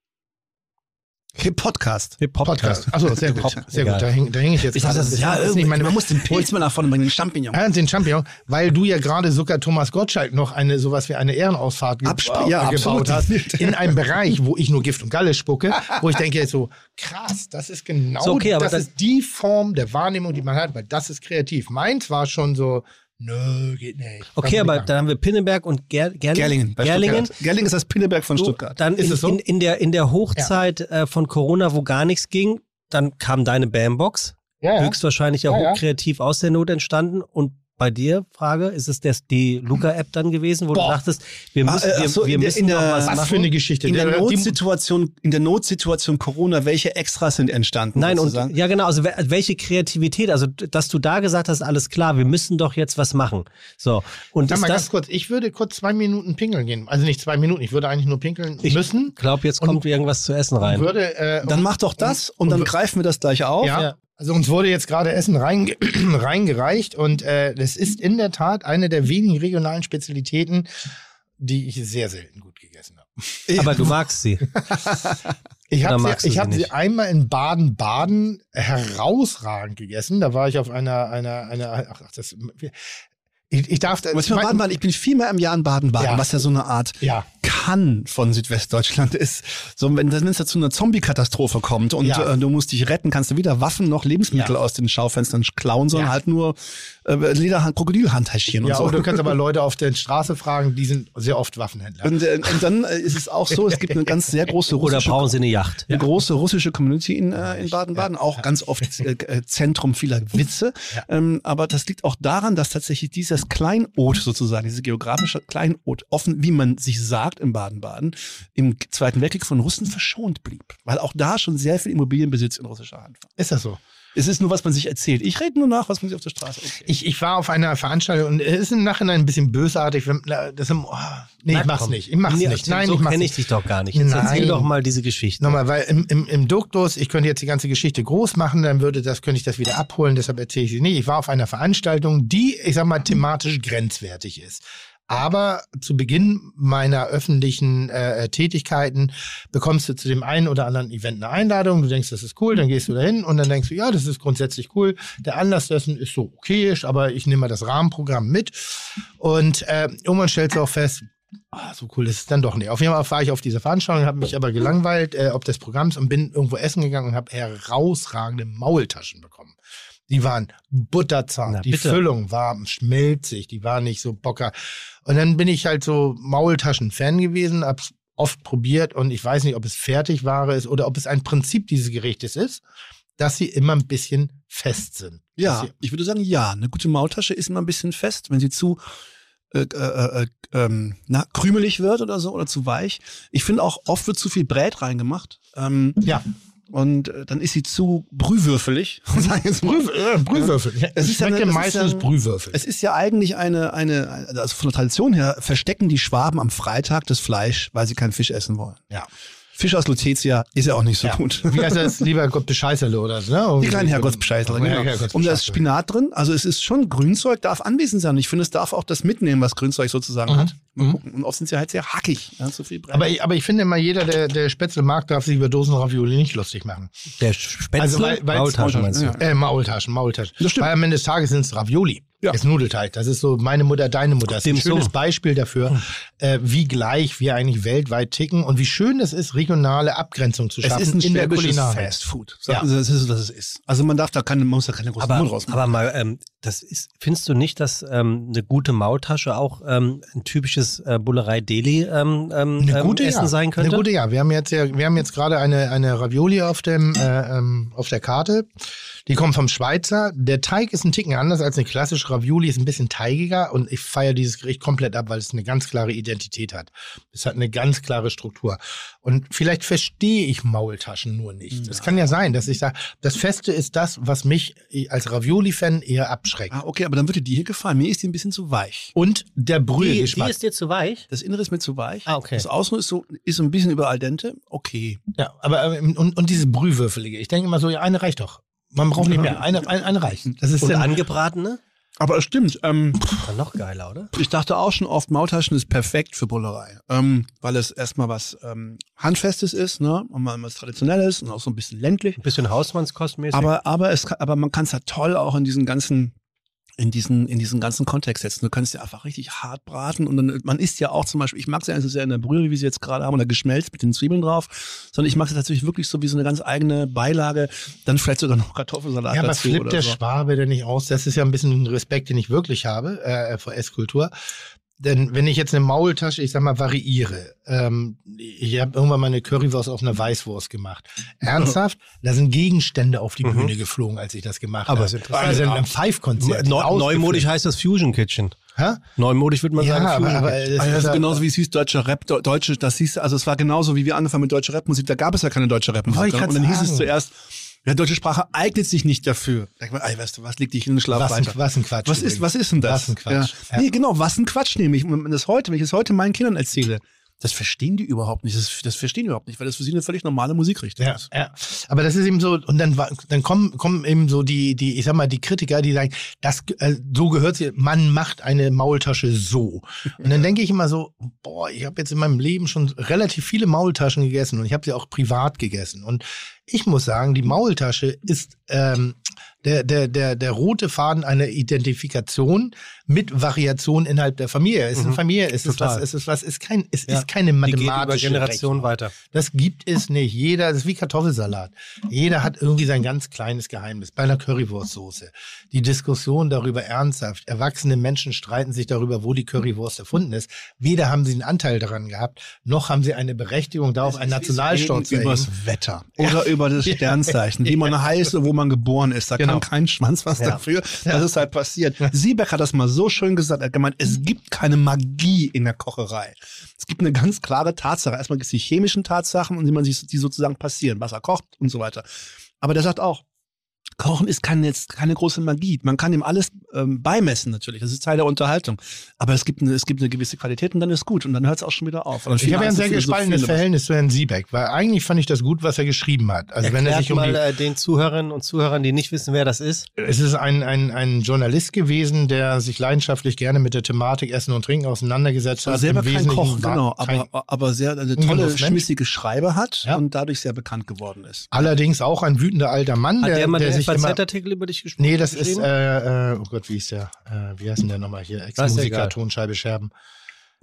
Hä? Ein Hip-Hopcast. Hip-Podcast. Hip-Hopcast. Achso, sehr gut. Sehr egal. gut, da hänge häng ich jetzt Ich dachte, das ist ja. Das ist irgendwie, nicht meine- man muss den Pilz mal nach vorne bringen, den Champignon. Ja, den Champignon, weil du ja gerade sogar Thomas Gottschalk noch eine sowas wie eine Ehrenausfahrt Absp- äh, ja, gebaut hast in einem Bereich, wo ich nur Gift und Galle spucke, wo ich denke jetzt so krass, das ist genau So, okay, aber das dann- ist die Form der Wahrnehmung, die man hat, weil das ist kreativ. Meins war schon so nö, geht nicht. Okay, aber dann haben wir Pinneberg und Ger Gerlingen. Gerlingen. Bei Gerlingen. Gerlingen ist das Pinneberg von So, Stuttgart. Dann Ist in, es so? in, in, der, in der Hochzeit äh, von Corona, wo gar nichts ging, dann kam deine Bambox, ja, ja. höchstwahrscheinlich ja, Ja, ja. hochkreativ aus der Not entstanden. Und bei dir, Frage, ist es das, die Luca-App dann gewesen, wo Boah. du dachtest, wir Ah, müssen, äh, ach wir, so, wir in der- müssen in der- was Was machen? für eine Geschichte. In der Der- Notsituation, in der Notsituation Corona, welche Extras sind entstanden? Nein, und ja genau, also wel- welche Kreativität, also dass du da gesagt hast, alles klar, wir müssen doch jetzt was machen. So, und Sag ist mal ganz das, kurz, ich würde kurz zwei Minuten pinkeln gehen. Also nicht zwei Minuten, ich würde eigentlich nur pinkeln Ich müssen. glaube, jetzt Und- kommt irgendwas zu essen rein. Würde, äh, dann mach doch das und, dann und- greifen wir das gleich auf. Ja. Also uns wurde jetzt gerade Essen reinge reingereicht und äh, das ist in der Tat eine der wenigen regionalen Spezialitäten, die ich sehr selten gut gegessen habe. Aber du magst sie. Ich habe sie, ich sie hab sie einmal in Baden-Baden herausragend gegessen. Da war ich auf einer, einer, einer, ach, ach das, ich, ich darf, Aber jetzt mal. Ich bin viermal im Jahr in Baden-Baden, Ja. was ja so eine Art ja, kann von Südwestdeutschland ist. So, wenn es da zu einer Zombie-Katastrophe kommt und Ja. äh, du musst dich retten, kannst du weder Waffen noch Lebensmittel Ja. aus den Schaufenstern klauen, sondern halt nur äh, Lederhand, Krokodilhandtaschieren ja, und so. oder du kannst aber Leute auf der Straße fragen, die sind sehr oft Waffenhändler. und, äh, und dann äh, ist es auch so, es gibt eine ganz sehr große Oder russische brauchen sie eine Yacht? eine große russische Community in, äh, in Baden-Baden, auch ganz oft äh, Zentrum vieler Witze. Ähm, aber das liegt auch daran, dass tatsächlich dieses Kleinod sozusagen, diese geografische Kleinod, offen, wie man sich sagt in Baden-Baden, im Zweiten Weltkrieg von Russen verschont blieb. Weil auch da schon sehr viel Immobilienbesitz in russischer Hand war. Ist das so? Es ist nur, was man sich erzählt. Ich rede nur nach, was man sich auf der Straße okay. Ich, ich war auf einer Veranstaltung und es ist im Nachhinein ein bisschen bösartig. Wenn, das, im- oh, nee, Na, ich mach's komm. nicht. Ich mach's Nee, nicht. Tim, Nein, so ich kenne ich dich doch gar nicht. Jetzt Nein. erzähl doch mal diese Geschichte. Nochmal, weil im, im, im Duktus, ich könnte jetzt die ganze Geschichte groß machen, dann würde das, könnte ich das wieder abholen, deshalb erzähle ich sie nicht. Ich war auf einer Veranstaltung, die, ich sag mal, thematisch grenzwertig ist. Aber zu Beginn meiner öffentlichen äh, Tätigkeiten bekommst du zu dem einen oder anderen Event eine Einladung. Du denkst, das ist cool, dann gehst du dahin und dann denkst du, ja, das ist grundsätzlich cool. Der Anlass dessen ist so okayisch, aber ich nehme mal das Rahmenprogramm mit. Und äh, irgendwann stellst du auch fest, Ah, so cool ist es dann doch nicht. Auf jeden Fall war ich auf diese Veranstaltung, habe mich aber gelangweilt äh, ob des Programms und bin irgendwo essen gegangen und habe herausragende Maultaschen bekommen. Die waren butterzart, Na, die bitte. Füllung war schmelzig, die war nicht so bocker. Und dann bin ich halt so Maultaschen-Fan gewesen, hab's oft probiert und ich weiß nicht, ob es Fertigware ist oder ob es ein Prinzip dieses Gerichtes ist, dass sie immer ein bisschen fest sind. Ja, ich würde sagen, ja. Eine gute Maultasche ist immer ein bisschen fest, wenn sie zu äh, äh, äh, ähm, na, krümelig wird oder so oder zu weich. Ich finde auch, oft wird zu viel Brät reingemacht. Ähm, Ja, und äh, dann ist sie zu brühwürfelig. Brüh, äh, Brühwürfel. Es ist ja meistens Brühwürfel. Es ist eigentlich eine, eine, also von der Tradition her verstecken die Schwaben am Freitag das Fleisch, weil sie keinen Fisch essen wollen. ja. Fisch aus Lutetia ist ja auch nicht so ja. gut. Wie heißt das? Lieber Gott Bescheißerle oder so, ne? Die kleinen Herrgottsbescheißer, Ja, genau. Herrgottsbescheißer. Und da ist Spinat drin. Also es ist schon Grünzeug, darf anwesend sein. Ich finde, es darf auch das mitnehmen, was Grünzeug sozusagen Mhm. hat. Mal Mhm. gucken. Und oft sind sie halt sehr hackig. Ja, zu viel. Aber, ich- aber ich finde immer, jeder, der, der Spätzle mag, darf sich über Dosenravioli nicht lustig machen. Der Spätzle, Also, weil- weil's- Maultaschen meinst du? Ja. Äh, Maultaschen, Maultaschen. Das stimmt. Weil am Ende des Tages sind es Ravioli. Ja. Das Nudelteig. Das ist so meine Mutter, deine Mutter. Das ist ein Sum. schönes Beispiel dafür, äh, wie gleich wir eigentlich weltweit ticken und wie schön es ist, regionale Abgrenzung zu es schaffen ist ein in der Kulinarik. Fast Food. Ja. Also das ist, was es ist. Also man darf da keine, man muss da keine großen Aber, Mund rausmachen. aber mal, ähm, das ist, findest du nicht, dass ähm, eine gute Maultasche auch ähm, ein typisches äh, Bullerei-Deli ähm, ähm, Eine gute, ähm, Essen ja. sein könnte? Eine gute, ja. Wir haben jetzt, ja, wir haben jetzt gerade eine, eine Ravioli auf, dem, äh, ähm, auf der Karte. Die kommt vom Schweizer. Der Teig ist ein Ticken anders als eine klassische Ravioli, ist ein bisschen teigiger und ich feiere dieses Gericht komplett ab, weil es eine ganz klare Identität hat. Es hat eine ganz klare Struktur. Und vielleicht verstehe ich Maultaschen nur nicht. Es kann ja sein, dass ich sage, das Feste ist das, was mich als Ravioli-Fan eher abschreckt. ah, okay, aber dann würde die hier gefallen. Mir ist die ein bisschen zu weich. Und der die, die Brühegeschmack. ist dir zu weich? Das Innere ist mir zu weich. Ah, okay. Das Außen ist so, ist so ein bisschen über al dente. Okay. Ja, aber ähm, und, und diese Brühwürfelige. Ich denke immer so, ja, eine reicht doch. Man braucht nicht mehr. Eine, eine, eine reicht. Das ist Und angebratene? Aber es stimmt. Ähm, Dann noch geiler, oder? ich dachte auch schon oft, Maultaschen ist perfekt für Bullerei. Ähm, weil es erstmal was ähm, Handfestes ist, ne? Und mal was Traditionelles und auch so ein bisschen ländlich. Ein bisschen Hausmannskostmäßig. Aber, aber, es, aber man kann es ja toll auch in diesen ganzen in diesen, in diesen ganzen Kontext setzen. Du kannst ja einfach richtig hart braten und dann, man isst ja auch zum Beispiel, ich mag es ja nicht so sehr in der Brühe, wie sie jetzt gerade haben, oder geschmelzt mit den Zwiebeln drauf, sondern ich mag es tatsächlich wirklich so wie so eine ganz eigene Beilage, dann vielleicht sogar noch Kartoffelsalat ja, aber dazu flippt oder der so. Schwabe denn nicht aus? Das ist ja ein bisschen ein Respekt, den ich wirklich habe äh, vor Esskultur. Denn wenn ich jetzt eine Maultasche, ich sag mal, variiere, ähm, ich habe irgendwann mal eine Currywurst auf einer Weißwurst gemacht. Ernsthaft? Da sind Gegenstände auf die Mhm. Bühne geflogen, als ich das gemacht Aber habe. ist interessant. Also ein Five-Konzert. Neu, neumodisch heißt das Fusion Kitchen. Hä? Neumodisch würde man Ja, sagen aber, Fusion aber Kitchen. das Ah, ja, das ist genauso wie es hieß deutscher Rap, Deu- deutsche, das hieß, also es war genauso wie wir angefangen mit deutscher Rapmusik, da gab es ja keine deutsche Rapmusik. Und dann hieß es sagen. zuerst, ja, deutsche Sprache eignet sich nicht dafür. Ich mir, ey, weißt du, was liegt dich in den Schlaf Was ein, was ein Quatsch. Was ist, was ist denn das? Was ein Quatsch. Ja. Nee, genau, was ein Quatsch nämlich. Wenn das heute, wenn ich es heute meinen Kindern erzähle, das verstehen die überhaupt nicht. Das, das verstehen die überhaupt nicht, weil das für sie eine völlig normale Musikrichtung Ja, ist. ja. Aber das ist eben so, und dann, dann kommen, kommen eben so die, die, ich sag mal, die Kritiker, die sagen, das, äh, so gehört sie, man macht eine Maultasche so. Und dann denke ich immer so, boah, ich habe jetzt in meinem Leben schon relativ viele Maultaschen gegessen und ich habe sie auch privat gegessen. Und ich muss sagen, die Maultasche ist ähm, der, der, der, der rote Faden einer Identifikation mit Variation innerhalb der Familie. Es ist eine Familie, es ist Total. was, es ist was, es ist kein, es Ja. ist keine Die geht mathematische über Generationen Rechnung. weiter. Das gibt es nicht. Jeder, das ist wie Kartoffelsalat. Jeder hat irgendwie sein ganz kleines Geheimnis. Bei einer Currywurstsoße. Die Diskussion darüber ernsthaft. Erwachsene Menschen streiten sich darüber, wo die Currywurst erfunden ist. Weder haben sie einen Anteil daran gehabt, noch haben sie eine Berechtigung, darauf einen Nationalstolz zu Übers erheben. Wetter oder über das Sternzeichen, wie man heißt und wo man geboren ist. Da Genau. Kann kein Schwanz was Ja. dafür, dass es halt passiert. Siebeck hat das mal so schön gesagt. Er hat gemeint, es gibt keine Magie in der Kocherei. Es gibt eine ganz klare Tatsache. Erstmal gibt es die chemischen Tatsachen und wie man sich die sozusagen passieren. Wasser kocht und so weiter. Aber der sagt auch, Kochen ist keine, jetzt keine große Magie. Man kann ihm alles ähm, beimessen natürlich. Das ist Teil der Unterhaltung. Aber es gibt eine, es gibt eine gewisse Qualität und dann ist gut. Und dann hört es auch schon wieder auf. Ich habe ja ein sehr gespaltenes Verhältnis zu Herrn Siebeck, weil eigentlich fand ich das gut, was er geschrieben hat. Also wenn er Erklärt sich um mal die, äh, den Zuhörerinnen und Zuhörern, die nicht wissen, wer das ist. Es ist ein, ein, ein Journalist gewesen, der sich leidenschaftlich gerne mit der Thematik Essen und Trinken auseinandergesetzt Also hat. selber kein Koch, war genau, kein- aber, aber sehr eine Ein tolle, schmissige Schreibe hat Ja. und dadurch sehr bekannt geworden ist. allerdings auch ein wütender alter Mann, Hat der, der, der sich FAZ-Artikel über dich gesprochen? Nee, das ist, äh, äh, oh Gott, wie ist der? Äh, wie heißt denn der nochmal hier? Ex-Musiker. Tonscheibe Scherben.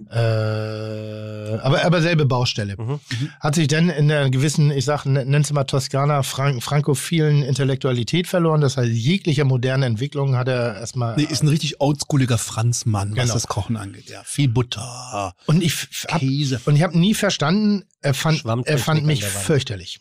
Äh, aber, aber selbe Baustelle. Mhm. Hat sich denn in einer gewissen, ich sag, nenn's mal Toskana, Frank frankophilen Intellektualität verloren. Das heißt, jeglicher modernen Entwicklung hat er erstmal. Nee, ist ein richtig oldschooliger Franzmann, was Genau. das Kochen angeht. Ja, viel Butter, und ich f- hab, Käse. und ich habe nie verstanden, er fand, er fand mich fürchterlich.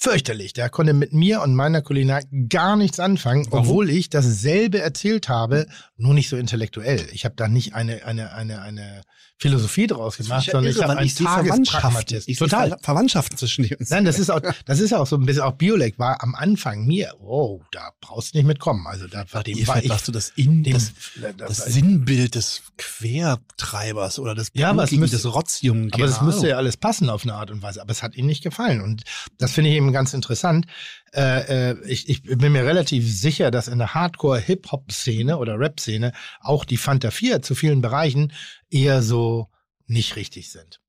Fürchterlich. Der konnte mit mir und meiner Kulinarik gar nichts anfangen, obwohl ich dasselbe erzählt habe, nur nicht so intellektuell. Ich habe da nicht eine, eine, eine, eine Philosophie draus gemacht, Ja sondern ich irre, habe einen ich. Tagespragmatist. Ich sehe Total. Ver Verwandtschaften zwischen uns. Nein, das ist auch, das ist auch so ein bisschen auch Biolek war am Anfang mir, oh, da brauchst du nicht mitkommen. Also da war dem war ich, du das in dem, das, das, das Sinnbild des Quertreibers oder des Ja, aber es müsste- des Rotzjungen. aber das müsste ja alles passen auf eine Art und Weise. Aber es hat ihm nicht gefallen. Und das finde ich eben ganz interessant. Äh, äh, ich, ich bin mir relativ sicher, dass in der Hardcore-Hip-Hop-Szene oder Rap-Szene auch die Fanta 4 zu vielen Bereichen eher so nicht richtig sind.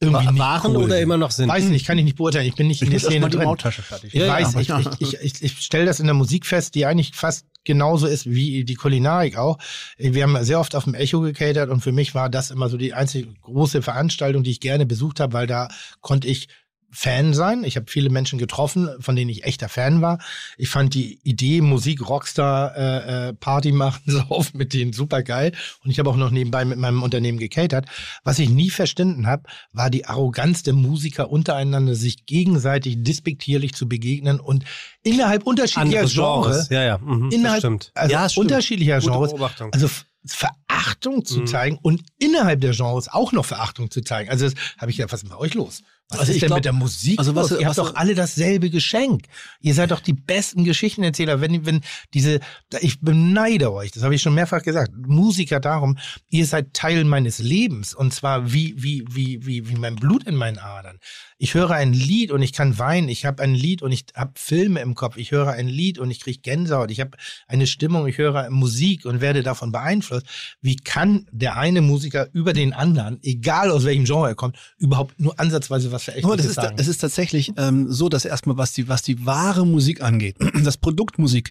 Irgendwie waren cool oder sind. immer noch sind? Weiß nicht, kann ich nicht beurteilen. Ich bin nicht in der Szene drin. Maultasche fertig. Ich Ja, weiß, ich, ja. ich, ich, ich, ich stelle das in der Musik fest, die eigentlich fast genauso ist wie die Kulinarik auch. Wir haben sehr oft auf dem Echo gecatert und für mich war das immer so die einzige große Veranstaltung, die ich gerne besucht habe, weil da konnte ich Fan sein. Ich habe viele Menschen getroffen, von denen ich echter Fan war. Ich fand die Idee, Musik, Rockstar, äh, äh, Party machen, saufen mit denen super geil. Und ich habe auch noch nebenbei mit meinem Unternehmen gecatert. Was ich nie verstanden habe, war die Arroganz der Musiker untereinander, sich gegenseitig despektierlich zu begegnen und innerhalb unterschiedlicher Genres, Genres. Ja, ja. Mhm, innerhalb stimmt. also Ja, stimmt. unterschiedlicher Genres, also Verachtung zu Mhm. zeigen und innerhalb der Genres auch noch Verachtung zu zeigen. Also das habe ich ja, was ist bei euch los? Was Also ist denn glaub- mit der Musik also was- los? Ihr was- habt doch alle dasselbe Geschenk. Ihr seid doch die besten Geschichtenerzähler. Wenn, wenn diese, ich beneide euch, das habe ich schon mehrfach gesagt, Musiker darum, ihr seid Teil meines Lebens und zwar wie, wie, wie, wie, wie mein Blut in meinen Adern. Ich höre ein Lied und ich kann weinen. Ich habe ein Lied und ich habe Filme im Kopf. Ich höre ein Lied und ich kriege Gänsehaut. Ich habe eine Stimmung. Ich höre Musik und werde davon beeinflusst. Wie kann der eine Musiker über den anderen, egal aus welchem Genre er kommt, überhaupt nur ansatzweise was Nur, Verächtliches das ist, sagen? es ist tatsächlich ähm, so, dass erstmal, was die, was die wahre Musik angeht, das Produkt Musik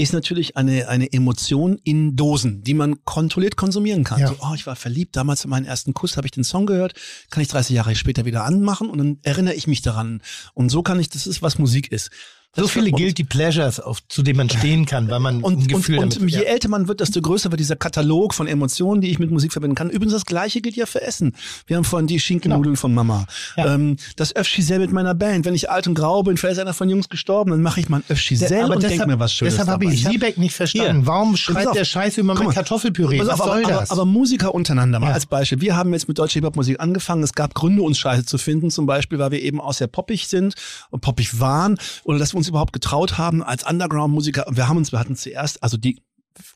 ist natürlich eine, eine Emotion in Dosen, die man kontrolliert konsumieren kann. Ja. So, oh, ich war verliebt, damals in meinen ersten Kuss habe ich den Song gehört, kann ich 30 Jahre später wieder anmachen und dann erinnere ich mich daran. Und so kann ich, das ist, was Musik ist. So viele und- Guilty Pleasures, auf, zu denen man stehen kann, weil man ein Und, und, Gefühl und damit je ja. älter man wird, desto größer wird dieser Katalog von Emotionen, die ich mit Musik verbinden kann. Übrigens, das Gleiche gilt ja für Essen. Wir haben vorhin die Schinkennudeln von Mama. Genau. Ja. Ähm, das Öfschisell mit meiner Band. Wenn ich alt und grau bin, vielleicht ist einer von Jungs gestorben, dann mache ich mal ein Öfschisell und denke mir was Schönes deshalb habe ich. Siebeck nicht verstanden. Warum Pass schreit auf. der Scheiße über mein. Kartoffelpüree? Was auf, soll aber, das? Aber, aber Musiker untereinander, mal Ja. als Beispiel. Wir haben jetzt mit deutscher Hip-Hop-Musik angefangen. Es gab Gründe, uns Scheiße zu finden, zum Beispiel, weil wir eben auch sehr poppig sind und poppig waren oder dass wir uns überhaupt getraut haben als Underground-Musiker. Und wir haben uns, wir hatten zuerst, also die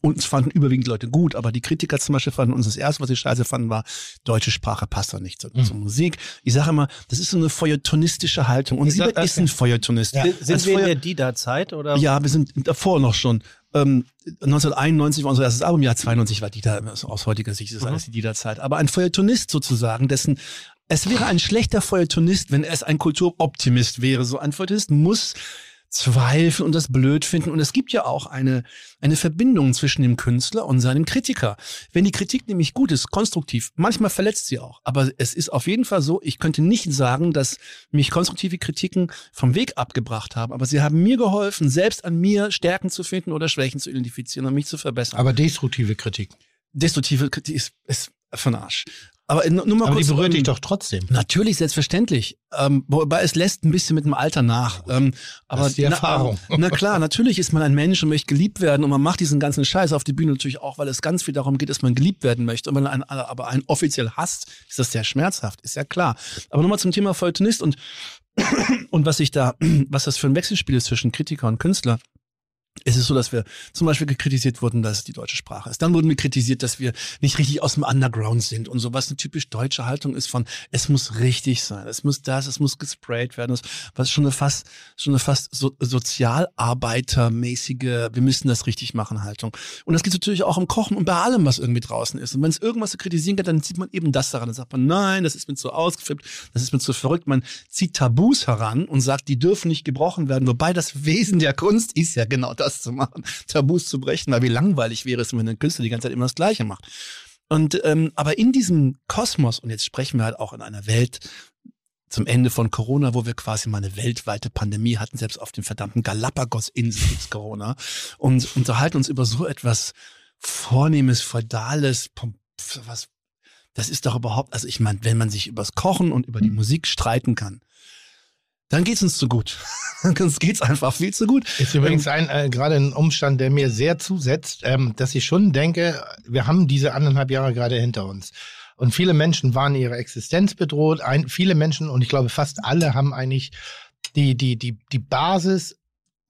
uns fanden überwiegend Leute gut, aber die Kritiker zum Beispiel fanden uns das erste, was sie scheiße fanden, war, deutsche Sprache passt doch nicht zur, Mhm. zur Musik. Ich sage immer, das ist so eine feuilletonistische Haltung. Und sag- Siebert ist ein Feuilletonist. Sind, sind Als wir in Feuer- der Dida-Zeit? Oder? ja, wir sind davor noch schon. Ähm, 1991 war unser erstes Album, Jahr 92 war Dieter, also aus heutiger Sicht ist das alles die Dieter-Zeit. Aber ein Feuilletonist sozusagen, dessen, es wäre ein schlechter Feuilletonist, wenn es ein Kulturoptimist wäre. So ein Feuilletonist muss zweifeln und das blöd finden. Und es gibt ja auch eine, eine Verbindung zwischen dem Künstler und seinem Kritiker. Wenn die Kritik nämlich gut ist, konstruktiv, manchmal verletzt sie auch. Aber es ist auf jeden Fall so, ich könnte nicht sagen, dass mich konstruktive Kritiken vom Weg abgebracht haben. Aber sie haben mir geholfen, selbst an mir Stärken zu finden oder Schwächen zu identifizieren und mich zu verbessern. aber destruktive Kritik. destruktive Kritik ist, ist von Arsch. Aber nur mal Aber die kurz. berührt ähm, dich doch trotzdem. Natürlich, selbstverständlich. Ähm, wobei es lässt ein bisschen mit dem Alter nach. Ähm, aber ist die Erfahrung. Na, na klar, natürlich ist man ein Mensch und möchte geliebt werden und man macht diesen ganzen Scheiß auf die Bühne natürlich auch, weil es ganz viel darum geht, dass man geliebt werden möchte. Und wenn man einen, aber einen offiziell hasst, ist das sehr schmerzhaft, ist ja klar. Aber nochmal zum Thema Feuilletonist und, und was ich da, was das für ein Wechselspiel ist zwischen Kritiker und Künstler. Es ist so, dass wir zum Beispiel kritisiert wurden, dass es die deutsche Sprache ist. Dann wurden wir kritisiert, dass wir nicht richtig aus dem Underground sind und so, was eine typisch deutsche Haltung ist von, es muss richtig sein, es muss das, es muss gesprayt werden, was schon eine fast, schon eine fast so, sozialarbeitermäßige, wir müssen das richtig machen Haltung. Und das geht natürlich auch im Kochen und bei allem, was irgendwie draußen ist. Und wenn es irgendwas zu kritisieren gibt, dann sieht man eben das daran. Dann sagt man, nein, das ist mir zu ausgeflippt, das ist mir zu verrückt. Man zieht Tabus heran und sagt, die dürfen nicht gebrochen werden. Wobei das Wesen der Kunst ist ja genau das zu machen, Tabus zu brechen, weil wie langweilig wäre es, wenn ein Künstler die ganze Zeit immer das Gleiche macht. Und ähm, aber in diesem Kosmos, und jetzt sprechen wir halt auch in einer Welt zum Ende von Corona, wo wir quasi mal eine weltweite Pandemie hatten, selbst auf den verdammten Galapagos-Inseln gibt's Corona, und unterhalten uns über so etwas Vornehmes, Feudales, was, das ist doch überhaupt, also ich meine, wenn man sich übers Kochen und über die Musik streiten kann, dann geht's uns zu gut. dann geht's einfach viel zu gut. Ist übrigens ein, äh, gerade ein Umstand, der mir sehr zusetzt, ähm, dass ich schon denke, wir haben diese anderthalb Jahre gerade hinter uns. Und viele Menschen waren ihre Existenz bedroht. Ein, viele Menschen, und ich glaube fast alle, haben eigentlich die, die, die, die Basis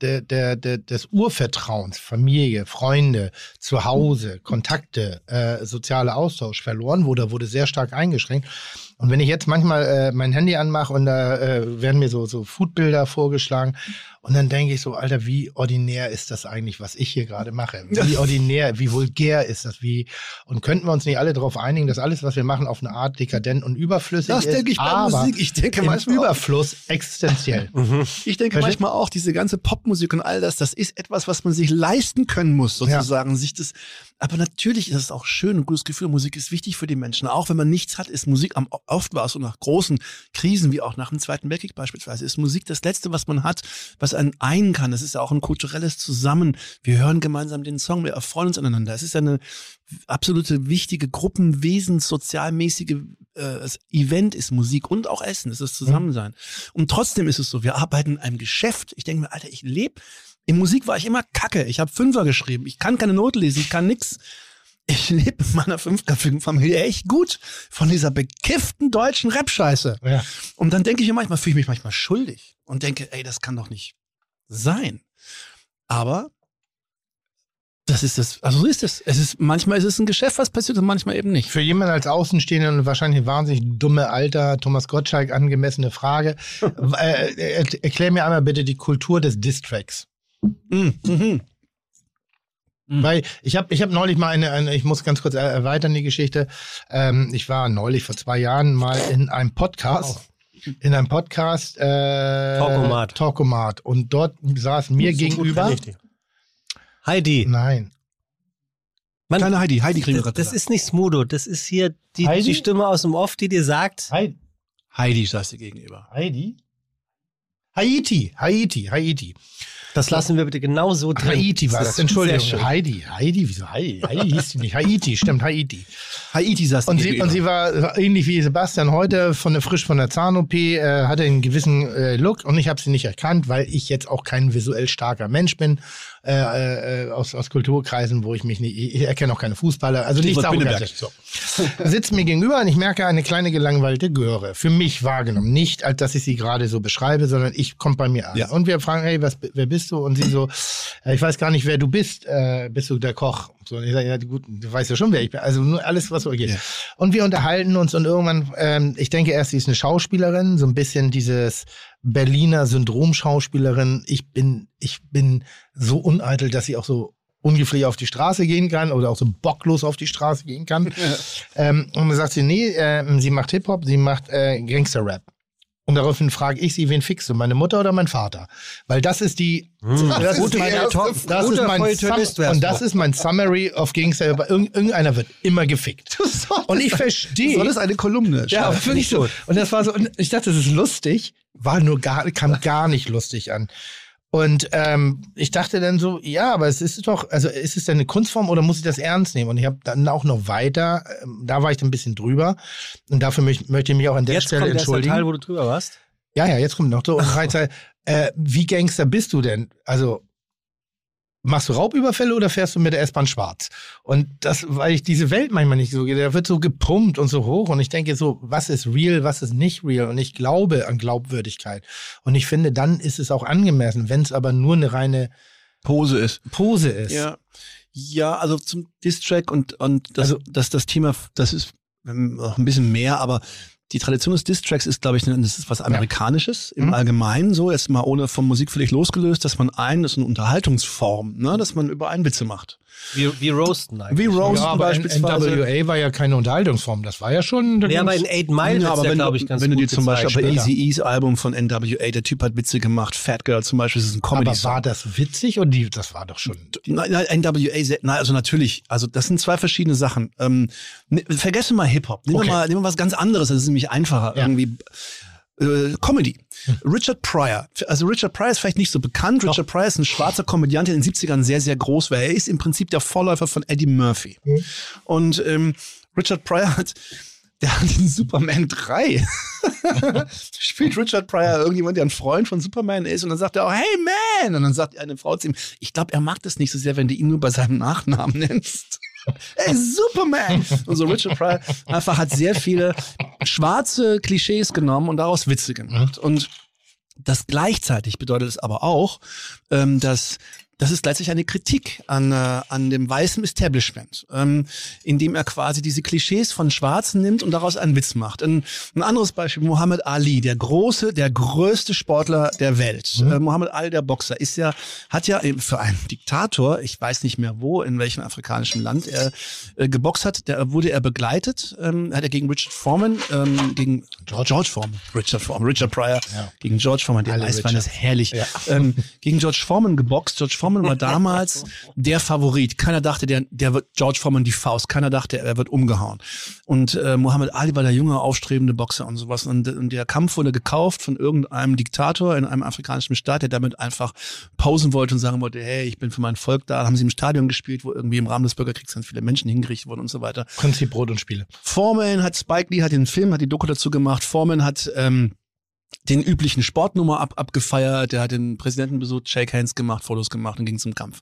der, der, der, des Urvertrauens, Familie, Freunde, Zuhause, Kontakte, äh, soziale Austausch verloren wurde, wurde sehr stark eingeschränkt. Und wenn ich jetzt manchmal äh, mein Handy anmache und da äh, werden mir so, so Foodbilder vorgeschlagen und dann denke ich so, Alter, wie ordinär ist das eigentlich, was ich hier gerade mache? Wie ordinär, wie vulgär ist das? Wie und könnten wir uns nicht alle darauf einigen, dass alles, was wir machen, auf eine Art dekadent und überflüssig das ist? denke ich bei aber Musik. Ich denke manchmal auch. Überfluss existenziell. Ich denke Versteh- manchmal auch, diese ganze Popmusik und all das, das ist etwas, was man sich leisten können muss, sozusagen. Sich das, aber natürlich ist es auch schön, ein gutes Gefühl. Musik ist wichtig für die Menschen. Auch wenn man nichts hat, ist Musik am, oft war es so nach großen Krisen, wie auch nach dem Zweiten Weltkrieg beispielsweise, ist Musik das Letzte, was man hat, was einen einen kann. Das ist ja auch ein kulturelles Zusammen. Wir hören gemeinsam den Song, wir erfreuen uns aneinander. Es ist eine absolute wichtige Gruppenwesen, sozialmäßige äh, das Event ist Musik und auch Essen, es ist Zusammensein. Und trotzdem ist es so, wir arbeiten in einem Geschäft. Ich denke mir, Alter, ich lebe. In Musik war ich immer kacke. Ich habe Fünfer geschrieben. Ich kann keine Note lesen, ich kann nix. Ich lebe in meiner fünfköpfigen Familie echt gut von dieser bekifften deutschen Rap-Scheiße. Ja. Und dann denke ich mir manchmal, fühle ich mich manchmal schuldig und denke, ey, das kann doch nicht sein. Aber das ist das, also so ist es. Es ist, manchmal ist es ein Geschäft, was passiert und manchmal eben nicht. Für jemanden als Außenstehenden und wahrscheinlich wahnsinnig dumme Alter Thomas Gottschalk angemessene Frage. äh, er, erklär mir einmal bitte die Kultur des Distracks. Mhm. Mhm. Mhm. Weil ich habe ich hab neulich mal eine, eine, ich muss ganz kurz er- erweitern die Geschichte. Ähm, ich war neulich vor zwei Jahren mal in einem Podcast. In einem Podcast äh, Talkomat. Talkomat. Und dort saß mir So gegenüber. Heidi. Nein. Mann, Kleine Heidi, Heidi kriegen wir das, gerade. das ist nicht Smudo, das ist hier die, Heidi? die Stimme aus dem Off, die dir sagt, Heidi. Heidi saß dir gegenüber. Heidi? Haiti, Haiti, Haiti. Das lassen wir bitte genau so drin. Haiti war das, ist Entschuldigung. Heidi, Heidi, wieso Heidi? Heidi hieß sie nicht. Haiti, stimmt, Haiti. Haiti saß Und sie, und sie war ähnlich wie Sebastian heute, von der, frisch von der Zahn-OP, äh, hatte einen gewissen äh, Look und ich habe sie nicht erkannt, weil ich jetzt auch kein visuell starker Mensch bin, äh, äh, aus, aus Kulturkreisen, wo ich mich nicht, ich erkenne auch keine Fußballer, also nichts Arrogantes. So. Sitzt mir gegenüber und ich merke eine kleine gelangweilte Göre, für mich wahrgenommen. Nicht, als dass ich sie gerade so beschreibe, sondern ich kommt bei mir an. Ja. Und wir fragen, hey, was, wer bist du? Und sie so, ich weiß gar nicht, wer du bist. Äh, bist du der Koch? So, und ich sage, ja gut, du weißt ja schon, wer ich bin. Also nur alles, was so geht. Ja. Und wir unterhalten uns und irgendwann, ähm, ich denke erst, sie ist eine Schauspielerin, so ein bisschen dieses Berliner Syndrom-Schauspielerin. Ich bin, ich bin so uneitel, dass sie auch so ungefähr auf die Straße gehen kann oder auch so bocklos auf die Straße gehen kann. ähm, und dann sagt sie, nee, ähm, sie macht Hip-Hop, sie macht äh, Gangster-Rap. Und daraufhin frage ich sie, wen fickst du, meine Mutter oder mein Vater? Weil das ist die, das, ist meine Top, das ist mein Sum und das ist mein Summary of Gangster. Aber irgend- Irgendeiner wird immer gefickt. Und ich verstehe. Soll das eine Kolumne? Ja, aber wirklich so. Und das war so, und ich dachte, das ist lustig, war nur gar, kam gar nicht lustig an. Und ähm, ich dachte dann so, ja, aber es ist doch, also ist es denn eine Kunstform oder muss ich das ernst nehmen? Und ich habe dann auch noch weiter, ähm, da war ich dann ein bisschen drüber. Und dafür möcht, möchte ich mich auch an der Jetzt Stelle kommt entschuldigen. Teil, wo du drüber warst. Ja, ja, jetzt kommt noch so. Und Freizeit, äh, wie Gangster bist du denn? Also, machst du Raubüberfälle oder fährst du mit der S-Bahn schwarz? Und das, weil ich diese Welt manchmal nicht so, da wird so gepumpt und so hoch. Und ich denke so, was ist real, was ist nicht real? Und ich glaube an Glaubwürdigkeit. Und ich finde, dann ist es auch angemessen, wenn es aber nur eine reine Pose ist. Pose ist. Ja. Ja, also zum Distrack und, und das, Also- das, das Thema, das ist ähm, noch ein bisschen mehr, aber die Tradition des Distracks ist, glaube ich, ne, das ist was Amerikanisches im Mhm. Allgemeinen so, jetzt mal ohne von Musik völlig losgelöst, dass man ein, das ist eine Unterhaltungsform, ne, dass man über einen Witze macht. Wie, wie Roasten eigentlich. Wie Roasten Ja, aber beispielsweise. NWA war ja keine Unterhaltungsform, das war ja schon. Ja, aber in Eight Mile Ja, aber wenn, glaube du, ich, ganz wenn du dir zum Beispiel bei. Easy E's Album von NWA, der Typ hat Witze gemacht, Fat Girl zum Beispiel, das ist ein comedy aber war das witzig und die, das war doch schon. Nein, nein, NWA, nein, also natürlich, also das sind zwei verschiedene Sachen. Ähm, ne, vergessen wir mal Hip-Hop. Nehmen, Okay. wir mal, nehmen wir was ganz anderes, das ist nämlich einfacher. Ja. Irgendwie äh, Comedy. Richard Pryor. Also Richard Pryor ist vielleicht nicht so bekannt. Richard Pryor ist ein schwarzer Komödiant, der in den 70ern sehr, sehr groß war. Er ist im Prinzip der Vorläufer von Eddie Murphy. Und ähm, Richard Pryor hat der hat in Superman 3 spielt Richard Pryor irgendjemand, der ein Freund von Superman ist und dann sagt er auch, hey man! Und dann sagt eine Frau zu ihm, ich glaube, er mag das nicht so sehr, wenn du ihn nur bei seinem Nachnamen nennst. Hey, Superman! Und so Richard Pryor einfach hat sehr viele schwarze Klischees genommen und daraus Witze gemacht. Und das gleichzeitig bedeutet es aber auch, ähm, dass das ist gleichzeitig eine Kritik an, äh, an dem weißen Establishment, ähm, indem er quasi diese Klischees von Schwarzen nimmt und daraus einen Witz macht. Ein, ein anderes Beispiel, Muhammad Ali, der große, der größte Sportler der Welt. Mhm. Äh, Muhammad Ali, der Boxer, ist ja, hat ja für einen Diktator, ich weiß nicht mehr wo, in welchem afrikanischen Land er äh, geboxt hat, der wurde er begleitet, ähm, hat er gegen Richard Foreman, ähm, gegen George, George Foreman, Richard Foreman, Richard Pryor, ja. gegen George Foreman, der Eisbein ist herrlich, ja. ähm, gegen George Foreman geboxt. George Foreman war damals der Favorit. Keiner dachte, der, der wird George Foreman die Faust. Keiner dachte, er wird umgehauen. Und äh, Muhammad Ali war der junge, aufstrebende Boxer und sowas. Und, und der Kampf wurde gekauft von irgendeinem Diktator in einem afrikanischen Staat, der damit einfach pausen wollte und sagen wollte, hey, ich bin für mein Volk da. Haben sie im Stadion gespielt, wo irgendwie im Rahmen des Bürgerkriegs ganz viele Menschen hingerichtet wurden und so weiter. Prinzip Brot und Spiele. Foreman hat Spike Lee hat den Film, hat die Doku dazu gemacht. Foreman hat ähm, den üblichen Sportnummer ab, abgefeiert, der hat den Präsidenten besucht, Shake Hands gemacht, Fotos gemacht und ging zum Kampf.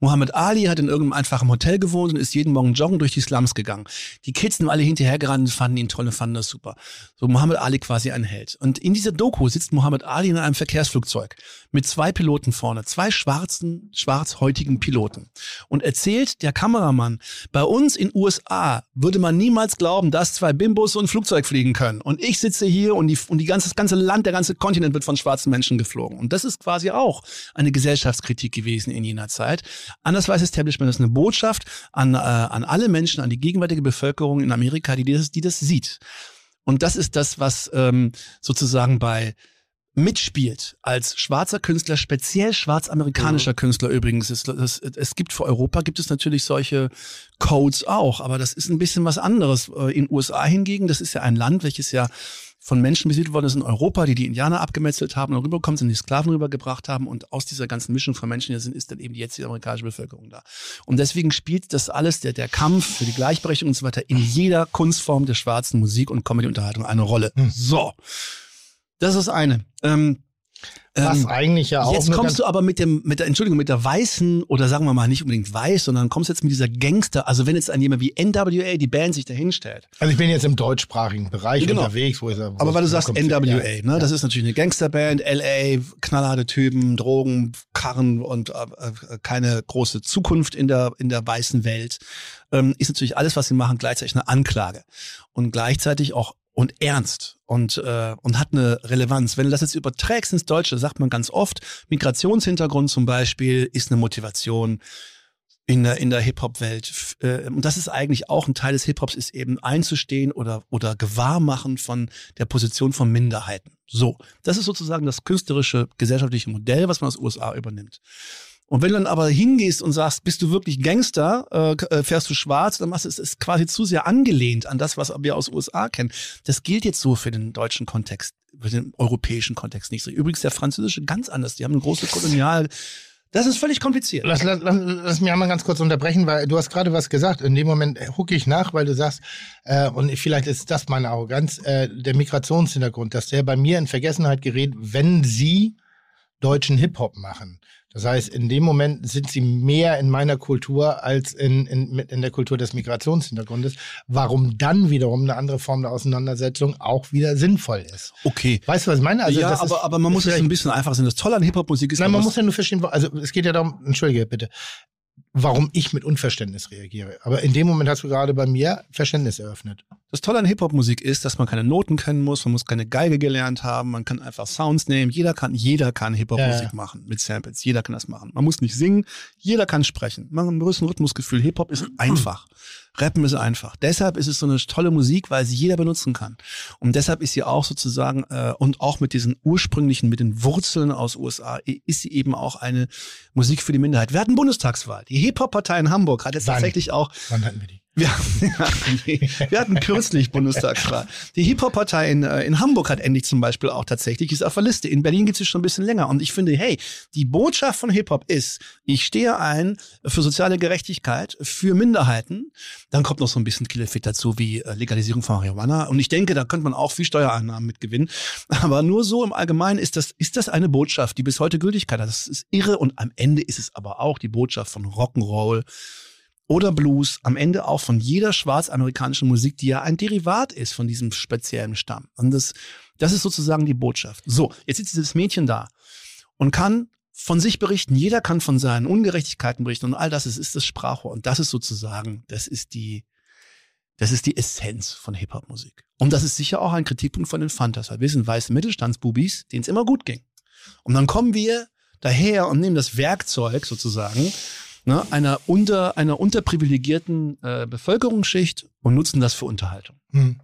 Muhammad Ali hat in irgendeinem einfachen Hotel gewohnt und ist jeden Morgen joggen durch die Slums gegangen. Die Kids sind alle hinterhergerannt fanden ihn toll und fanden das super. So Muhammad Ali quasi ein Held. Und in dieser Doku sitzt Muhammad Ali in einem Verkehrsflugzeug mit zwei Piloten vorne, zwei schwarzen, schwarzhäutigen Piloten. Und erzählt der Kameramann, bei uns in USA würde man niemals glauben, dass zwei Bimbos so ein Flugzeug fliegen können. Und ich sitze hier und die, und die ganze, das ganze Land, der ganze Kontinent wird von schwarzen Menschen geflogen. Und das ist quasi auch eine Gesellschaftskritik gewesen in jener Zeit. An das weiße Establishment ist eine Botschaft an, äh, an alle Menschen, an die gegenwärtige Bevölkerung in Amerika, die das, die das sieht. Und das ist das, was ähm, sozusagen bei mitspielt als schwarzer Künstler, speziell schwarzamerikanischer mhm. Künstler übrigens. Es, es, es gibt für Europa gibt es natürlich solche Codes auch, aber das ist ein bisschen was anderes. Äh, in USA hingegen, das ist ja ein Land, welches ja von Menschen besiedelt worden ist in Europa, die die Indianer abgemetzelt haben und rübergekommen sind, die Sklaven rübergebracht haben und aus dieser ganzen Mischung von Menschen, die sind, ist dann eben jetzt die amerikanische Bevölkerung da. Und deswegen spielt das alles, der, der Kampf für die Gleichberechtigung und so weiter, in jeder Kunstform der schwarzen Musik und Comedy-Unterhaltung eine Rolle. Hm. So. Das ist eine. Ähm, was ähm, eigentlich ja auch. Jetzt kommst du aber mit dem, mit der, Entschuldigung, mit der weißen, oder sagen wir mal nicht unbedingt weiß, sondern kommst jetzt mit dieser Gangster, also wenn jetzt an jemand wie NWA die Band sich da hinstellt. Also ich bin jetzt im deutschsprachigen Bereich genau. unterwegs, wo ich sage, Aber weil du sagst NWA, ja. ne? Ja. Das ist natürlich eine Gangsterband, LA, knallharte Typen, Drogen, Karren und äh, äh, keine große Zukunft in der, in der weißen Welt. Ähm, ist natürlich alles, was sie machen, gleichzeitig eine Anklage. Und gleichzeitig auch und ernst und, äh, und hat eine Relevanz. Wenn du das jetzt überträgst ins Deutsche, sagt man ganz oft, Migrationshintergrund zum Beispiel ist eine Motivation in der, in der Hip-Hop-Welt. Äh, und das ist eigentlich auch ein Teil des Hip-Hops, ist eben einzustehen oder, oder Gewahrmachen von der Position von Minderheiten. So, das ist sozusagen das künstlerische, gesellschaftliche Modell, was man aus USA übernimmt. Und wenn du dann aber hingehst und sagst, bist du wirklich Gangster, äh, äh, fährst du schwarz, dann machst du es quasi zu sehr angelehnt an das, was wir aus USA kennen. Das gilt jetzt so für den deutschen Kontext, für den europäischen Kontext nicht so. Übrigens der französische ganz anders. Die haben eine große Kolonial das ist völlig kompliziert. Lass, lass, lass, lass mich einmal ganz kurz unterbrechen, weil du hast gerade was gesagt. In dem Moment hucke ich nach, weil du sagst, äh, und vielleicht ist das meine Arroganz, äh, der Migrationshintergrund, dass der bei mir in Vergessenheit gerät, wenn sie deutschen Hip-Hop machen. Das heißt, in dem Moment sind sie mehr in meiner Kultur als in, in, in der Kultur des Migrationshintergrundes. Warum dann wiederum eine andere Form der Auseinandersetzung auch wieder sinnvoll ist. Okay. Weißt du, was ich meine? Also, ja, aber, aber man muss es ein bisschen einfacher sehen. Das Tolle an Hip-Hop-Musik ist... Nein, man muss ja nur verstehen, also es geht ja darum, entschuldige bitte, warum ich mit Unverständnis reagiere. Aber in dem Moment hast du gerade bei mir Verständnis eröffnet. Das Tolle an Hip-Hop-Musik ist, dass man keine Noten kennen muss, man muss keine Geige gelernt haben, man kann einfach Sounds nehmen. Jeder kann, jeder kann Hip-Hop-Musik ja. machen mit Samples. Jeder kann das machen. Man muss nicht singen, jeder kann sprechen. Man hat ein größeres Rhythmusgefühl. Hip-Hop ist einfach. Rappen ist einfach. Deshalb ist es so eine tolle Musik, weil sie jeder benutzen kann. Und deshalb ist sie auch sozusagen, äh, und auch mit diesen ursprünglichen, mit den Wurzeln aus USA, ist sie eben auch eine Musik für die Minderheit. Wir hatten Bundestagswahl. Die Hip-Hop-Partei in Hamburg hat jetzt Wann? tatsächlich auch. Wann hatten wir die? Wir, wir hatten kürzlich Bundestagswahl. Die Hip-Hop-Partei in, äh, in Hamburg hat endlich zum Beispiel auch tatsächlich, ist auf der Liste. In Berlin gibt es schon ein bisschen länger. Und ich finde, hey, die Botschaft von Hip-Hop ist, ich stehe ein für soziale Gerechtigkeit, für Minderheiten. Dann kommt noch so ein bisschen Killefit dazu, wie äh, Legalisierung von Marihuana. Und ich denke, da könnte man auch viel Steuereinnahmen mit gewinnen. Aber nur so im Allgemeinen ist das, ist das eine Botschaft, die bis heute Gültigkeit hat. Das ist irre. Und am Ende ist es aber auch die Botschaft von Rock'n'Roll, oder Blues, am Ende auch von jeder schwarzamerikanischen Musik, die ja ein Derivat ist von diesem speziellen Stamm. Und das, das ist sozusagen die Botschaft. So, jetzt sitzt dieses Mädchen da und kann von sich berichten. Jeder kann von seinen Ungerechtigkeiten berichten und all das ist, ist das Sprachrohr. Und das ist sozusagen, das ist die, das ist die Essenz von Hip-Hop-Musik. Und das ist sicher auch ein Kritikpunkt von den Fantas, weil wir sind weiße Mittelstandsbubis, denen es immer gut ging. Und dann kommen wir daher und nehmen das Werkzeug sozusagen ne, einer, unter, einer unterprivilegierten äh, Bevölkerungsschicht und nutzen das für Unterhaltung. Hm.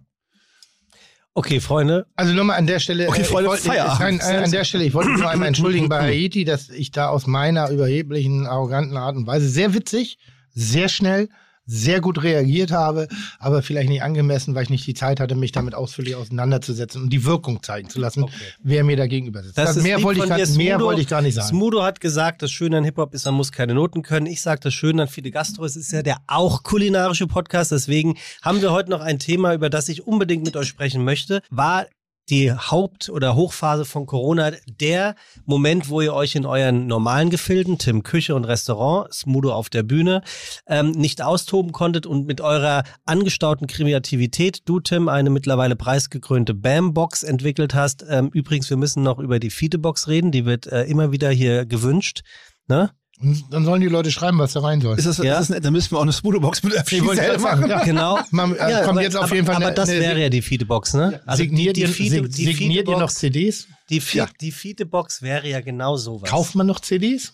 Okay, Freunde. Also nochmal an der Stelle. Okay, Freunde, äh, ich wollte, Feierabend. Nein, an der Stelle, ich wollte mich nur einmal entschuldigen bei Haiti, dass ich da aus meiner überheblichen, arroganten Art und Weise sehr witzig, sehr schnell, sehr gut reagiert habe, aber vielleicht nicht angemessen, weil ich nicht die Zeit hatte, mich damit ausführlich auseinanderzusetzen und die Wirkung zeigen zu lassen, okay. wer mir da gegenüber sitzt. Das das mehr wollte ich, Smudo, mehr wollte ich gar nicht sagen. Smudo hat gesagt, das Schöne an Hip-Hop ist, man muss keine Noten können. Ich sage, das Schöne an Fide Gastro es ist ja der auch kulinarische Podcast. Deswegen haben wir heute noch ein Thema, über das ich unbedingt mit euch sprechen möchte. War die Haupt- oder Hochphase von Corona der Moment, wo ihr euch in euren normalen Gefilden, Tim Küche und Restaurant, Smudo auf der Bühne, ähm, nicht austoben konntet und mit eurer angestauten Kreativität, du Tim, eine mittlerweile preisgekrönte Bam-Box entwickelt hast. Ähm, übrigens, wir müssen noch über die Feedebox reden, die wird äh, immer wieder hier gewünscht. Ne? Und dann sollen die Leute schreiben, was da rein soll. Ist das, Ja. ist das nett? Dann müssen wir auch eine Smudo-Box mit sagen, machen. ja. Genau. Man, äh, Ja, kommt aber, jetzt auf aber, jeden Fall aber eine- das eine- wäre ja die Feedebox, ne? signiert, die, ihr, die, Feed- sig- die signiert ihr noch CDs? Die, Feed, Ja. die Feedebox wäre ja genau sowas. Kauft man noch CDs?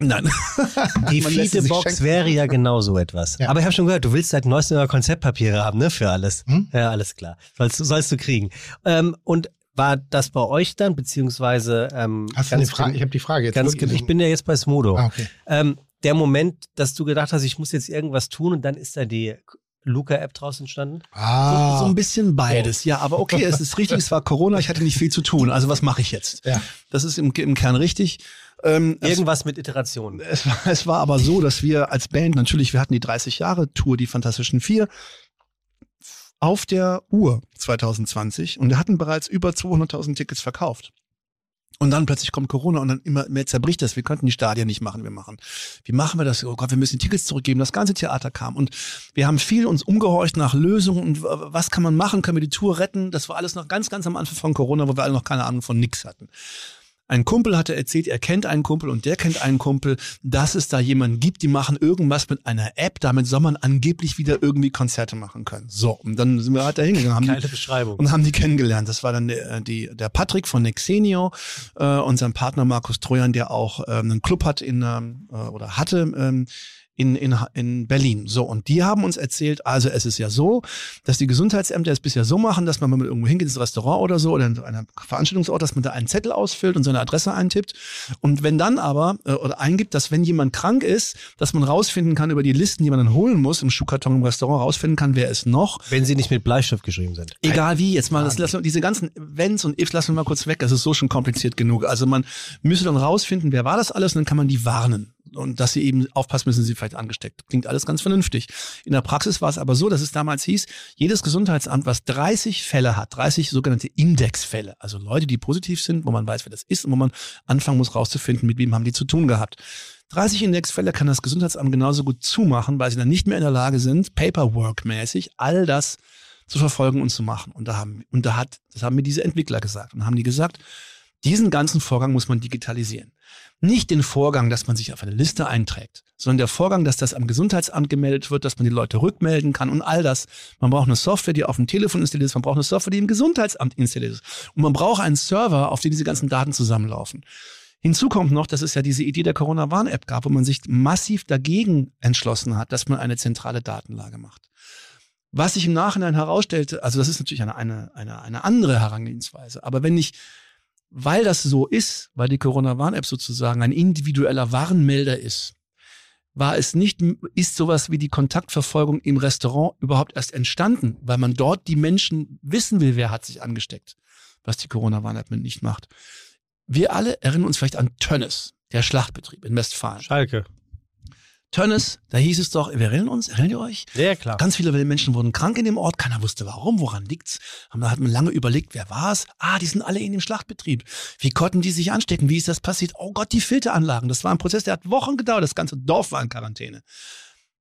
Nein. Die schenken. wäre ja genau so etwas. Ja. Aber ich habe schon gehört, du willst seit neuestem Konzeptpapiere haben, ne? Für alles. Hm? Ja, alles klar. Sollst, du- sollst du kriegen. Ähm, und war das bei euch dann, beziehungsweise ähm, Hast du eine Frage? Ich habe die Frage jetzt. Ganz ich bin ja jetzt bei Smodo. Ah, okay. Ähm, der Moment, dass du gedacht hast, ich muss jetzt irgendwas tun und dann ist da die Luca-App draus entstanden? Ah, So ein bisschen beides. Ja, aber okay, es ist richtig, es war Corona, ich hatte nicht viel zu tun. Also was mache ich jetzt? Ja. Das ist im, im Kern richtig. Ähm, es, Irgendwas mit Iterationen. es, war, es war aber so, dass wir als Band natürlich, wir hatten die 30 Jahre Tour, die Fantastischen Vier, auf der Uhr 2020 und wir hatten bereits über 200.000 Tickets verkauft. Und dann plötzlich kommt Corona und dann immer mehr zerbricht das. Wir könnten die Stadien nicht machen. Wir machen, wie machen wir das? Oh Gott, wir müssen Tickets zurückgeben. Das ganze Theater kam und wir haben viel uns umgehorcht nach Lösungen und was kann man machen? Können wir die Tour retten? Das war alles noch ganz, ganz am Anfang von Corona, wo wir alle noch keine Ahnung von nix hatten. Ein Kumpel hatte erzählt, er kennt einen Kumpel und der kennt einen Kumpel, dass es da jemanden gibt, die machen irgendwas mit einer App, damit soll man angeblich wieder irgendwie Konzerte machen können. So, und dann sind wir halt da hingegangen, die, Geile Beschreibung. und haben die kennengelernt. Das war dann der, die, der Patrick von Nexenio äh, und sein Partner Markus Trojan, der auch ähm, einen Club hat in ähm, äh, oder hatte ähm, in, in, in Berlin. So, und die haben uns erzählt, also es ist ja so, dass die Gesundheitsämter es bisher so machen, dass man, wenn man irgendwo hingeht, ins Restaurant oder so oder in einem Veranstaltungsort, dass man da einen Zettel ausfüllt und seine Adresse eintippt. Und wenn dann aber, äh, oder eingibt, dass wenn jemand krank ist, dass man rausfinden kann über die Listen, die man dann holen muss, im Schuhkarton im Restaurant rausfinden kann, wer ist noch. Wenn sie nicht mit Bleistift geschrieben sind. Egal wie, jetzt mal, das lassen wir, diese ganzen Wenns und Ifs lassen wir mal kurz weg, das ist so schon kompliziert genug. Also man müsste dann rausfinden, wer war das alles und dann kann man die warnen. Und dass sie eben aufpassen müssen, sie vielleicht angesteckt. Klingt alles ganz vernünftig. In der Praxis war es aber so, dass es damals hieß, jedes Gesundheitsamt, was 30 Fälle hat, 30 sogenannte Indexfälle, also Leute, die positiv sind, wo man weiß, wer das ist und wo man anfangen muss rauszufinden, mit wem haben die zu tun gehabt. 30 Indexfälle kann das Gesundheitsamt genauso gut zumachen, weil sie dann nicht mehr in der Lage sind, Paperwork-mäßig all das zu verfolgen und zu machen. Und da haben, und da hat, das haben mir diese Entwickler gesagt. Und haben die gesagt, diesen ganzen Vorgang muss man digitalisieren. Nicht den Vorgang, dass man sich auf eine Liste einträgt, sondern der Vorgang, dass das am Gesundheitsamt gemeldet wird, dass man die Leute rückmelden kann und all das. Man braucht eine Software, die auf dem Telefon installiert ist, man braucht eine Software, die im Gesundheitsamt installiert ist. Und man braucht einen Server, auf dem diese ganzen Daten zusammenlaufen. Hinzu kommt noch, dass es ja diese Idee der Corona-Warn-App gab, wo man sich massiv dagegen entschlossen hat, dass man eine zentrale Datenlage macht. Was sich im Nachhinein herausstellte, also das ist natürlich eine, eine, eine, eine andere Herangehensweise, aber wenn ich, weil das so ist, weil die Corona-Warn-App sozusagen ein individueller Warnmelder ist, war es nicht, ist sowas wie die Kontaktverfolgung im Restaurant überhaupt erst entstanden, weil man dort die Menschen wissen will, wer hat sich angesteckt, was die Corona-Warn-App nicht macht. Wir alle erinnern uns vielleicht an Tönnes, der Schlachtbetrieb in Westfalen. Schalke. Tönnes, da hieß es doch, wir erinnern uns, erinnert ihr euch? Ja, klar. Ganz viele Menschen wurden krank in dem Ort, keiner wusste warum, woran liegt's. Da hat man lange überlegt, wer war's? Ah, die sind alle in dem Schlachtbetrieb. Wie konnten die sich anstecken? Wie ist das passiert? Oh Gott, die Filteranlagen. Das war ein Prozess, der hat Wochen gedauert. Das ganze Dorf war in Quarantäne.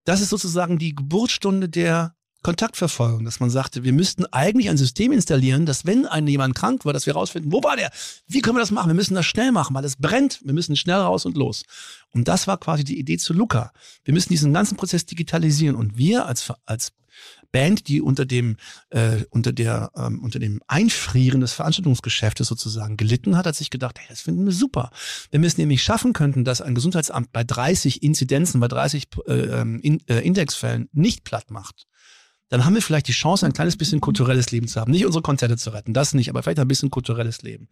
Das ist sozusagen die Geburtsstunde der Kontaktverfolgung, dass man sagte, wir müssten eigentlich ein System installieren, dass wenn ein jemand krank war, dass wir rausfinden, wo war der? Wie können wir das machen? Wir müssen das schnell machen, weil es brennt. Wir müssen schnell raus und los. Und das war quasi die Idee zu Luca. Wir müssen diesen ganzen Prozess digitalisieren und wir als als Band, die unter dem äh, unter der ähm, unter dem Einfrieren des Veranstaltungsgeschäftes sozusagen gelitten hat, hat sich gedacht, hey, das finden wir super. Wenn wir es nämlich schaffen könnten, dass ein Gesundheitsamt bei 30 Inzidenzen, bei 30 äh, ähm, in, äh, Indexfällen nicht platt macht, dann haben wir vielleicht die Chance, ein kleines bisschen kulturelles Leben zu haben. Nicht unsere Konzerte zu retten, das nicht, aber vielleicht ein bisschen kulturelles Leben.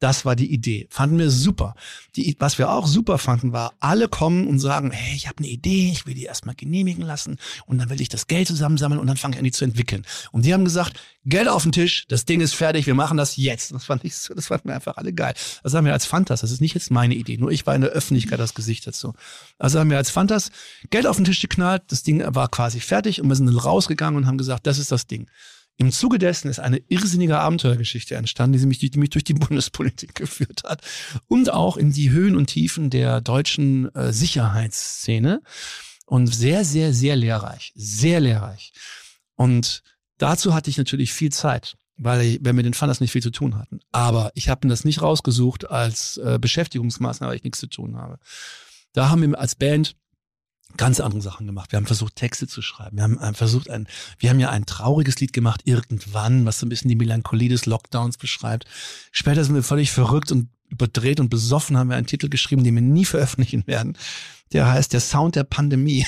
Das war die Idee. Fanden wir super. Die, was wir auch super fanden, war, alle kommen und sagen, hey, ich habe eine Idee, ich will die erstmal genehmigen lassen und dann will ich das Geld zusammensammeln und dann fange ich an, die zu entwickeln. Und die haben gesagt, Geld auf den Tisch, das Ding ist fertig, wir machen das jetzt. Das fand ich so, das fanden wir einfach alle geil. Das haben wir als Fantas, das ist nicht jetzt meine Idee, nur ich war in der Öffentlichkeit das Gesicht dazu. Also haben wir als Fantas Geld auf den Tisch geknallt, das Ding war quasi fertig und wir sind dann rausgegangen und haben gesagt, das ist das Ding. Im Zuge dessen ist eine irrsinnige Abenteuergeschichte entstanden, die mich, die mich durch die Bundespolitik geführt hat und auch in die Höhen und Tiefen der deutschen äh, Sicherheitsszene und sehr, sehr, sehr lehrreich, sehr lehrreich. Und dazu hatte ich natürlich viel Zeit, weil ich, wir mit den Funders nicht viel zu tun hatten. Aber ich habe mir das nicht rausgesucht als äh, Beschäftigungsmaßnahme, weil ich nichts zu tun habe. Da haben wir als Band ganz andere Sachen gemacht. Wir haben versucht, Texte zu schreiben. Wir haben versucht, ein, wir haben ja ein trauriges Lied gemacht, irgendwann, was so ein bisschen die Melancholie des Lockdowns beschreibt. Später sind wir völlig verrückt und überdreht und besoffen haben wir einen Titel geschrieben, den wir nie veröffentlichen werden. Der heißt Der Sound der Pandemie.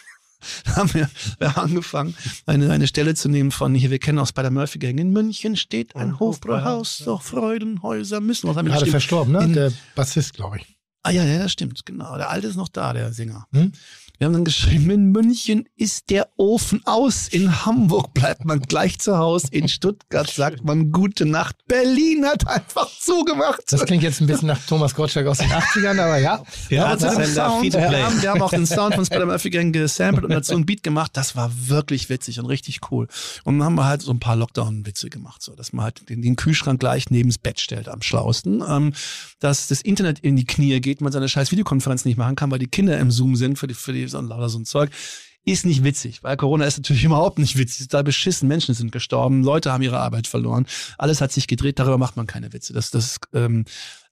da haben wir, wir haben angefangen, eine, eine Stelle zu nehmen von hier, wir kennen aus bei der Murphy Gang. In München steht ein Hofbräuhaus, doch Freudenhäuser müssen. Was haben wir Gerade verstorben, ne? In- der Bassist, glaube ich. Ah ja, ja, das stimmt, genau. Der Alte ist noch da, der Sänger. Hm? Wir haben dann geschrieben, in München ist der Ofen aus, in Hamburg bleibt man gleich zu Hause, in Stuttgart sagt man gute Nacht, Berlin hat einfach zugemacht. Das klingt jetzt ein bisschen nach Thomas Gottschalk aus den 80ern, aber ja. Ja, aber Sender, Sound, wir haben, wir haben auch den Sound von Spider Murphy Gang gesampelt und dazu einen Beat gemacht. Das war wirklich witzig und richtig cool. Und dann haben wir halt so ein paar Lockdown-Witze gemacht, so dass man halt den, den Kühlschrank gleich neben das Bett stellt am schlausten. Ähm, dass das Internet in die Knie geht, man seine scheiß Videokonferenz nicht machen kann, weil die Kinder im Zoom sind für die, für die so, lauter so ein Zeug. Ist nicht witzig, weil Corona ist natürlich überhaupt nicht witzig. Da beschissen, Menschen sind gestorben, Leute haben ihre Arbeit verloren, alles hat sich gedreht, darüber macht man keine Witze. Das, das, ähm,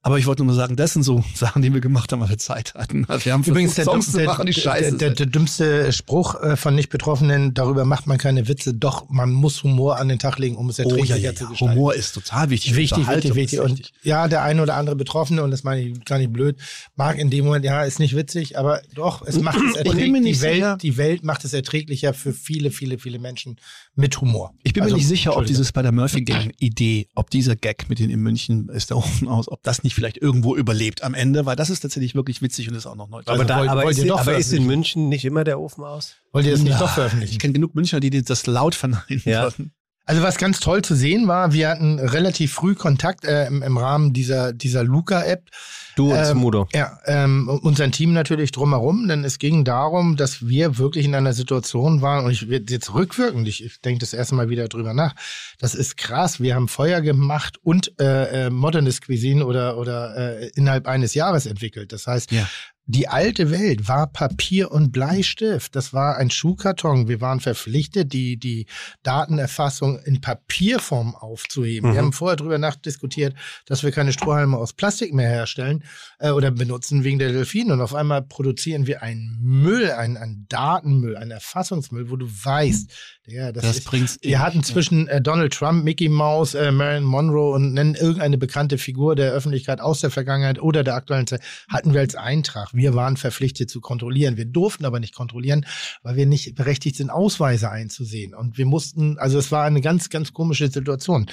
aber ich wollte nur mal sagen, das sind so Sachen, die wir gemacht haben, weil wir Zeit hatten. Wir haben Übrigens, der, Songs der, machen, die scheiße der, der, der dümmste Spruch äh, von Nicht-Betroffenen, darüber macht man keine Witze, doch man muss Humor an den Tag legen, um es Oh erträglicher ja, ja, zu gestalten. Humor ist total wichtig. Wichtig, wichtig, wichtig. Und ja, der eine oder andere Betroffene, und das meine ich gar nicht blöd, mag in dem Moment, ja, ist nicht witzig, aber doch, es macht es Ich bin mir erträglich. nicht Die Welt, sicher. die Welt macht es erträglicher für viele, viele, viele Menschen mit Humor. Ich bin Also, mir nicht sicher, ob dieses bei der Murphy Gang Idee, ob dieser Gag mit den in München ist der Ofen aus, ob das nicht vielleicht irgendwo überlebt am Ende, weil das ist tatsächlich wirklich witzig und ist auch noch neu. Aber, da, wollt- aber, wollt ist, aber ist in? München nicht immer der Ofen aus? Wollt ihr das nicht Na, doch Ich veröffentlichen? kenne genug Münchner, die das laut verneinen Ja. würden. Also was ganz toll zu sehen war, wir hatten relativ früh Kontakt äh, im, im Rahmen dieser, dieser Luca-App. Du und Ähm, Smudo. Ja, ähm, und sein Team natürlich drumherum, denn es ging darum, dass wir wirklich in einer Situation waren, und ich werde jetzt rückwirkend, ich, ich denke das erste Mal wieder drüber nach, das ist krass, wir haben Feuer gemacht und äh, äh, Modernist Cuisine oder, oder äh, innerhalb eines Jahres entwickelt. Das heißt, Ja. Die alte Welt war Papier und Bleistift. Das war ein Schuhkarton. Wir waren verpflichtet, die, die Datenerfassung in Papierform aufzuheben. Wir Mhm. haben vorher drüber nachdiskutiert, dass wir keine Strohhalme aus Plastik mehr herstellen äh, oder benutzen wegen der Delfine. Und auf einmal produzieren wir einen Müll, einen, einen Datenmüll, einen Erfassungsmüll, wo du weißt, ja, das, Das ist, bringt's wir hatten zwischen äh, Donald Trump, Mickey Mouse, äh, Marilyn Monroe und nennen irgendeine bekannte Figur der Öffentlichkeit aus der Vergangenheit oder der aktuellen Zeit, hatten wir als Eintrag. Wir waren verpflichtet zu kontrollieren. Wir durften aber nicht kontrollieren, weil wir nicht berechtigt sind, Ausweise einzusehen. Und wir mussten, also es war eine ganz, ganz komische Situation.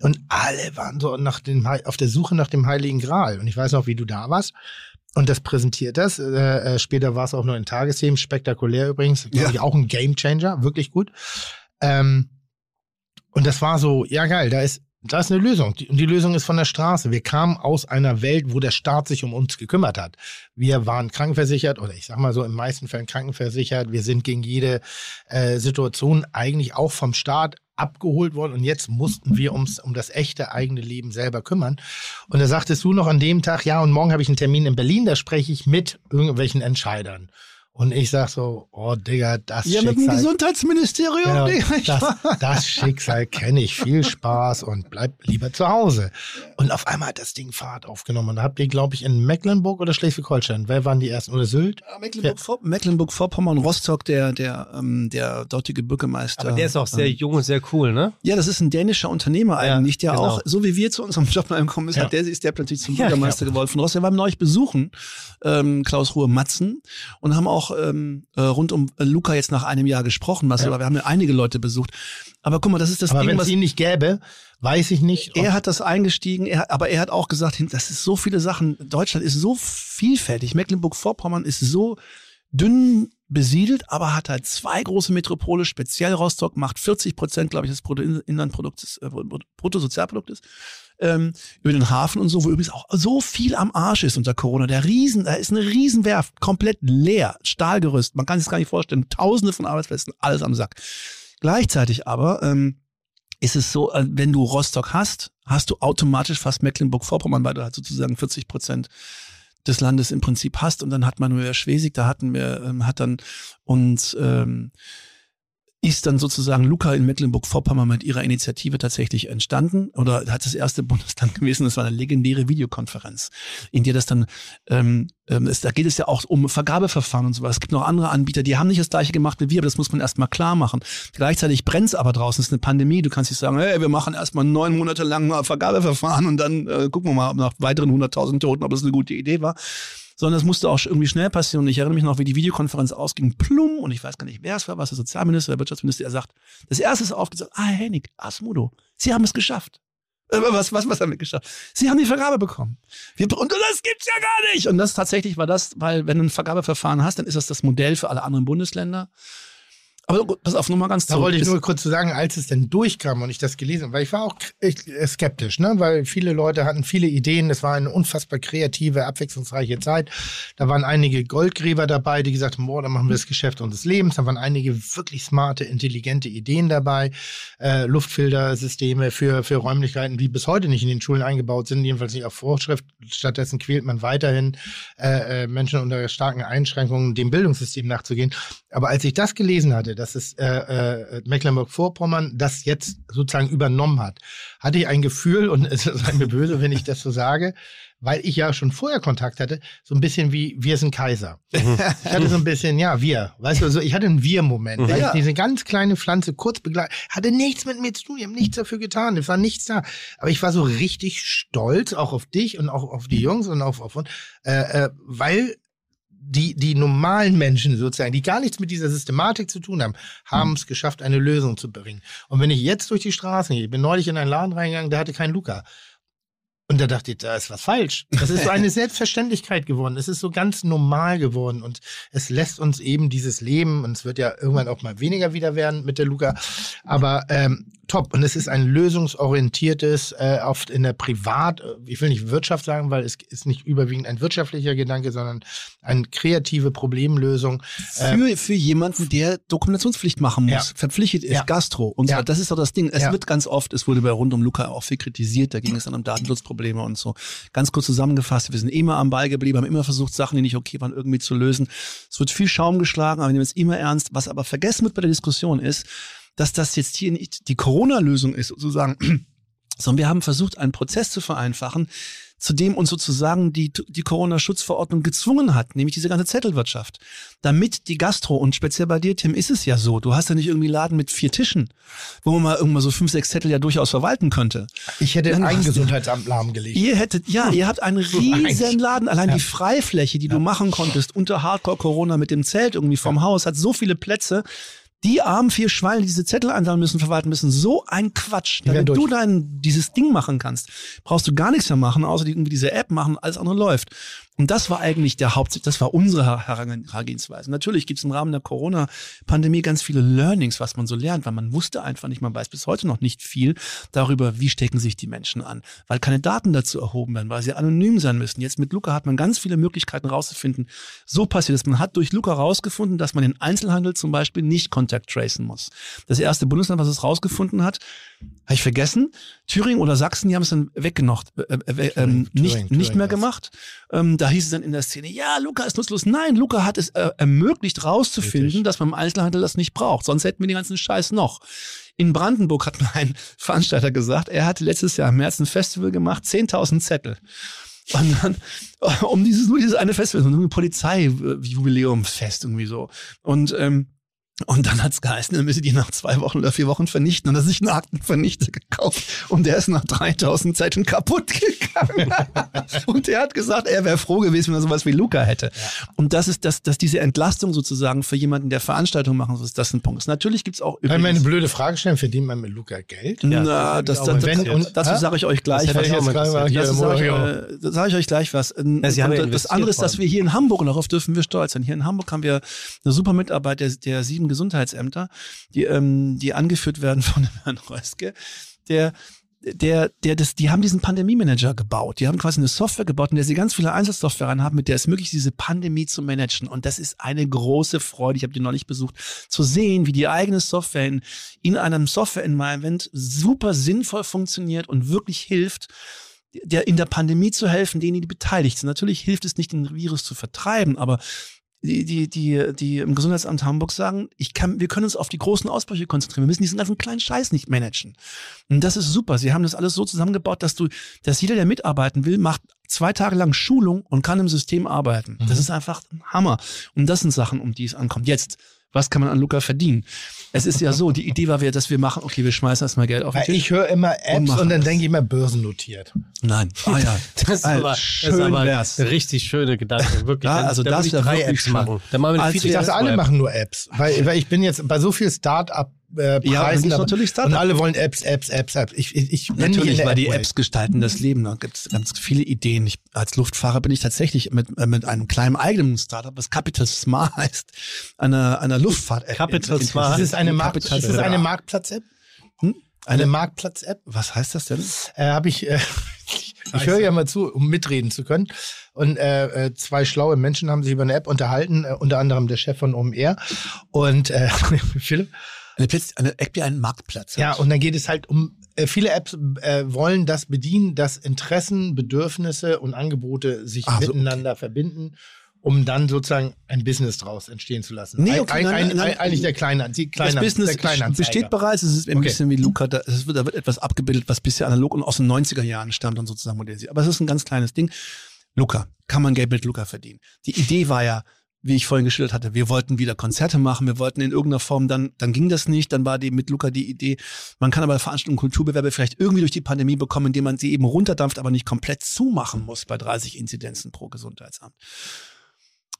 Und alle waren so nach dem, auf der Suche nach dem Heiligen Gral. Und ich weiß noch, wie du da warst. und das präsentiert das. Äh, äh, später war es auch nur in Tagesthemen, spektakulär übrigens, Ja. ich auch ein Gamechanger, wirklich gut. Ähm, und das war so, ja geil, da ist, da ist eine Lösung. Und die Lösung ist von der Straße. Wir kamen aus einer Welt, wo der Staat sich um uns gekümmert hat. Wir waren krankenversichert oder ich sag mal so in meisten Fällen krankenversichert. Wir sind gegen jede äh, Situation eigentlich auch vom Staat abgeholt worden und jetzt mussten wir ums, um das echte eigene Leben selber kümmern. Und da sagtest du noch an dem Tag, ja, und morgen habe ich einen Termin in Berlin, da spreche ich mit irgendwelchen Entscheidern. Und ich sag so, oh Digga, das Ja, mit dem Schicksal. Gesundheitsministerium. Genau, Digga, das, das Schicksal kenne ich. Viel Spaß und bleib lieber zu Hause. Und auf einmal hat das Ding Fahrt aufgenommen. Und da habt ihr, glaube ich, in Mecklenburg oder Schleswig-Holstein, wer waren die ersten? Oder Sylt? Ja, Mecklenburg-Vor- Mecklenburg-Vorpommern, Rostock, der, der, ähm, der dortige Bürgermeister. Aber der ist auch sehr ähm, jung und sehr cool, ne? Ja, das ist ein dänischer Unternehmer Ja, eigentlich, der genau. auch, so wie wir zu unserem Job mal gekommen ist, Ja. hat der ist der plötzlich zum Ja, Bürgermeister geworden von Rostock. Wir waren neulich besuchen, ähm, Klaus Ruhe Matzen, und haben auch ähm, äh, rund um äh, Luca jetzt nach einem Jahr gesprochen. Was, Ja. Wir haben ja einige Leute besucht. Aber guck mal, das ist das Aber Ding, was ihn nicht gäbe, weiß ich nicht. er hat das eingestiegen, er, aber er hat auch gesagt, das ist so viele Sachen. Deutschland ist so vielfältig. Mecklenburg-Vorpommern ist so dünn besiedelt, aber hat halt zwei große Metropole, speziell Rostock, macht 40 Prozent, glaube ich, des Bruttoinlandproduktes, äh, Bruttosozialproduktes. Ähm, über den Hafen und so, wo übrigens auch so viel am Arsch ist unter Corona. Der Riesen, da ist eine Riesenwerft, komplett leer, Stahlgerüst, man kann sich das gar nicht vorstellen, tausende von Arbeitsplätzen, alles am Sack. Gleichzeitig aber ähm, ist es so, äh, wenn du Rostock hast, hast du automatisch fast Mecklenburg-Vorpommern, weil du halt sozusagen 40 Prozent des Landes im Prinzip hast. Und dann hat man nur Schwesig, da hatten wir, ähm, hat dann und ähm, ist dann sozusagen Luca in Mecklenburg-Vorpommern mit ihrer Initiative tatsächlich entstanden oder hat das erste Bundesland gewesen. Das war eine legendäre Videokonferenz, in der das dann, ähm, ähm, es, da geht es ja auch um Vergabeverfahren und so was. Es gibt noch andere Anbieter, die haben nicht das gleiche gemacht wie wir, aber das muss man erstmal klar machen. Gleichzeitig brennt es aber draußen, es ist eine Pandemie. Du kannst nicht sagen, hey, wir machen erstmal neun Monate lang mal Vergabeverfahren und dann äh, gucken wir mal nach weiteren 100.000 Toten, ob das eine gute Idee war sondern es musste auch irgendwie schnell passieren. Und ich erinnere mich noch, wie die Videokonferenz ausging. Plum, und ich weiß gar nicht, wer es war, was der Sozialminister, der Wirtschaftsminister, er sagt, das erste ist aufgesagt, ah, Hennig, Asmudo, Sie haben es geschafft. Äh, Was, was, was haben wir geschafft? Sie haben die Vergabe bekommen. Wir, und das gibt's ja gar nicht. Und das tatsächlich war das, weil wenn du ein Vergabeverfahren hast, dann ist das das Modell für alle anderen Bundesländer. Aber pass auf, nur mal ganz Da zurück. wollte ich nur kurz zu sagen, als es denn durchkam und ich das gelesen habe, weil ich war auch äh, skeptisch, ne? weil viele Leute hatten viele Ideen. Es war eine unfassbar kreative, abwechslungsreiche Zeit. Da waren einige Goldgräber dabei, die gesagt haben, boah, da machen wir das Geschäft unseres Lebens. Da waren einige wirklich smarte, intelligente Ideen dabei. Äh, Luftfiltersysteme für, für Räumlichkeiten, die bis heute nicht in den Schulen eingebaut sind, jedenfalls nicht auf Vorschrift. Stattdessen quält man weiterhin äh, äh, Menschen unter starken Einschränkungen, dem Bildungssystem nachzugehen. Aber als ich das gelesen hatte, dass es äh, äh, Mecklenburg-Vorpommern das jetzt sozusagen übernommen hat, hatte ich ein Gefühl, und es sei mir böse, wenn ich das so sage, weil ich ja schon vorher Kontakt hatte, so ein bisschen wie wir sind Kaiser. Ich hatte so ein bisschen, ja, wir. Weißt du, so, ich hatte einen Wir-Moment. weil Ja. ich diese ganz kleine Pflanze kurz begleitet, hatte nichts mit mir zu tun, die haben nichts dafür getan, es war nichts da. Aber ich war so richtig stolz, auch auf dich und auch auf die Jungs und auf, auf äh, äh, weil die, die normalen Menschen sozusagen, die gar nichts mit dieser Systematik zu tun haben, haben es geschafft, eine Lösung zu bringen. Und wenn ich jetzt durch die Straßen gehe, ich bin neulich in einen Laden reingegangen, der hatte keinen Luca. Und da dachte ich, da ist was falsch. Das ist so eine Selbstverständlichkeit geworden. Es ist so ganz normal geworden und es lässt uns eben dieses Leben, und es wird ja irgendwann auch mal weniger wieder werden mit der Luca, aber ähm, top. Und es ist ein lösungsorientiertes, äh, oft in der Privat, äh, ich will nicht Wirtschaft sagen, weil es ist nicht überwiegend ein wirtschaftlicher Gedanke, sondern eine kreative Problemlösung. Äh, für, für jemanden, der Dokumentationspflicht machen muss, Ja. verpflichtet ist, Ja. Gastro und so. Ja. Das ist doch das Ding. Es wird ganz oft, es wurde bei rund um Luca auch viel kritisiert, da ging es dann um Datenschutzprobleme und so. Ganz kurz zusammengefasst, wir sind immer am Ball geblieben, haben immer versucht, Sachen, die nicht okay waren, irgendwie zu lösen. Es wird viel Schaum geschlagen, aber wir nehmen es immer ernst. Was aber vergessen wird bei der Diskussion ist, dass das jetzt hier nicht die Corona-Lösung ist, sozusagen, sondern wir haben versucht, einen Prozess zu vereinfachen, zu dem uns sozusagen die, die Corona-Schutzverordnung gezwungen hat, nämlich diese ganze Zettelwirtschaft. Damit die Gastro, und speziell bei dir, Tim, ist es ja so, du hast ja nicht irgendwie einen Laden mit vier Tischen, wo man mal irgendwann so fünf, sechs Zettel ja durchaus verwalten könnte. ich hätte du ein Gesundheitsamt lahmgelegt. Ihr hättet, ja, ihr habt einen riesen Laden. Allein die Freifläche, die du machen konntest unter Hardcore-Corona mit dem Zelt irgendwie vom Haus, hat so viele Plätze. Die armen vier Schweine, die diese Zettel einsammeln müssen, verwalten müssen, so ein Quatsch. Damit du dein, dieses Ding machen kannst, brauchst du gar nichts mehr machen, außer die, irgendwie diese App machen, alles andere läuft. Und das war eigentlich der Haupt, das war unsere Herangehensweise. Natürlich gibt es im Rahmen der Corona-Pandemie ganz viele Learnings, was man so lernt, weil man wusste einfach nicht, man weiß bis heute noch nicht viel darüber, wie stecken sich die Menschen an, weil keine Daten dazu erhoben werden, weil sie anonym sein müssen. Jetzt mit Luca hat man ganz viele Möglichkeiten rauszufinden. So passiert es. Man hat durch Luca rausgefunden, dass man den Einzelhandel zum Beispiel nicht Contact tracen muss. Das erste Bundesland, was es rausgefunden hat, habe ich vergessen. Thüringen oder Sachsen, die haben es dann weggenockt, äh, äh, äh, ähm, nicht, Thüringen, nicht mehr gemacht. Ähm, da hieß es dann in der Szene, ja, Luca ist nutzlos. Nein, Luca hat es äh, ermöglicht, rauszufinden, Richtig. dass man im Einzelhandel das nicht braucht. Sonst hätten wir den ganzen Scheiß noch. In Brandenburg hat mir ein Veranstalter gesagt, er hatte letztes Jahr im März ein Festival gemacht, 10.000 Zettel. Und dann, um dieses, nur dieses eine Festival, so ein Polizeijubiläumsfest irgendwie so. Und ähm, und dann hat's geheißen, dann müsse die nach zwei Wochen oder vier Wochen vernichten. Und dann hat sich einen Aktenvernichter gekauft. Und der ist nach 3000 Zeiten kaputt gegangen. und der hat gesagt, er wäre froh gewesen, wenn er sowas wie Luca hätte. Ja. Und das ist, dass, dass diese Entlastung sozusagen für jemanden, der Veranstaltungen machen soll, ist das ein Punkt. Natürlich gibt's auch übrigens... Kann ich eine blöde Frage stellen? Verdient man mit Luca Geld? Ja, Na, das, das, das, und, dazu sage ich euch gleich was. Dazu sage ich, äh, sag ich euch gleich was. Und das andere ist, dass wir hier in Hamburg, und darauf dürfen wir stolz sein, hier in Hamburg haben wir eine super Mitarbeit der, der sieben Gesundheitsämter, die, ähm, die angeführt werden von Herrn Röske, der der, der, das, die haben diesen Pandemie-Manager gebaut. Die haben quasi eine Software gebaut, in der sie ganz viele Einzelsoftware haben, mit der es möglich ist, diese Pandemie zu managen. Und das ist eine große Freude. Ich habe die neulich besucht, zu sehen, wie die eigene Software in, in einem Software-Environment super sinnvoll funktioniert und wirklich hilft, der in der Pandemie zu helfen, denen die beteiligt sind. Natürlich hilft es nicht, den Virus zu vertreiben, aber die, die, die, die im Gesundheitsamt Hamburg sagen, ich kann, wir können uns auf die großen Ausbrüche konzentrieren. Wir müssen diesen ganzen kleinen Scheiß nicht managen. Und das ist super. Sie haben das alles so zusammengebaut, dass du, dass jeder, der mitarbeiten will, macht zwei Tage lang Schulung und kann im System arbeiten. Mhm. Das ist einfach ein Hammer. Und das sind Sachen, um die es ankommt. Jetzt was kann man an Luca verdienen? Es ist ja so, die Idee war, dass wir machen, okay, wir schmeißen erstmal Geld auf den Tisch. Ich höre immer Apps und, und dann denke ich immer börsennotiert. Nein. Ah ja. Das ist aber, schön das ist aber wär's. richtig schöne Gedanke. Wirklich. Ja, also das ist drei Apps machen. Dann machen wir also ich dachte, alle machen nur Apps. Weil, weil ich bin jetzt bei so viel Start-up äh, Preisen. Ja, natürlich und alle wollen Apps, Apps, Apps, Apps. Ich, ich, ich natürlich, weil die Apps gestalten das Leben. Da gibt es ganz viele Ideen. Ich, als Luftfahrer bin ich tatsächlich mit, äh, mit einem kleinen eigenen Startup, was Capital Smart heißt, einer, einer Luftfahrt-App. Capital Smart. Ist es eine, Markt, ist es eine Marktplatz-App? Hm? Eine, eine Marktplatz-App? Was heißt das denn? Äh, Habe ich. Äh, ich höre ja mal zu, um mitreden zu können. Und äh, äh, zwei schlaue Menschen haben sich über eine App unterhalten, äh, unter anderem der Chef von OMR und äh, Philipp. Eine, Platz, eine App, die einen Marktplatz hat. Ja, und dann geht es halt um, äh, viele Apps äh, wollen das bedienen, dass Interessen, Bedürfnisse und Angebote sich Ach, miteinander okay. verbinden um dann sozusagen ein Business draus entstehen zu lassen. Nee, okay, ein, ein, nein, nein, eigentlich der kleine, die kleine Das Business besteht bereits, es ist ein okay. bisschen wie Luca, da, es wird, da wird etwas abgebildet, was bisher analog und aus den 90er Jahren stammt und sozusagen modernisiert. Aber es ist ein ganz kleines Ding. Luca, kann man Geld mit Luca verdienen? Die Idee war ja, wie ich vorhin geschildert hatte, wir wollten wieder Konzerte machen, wir wollten in irgendeiner Form, dann, dann ging das nicht, dann war die mit Luca die Idee, man kann aber Veranstaltungen, Kulturbewerbe vielleicht irgendwie durch die Pandemie bekommen, indem man sie eben runterdampft, aber nicht komplett zumachen muss bei 30 Inzidenzen pro Gesundheitsamt.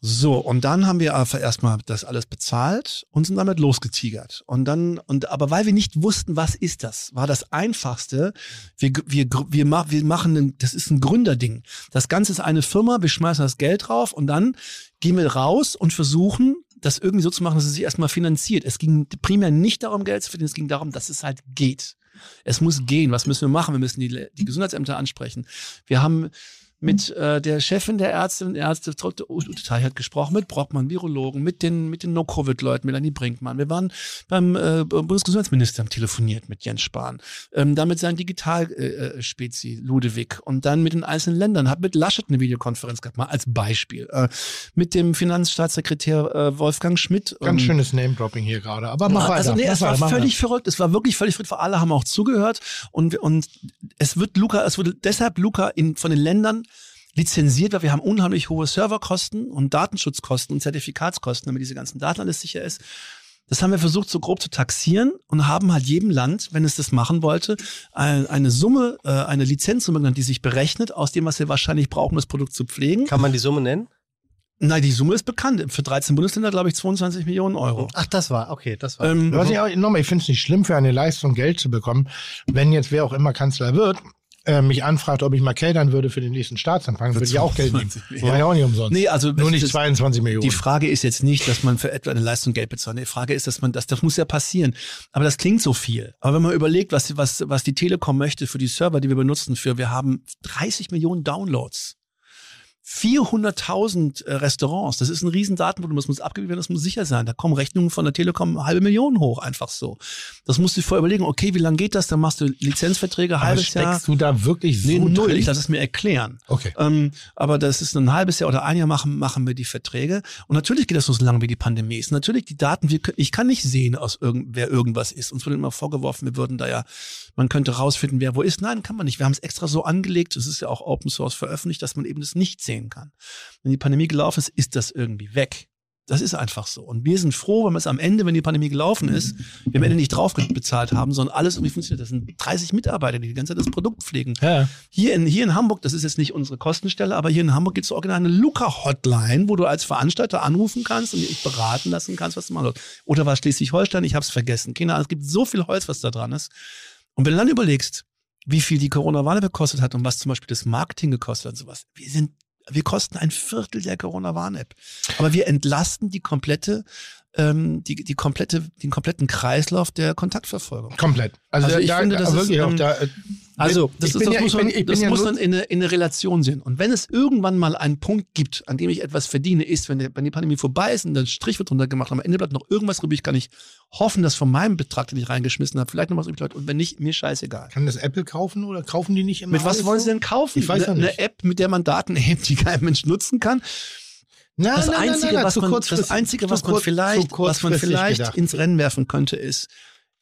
So, und dann haben wir aber erstmal das alles bezahlt und sind damit losgetigert. Und dann, und aber weil wir nicht wussten, was ist das, war das einfachste, wir, wir, wir, wir machen, das ist ein Gründerding. Das Ganze ist eine Firma, wir schmeißen das Geld drauf und dann gehen wir raus und versuchen, das irgendwie so zu machen, dass es sich erstmal finanziert. Es ging primär nicht darum, Geld zu verdienen, es ging darum, dass es halt geht. Es muss gehen. Was müssen wir machen? Wir müssen die, die Gesundheitsämter ansprechen. Wir haben mit äh, der Chefin der Ärztinnen und Ärzte, Utetai hat gesprochen, mit Brockmann, Virologen, mit den, mit den No-Covid-Leuten, Melanie Brinkmann. Wir waren beim äh, Bundesgesundheitsminister telefoniert mit Jens Spahn. Ähm, dann mit seinem Digital-Spezi äh, Ludewig und dann mit den einzelnen Ländern. Hat mit Laschet eine Videokonferenz gehabt, mal als Beispiel. Äh, mit dem Finanzstaatssekretär äh, Wolfgang Schmidt. Ganz schönes Name-Dropping hier gerade, aber mach also, weiter. Nee, mach es war völlig verrückt. Es war wirklich völlig verrückt. Alle haben auch zugehört und, und es wird Luca, es wurde deshalb Luca in, von den Ländern lizenziert, weil wir haben unheimlich hohe Serverkosten und Datenschutzkosten und Zertifikatskosten, damit diese ganzen Daten alles sicher ist. Das haben wir versucht, so grob zu taxieren und haben halt jedem Land, wenn es das machen wollte, eine Summe, äh, eine Lizenzsumme genannt, die sich berechnet aus dem, was wir wahrscheinlich brauchen, um das Produkt zu pflegen. Kann man die Summe nennen? Nein, die Summe ist bekannt. Für 13 Bundesländer, glaube ich, 22 Millionen Euro. Ach, das war, okay, das war. Ähm, was ich, auch, nochmal, ich finde es nicht schlimm, für eine Leistung Geld zu bekommen, wenn jetzt wer auch immer Kanzler wird äh, mich anfragt, ob ich mal kellnern würde für den nächsten Staatsempfang, würde ich auch Geld nehmen. War ja auch nicht umsonst. Nee, also Nur nicht ist- 22 Millionen. Die Frage ist jetzt nicht, dass man für etwa eine Leistung Geld bezahlt. Die Frage ist, dass man das, das muss ja passieren. Aber das klingt so viel. Aber wenn man überlegt, was, was, was die Telekom möchte für die Server, die wir benutzen, für, wir haben 30 Millionen Downloads. 400.000 äh, Restaurants, das ist ein riesen Datenvolumen, das muss abgegeben werden, das muss sicher sein. Da kommen Rechnungen von der Telekom halbe Million hoch, einfach so. Das musst du dir vorher überlegen, okay, wie lange geht das? Dann machst du Lizenzverträge, Aber halbes steckst Jahr. du da wirklich so Nee, null, drin? ich lasse es mir erklären. Okay. Ähm, aber das ist ein halbes Jahr oder ein Jahr machen, machen wir die Verträge. Und natürlich geht das so lange, wie die Pandemie ist. Natürlich die Daten, wir, ich kann nicht sehen, aus irgend, wer irgendwas ist. Uns wird immer vorgeworfen, wir würden da ja, man könnte rausfinden, wer wo ist. Nein, kann man nicht. Wir haben es extra so angelegt, es ist ja auch Open Source veröffentlicht, dass man eben das nicht sehen kann. Wenn die Pandemie gelaufen ist, ist das irgendwie weg. Das ist einfach so. Und wir sind froh, wenn wir es am Ende, wenn die Pandemie gelaufen ist, wir am Ende nicht drauf bezahlt haben, sondern alles irgendwie funktioniert. Das sind 30 Mitarbeiter, die die ganze Zeit das Produkt pflegen. Ja. Hier in, hier in Hamburg, das ist jetzt nicht unsere Kostenstelle, aber hier in Hamburg gibt es original eine Luca-Hotline, wo du als Veranstalter anrufen kannst und dich beraten lassen kannst, was du machen sollst. Oder war Schleswig-Holstein, ich habe es vergessen. Keine Ahnung, es gibt so viel Holz, was da dran ist. Und wenn du dann überlegst, wie viel die Corona-Warne gekostet hat und was zum Beispiel das Marketing gekostet hat und sowas, wir sind wir kosten ein Viertel der Corona-Warn-App. Aber wir entlasten die komplette, ähm, die, die komplette, den kompletten Kreislauf der Kontaktverfolgung. Komplett. Also, Also ich da, finde, das ist, ähm, da. äh, Also, das, ist, das ja- muss ich bin- man, ich bin das ja muss man in eine, in eine Relation sehen. Und wenn es irgendwann mal einen Punkt gibt, an dem ich etwas verdiene, ist, wenn, der, wenn die Pandemie vorbei ist und der Strich wird runtergemacht, am Ende bleibt noch irgendwas übrig, kann ich hoffen, dass von meinem Betrag, den ich reingeschmissen habe, vielleicht noch was übrig bleibt. Und wenn nicht, mir scheißegal. Kann das Apple kaufen oder kaufen die nicht immer? Mit was wollen so? Sie denn kaufen? Ich weiß eine, ja nicht. eine App, mit der man Daten erhebt, die kein Mensch nutzen kann? Nein, Das nein, Einzige, nein, was man, das Einzige, was man vielleicht, was man vielleicht gedacht. ins Rennen werfen könnte, ist,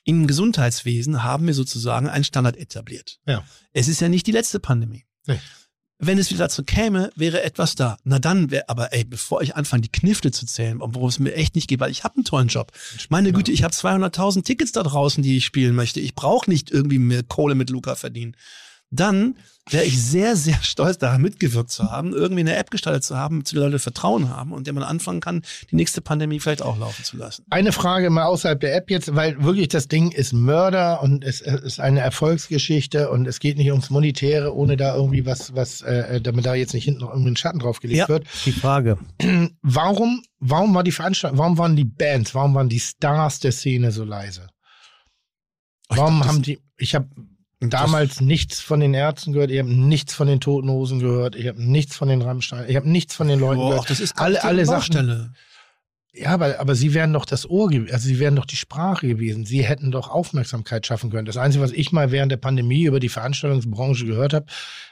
im Gesundheitswesen haben wir sozusagen einen Standard etabliert. Ja. Es ist ja nicht die letzte Pandemie. Nee. Wenn es wieder dazu käme, wäre etwas da. Na dann wäre, aber ey, bevor ich anfange, die Knifte zu zählen, worum es mir echt nicht geht, weil ich habe einen tollen Job. Meine Güte, ich habe 200.000 Tickets da draußen, die ich spielen möchte. Ich brauche nicht irgendwie mehr Kohle mit Luca verdienen. Dann wäre ich sehr, sehr stolz, daran mitgewirkt zu haben, irgendwie eine App gestaltet zu haben, zu der Leute Vertrauen haben und der man anfangen kann, die nächste Pandemie vielleicht auch laufen zu lassen. Eine Frage mal außerhalb der App jetzt, weil wirklich das Ding ist Mörder und es es ist eine Erfolgsgeschichte und es geht nicht ums Monetäre, ohne da irgendwie was, was, äh, damit da jetzt nicht hinten noch irgendwie ein Schatten draufgelegt Ja. wird. Die Frage. Warum, warum war die Veranstaltung, warum waren die Bands, warum waren die Stars der Szene so leise? Warum haben die, ich habe damals nichts von den Ärzten gehört, ich habe nichts von den Toten Hosen gehört, ich habe nichts von den Rammstein, ich habe nichts von den Leuten Boah, gehört. das ist alle, alle Sachen. Ja, aber, aber sie wären doch das Ohr gewesen, also sie wären doch die Sprache gewesen. Sie hätten doch Aufmerksamkeit schaffen können. Das Einzige, was ich mal während der Pandemie über die Veranstaltungsbranche gehört habe,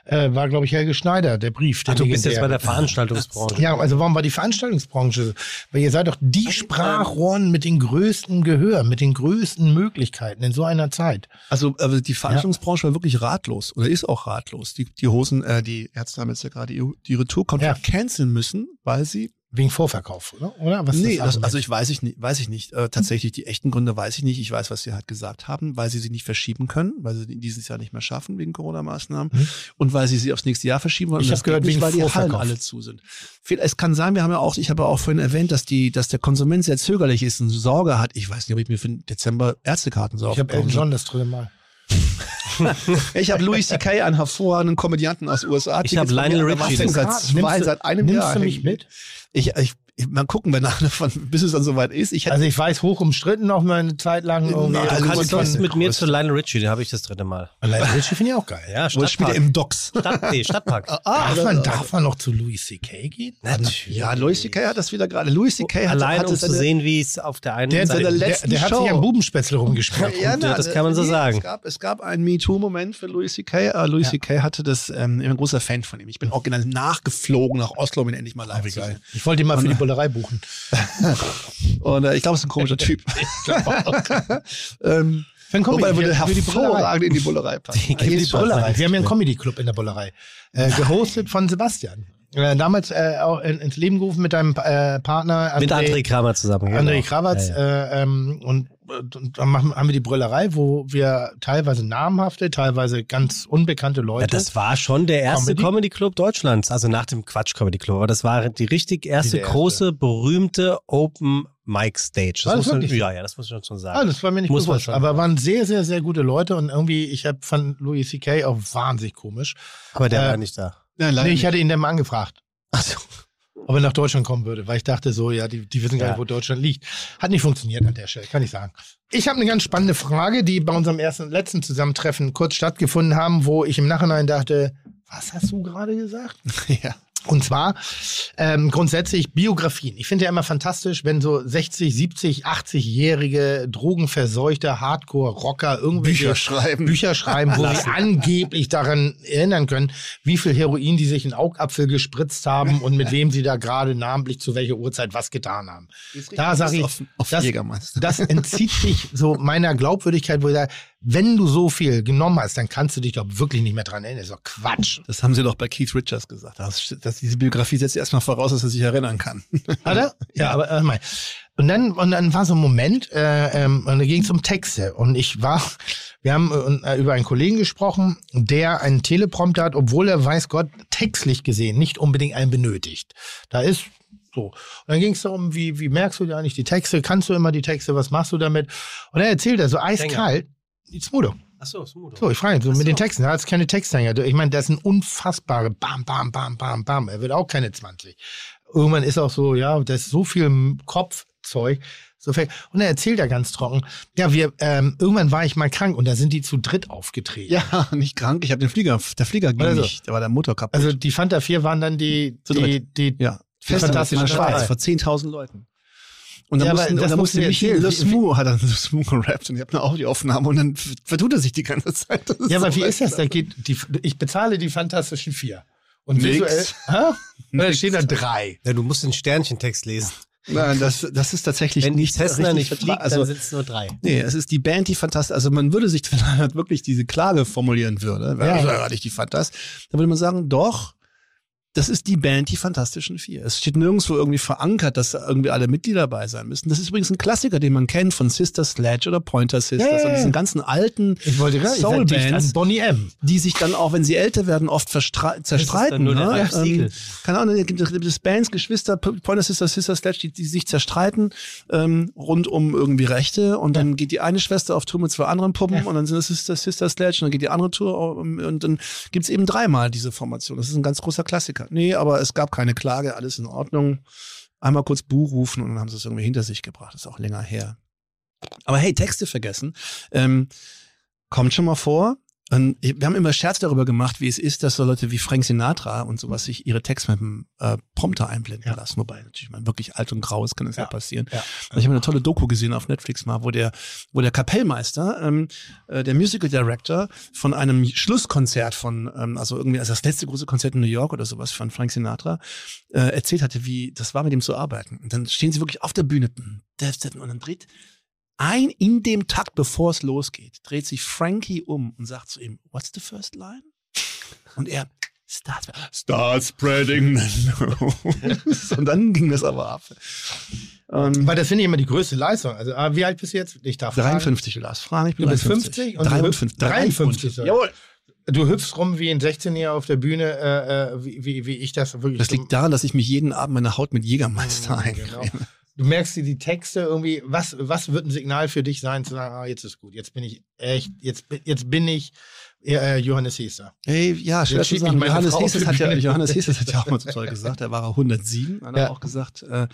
äh, war, glaube ich, Helge Schneider, der Brief. Der Ach, du bist jetzt bei der Veranstaltungsbranche. Ja, also warum war die Veranstaltungsbranche? Weil ihr seid doch die Sprachrohren mit den größten Gehör, mit den größten Möglichkeiten in so einer Zeit. Also, also die Veranstaltungsbranche war wirklich ratlos oder ist auch ratlos. Die, die Hosen, äh, die Ärzte haben jetzt ja gerade die, die Retour-Contract canceln müssen, weil sie Wegen Vorverkauf, oder? oder? Was nee, das, Argument? also ich weiß ich nicht, weiß ich nicht. Äh, tatsächlich die echten Gründe weiß ich nicht. Ich weiß, was sie halt gesagt haben, weil sie sie nicht verschieben können, weil sie die dieses Jahr nicht mehr schaffen wegen Corona-Maßnahmen Mhm. und weil sie sie aufs nächste Jahr verschieben wollen. Ich Und hab das gehört, nicht, wegen weil die Hallen alle zu sind. Es kann sein, wir haben ja auch, ich habe ja auch vorhin erwähnt, dass die, dass der Konsument sehr zögerlich ist und Sorge hat. Ich weiß nicht, ob ich mir für den Dezember Ärztekarten so ich habe Elton. John das dritte Mal. Ich habe Louis C.K., einen hervorragenden Komödianten aus den USA. Ich hab Tickets von Lionel Richie. Seit Nimmst zwei, seit einem nimmst Jahr. du mich mit? Ich, ich, mal gucken, wenn einer von, bis es dann soweit ist. Ich Also ich weiß, hoch umstritten noch mal eine Zeit lang. irgendwie. Na, Du Also kannst von- sonst mit mir zu Lionel Richie, den habe ich das dritte Mal. Lionel Richie finde ich auch geil. Ja, wo spielt er im Docks. Stadt, nee, Stadtpark. Darf man, darf man noch zu Louis C.K. gehen? Ja, Louis C.K. hat das wieder gerade. Louis C.K. hat, Allein hatte um zu sehen, wie es auf der einen Der, Seite der, der, der hat Show. sich am Bubenspätzle rumgeschmiert. Ja, Ja, das kann man so nee, sagen. Es gab, es gab einen MeToo-Moment für Louis C.K. Äh, Louis C.K. hatte das, ähm, ich bin ein großer Fan von ihm. Ich bin original nachgeflogen nach Oslo, um ihn endlich mal live zu sehen. Ich wollte ihn mal für die Bullerei buchen. Und äh, ich glaube, es ist ein komischer Typ. ähm, Für einen wobei würde für die hervorragend in die Bullerei passen. Die die schon. Bullerei. Wir haben ja einen Comedy-Club in der Bullerei. Äh, gehostet von Sebastian. Äh, damals äh, auch in, ins Leben gerufen mit deinem äh, Partner Mit André Kramer zusammen. genau. André Krawatz. Ja, ja. Äh, ähm, und dann machen, haben wir die Brüllerei, wo wir teilweise namhafte, teilweise ganz unbekannte Leute. Ja, das war schon der erste Comedy? Comedy, Club Deutschlands, also nach dem Quatsch Comedy Club. Aber das war die richtig erste erste. große, berühmte Open Mic Stage. Das muss man, so? ja, ja, das muss ich schon sagen. Ah, das war mir nicht Muss man bewusst. schon Aber waren sehr, sehr, sehr gute Leute und irgendwie, ich hab, fand Louis C.K. auch wahnsinnig komisch. aber der äh, war nicht da. Leider Nee, ich nicht. hatte ihn dann mal angefragt, Also, ob er nach Deutschland kommen würde, weil ich dachte so, ja, die, die wissen gar Ja. nicht, wo Deutschland liegt. Hat nicht funktioniert an der Stelle, kann ich sagen. Ich habe eine ganz spannende Frage, die bei unserem ersten und letzten Zusammentreffen kurz stattgefunden haben, wo ich im Nachhinein dachte, was hast du gerade gesagt? ja. Und zwar ähm, grundsätzlich Biografien. Ich finde ja immer fantastisch, wenn so 60, 70, 80-jährige drogenverseuchte Hardcore-Rocker irgendwelche Bücher schreiben. Bücher schreiben, wo sie angeblich daran erinnern können, wie viel Heroin die sich in Augapfel gespritzt haben und mit wem sie da gerade namentlich zu welcher Uhrzeit was getan haben. Da sage ich, auf, auf das, das entzieht sich so meiner Glaubwürdigkeit, wo ich sage, wenn du so viel genommen hast, dann kannst du dich doch wirklich nicht mehr dran erinnern. Das ist doch Quatsch. Das haben sie doch bei Keith Richards gesagt. Das, das, diese Biografie setzt erstmal voraus, dass er sich erinnern kann. Hat er? Ja, aber äh, mein. Und dann, und dann war so ein Moment, äh, ähm, und da ging es um Texte. Und ich war, wir haben äh, über einen Kollegen gesprochen, der einen Teleprompter hat, obwohl er, weiß Gott, textlich gesehen nicht unbedingt einen benötigt. Da ist so. Und dann ging es darum, wie, wie merkst du dir eigentlich die Texte? Kannst du immer die Texte? Was machst du damit? Und er erzählt er so eiskalt, die Smudo. Achso, Smudo. So, ich frage ihn, so Ach mit so. den Texten, er hat keine Texthänger. Ich meine, das sind unfassbare Bam, Bam, Bam, Bam, Bam. Er wird auch keine 20. Irgendwann ist auch so, ja, da ist so viel Kopfzeug. So viel. Und er erzählt ja ganz trocken, ja, wir, ähm, irgendwann war ich mal krank und da sind die zu dritt aufgetreten. ja, nicht krank. Ich habe den Flieger, der Flieger ging Also. nicht. Da war der Motor kaputt. Also die Fanta 4 waren dann die, Zu die, dritt. die, ja. die Fest in der fantastischen Schweiz vor 10.000 Leuten. Und dann Ja, aber mussten, das dann musst musste Wie- Smou hat dann Le Smou gerappt und ich habe eine Audioaufnahme und dann vertut er sich die ganze Zeit. Das Ja, aber so wie ist das? Da geht die, ich bezahle die Fantastischen Vier. Und Nix. visuell, hä? Da stehen da drei. Ja, du musst den Sternchentext lesen. Nein, das, das ist tatsächlich Wenn nicht richtig nicht fliegt, also, dann sind es nur drei. Nee, es ist die Band, die fantastisch, also man würde sich, wenn man wirklich diese Klage formulieren würde, Ja. ja. ja nicht die Fantast, dann würde man sagen, doch, das ist die Band, die Fantastischen Vier. Es steht nirgendwo irgendwie verankert, dass da irgendwie alle Mitglieder dabei sein müssen. Das ist übrigens ein Klassiker, den man kennt von Sister Sledge oder Pointer Sisters Ja, ja, und ja. diesen ganzen alten Soulbands, Bonnie M. die sich dann auch, wenn sie älter werden, oft zerstreiten. nur ne? Siegel. keine Ahnung, es gibt es gibt es Bands, Geschwister, Pointer Sisters, Sister Sledge, die, die sich zerstreiten ähm, rund um irgendwie Rechte und dann geht die eine Schwester auf Tour mit zwei anderen Puppen Ja. und dann sind es Sister, Sister Sledge und dann geht die andere Tour auf- und dann gibt's eben dreimal diese Formation. Das ist ein ganz großer Klassiker. Nee, aber es gab keine Klage, alles in Ordnung. Einmal kurz Buh rufen und dann haben sie es irgendwie hinter sich gebracht. Das ist auch länger her. Aber hey, Texte vergessen. Ähm, kommt schon mal vor. Und wir haben immer Scherz darüber gemacht, wie es ist, dass so Leute wie Frank Sinatra und sowas sich ihre Texte mit dem äh, Prompter einblenden Ja. lassen. Wobei natürlich man wirklich alt und grau ist, kann das ja, Ja. passieren. Ja. Ich habe eine tolle Doku gesehen auf Netflix mal, wo der, wo der Kapellmeister, ähm, äh, der Musical Director von einem Schlusskonzert von, ähm, also irgendwie also das letzte große Konzert in New York oder sowas von Frank Sinatra, äh, erzählt hatte, wie das war mit ihm zu arbeiten. Und dann stehen sie wirklich auf der Bühne und dann dreht ein in dem Takt, bevor es losgeht, dreht sich Frankie um und sagt zu ihm, What's the first line? Und er, Start, start spreading. und dann ging das aber ab. Ähm, Weil das finde ich immer die größte Leistung. Also, ah, wie alt bist du jetzt? Ich darf fragen. 53, du darfst fragen. Ich bin Du bist 53. 50 und du 53. 53 sogar. Jawohl. Du hüpfst rum wie ein 16-Jähriger auf der Bühne, äh, äh, wie, wie, wie ich das wirklich. Das liegt daran, dass ich mich jeden Abend meine Haut mit Jägermeister Mhm, eincreme. genau. Du merkst dir die Texte irgendwie, was, was wird ein Signal für dich sein, zu sagen, ah, jetzt ist gut, jetzt bin ich echt, jetzt, bin- jetzt bin ich äh, Johannes Hester. Hey, ja, schwer zu sagen. Johannes die hat ja. Johannes hat ja auch mal so toll gesagt. Er war 107, hat er Ja. auch gesagt. Äh,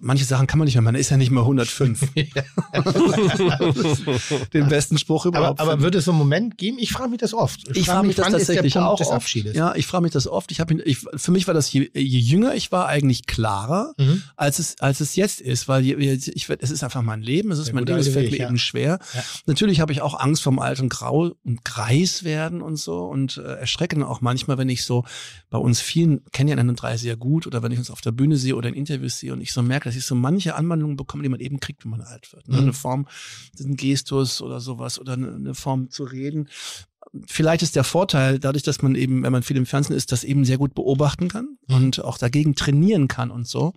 manche Sachen kann man nicht mehr, man ist ja nicht mehr 105. Den besten Spruch Aber, überhaupt. aber wird es so einen Moment geben? Ich frage mich das oft. Ich frag frage mich das ist der tatsächlich auch oft. Ja, ich frage mich das oft. Ich habe, ich, für mich war das je, je jünger ich war eigentlich klarer, Mhm. als es als es jetzt ist, weil je, ich, es ist einfach mein Leben, es ist Der mein Ding, es fällt mir ja. eben schwer. Ja. Natürlich habe ich auch Angst vom Alt und Grau und Greis werden und so und äh, erschrecke dann auch manchmal, wenn ich so bei uns vielen kennen ja einen drei sehr gut oder wenn ich uns auf der Bühne sehe oder in Interviews sehe und ich so merke, dass ich so manche Anwandlungen bekomme, die man eben kriegt, wenn man alt wird. Ne? Mhm. Eine Form, ein Gestus oder sowas oder eine, eine Form zu reden vielleicht ist der Vorteil, dadurch, dass man eben, wenn man viel im Fernsehen ist, das eben sehr gut beobachten kann Mhm. und auch dagegen trainieren kann und so.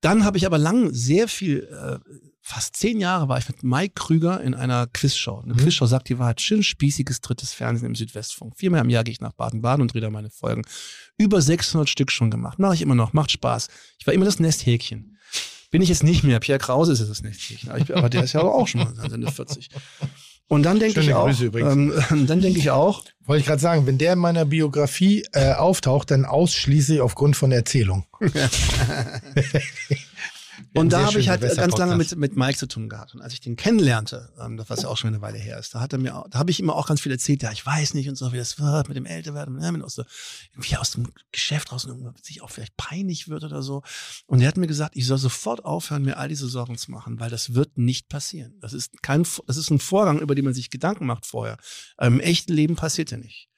Dann habe ich aber lang sehr viel, äh, fast zehn Jahre war ich mit Mike Krüger in einer Quizshow. Eine Quizshow sagt die Wahrheit, schön spießiges drittes Fernsehen im Südwestfunk. Viermal im Jahr gehe ich nach Baden-Baden und drehe da meine Folgen. Über 600 Stück schon gemacht. Mache ich immer noch, macht Spaß. Ich war immer das Nesthäkchen. Bin ich jetzt nicht mehr. Pierre Krause ist jetzt das Nesthäkchen. Aber, ich, aber der ist ja auch schon mal Ende 40. Und dann denke ich Schöne auch, Grüße übrigens. ähm, dann denke ich auch, Wollte ich gerade sagen, wenn der in meiner Biografie äh, auftaucht, dann ausschließlich aufgrund von Erzählung. Und da habe ich halt ganz lange mit, mit Mike zu tun gehabt. Und als ich den kennenlernte, ähm, das was ja auch schon eine Weile her ist, da hat er mir, auch- da habe ich immer auch ganz viel erzählt, ja, ich weiß nicht und so, wie das wird mit dem Älterwerden, ne, wenn aus der, irgendwie aus dem Geschäft raus und irgendwann sich auch vielleicht peinlich wird oder so. Und er hat mir gesagt, ich soll sofort aufhören, mir all diese Sorgen zu machen, weil das wird nicht passieren. Das ist kein, das ist ein Vorgang, über den man sich Gedanken macht vorher. Im echten Leben passiert er nicht.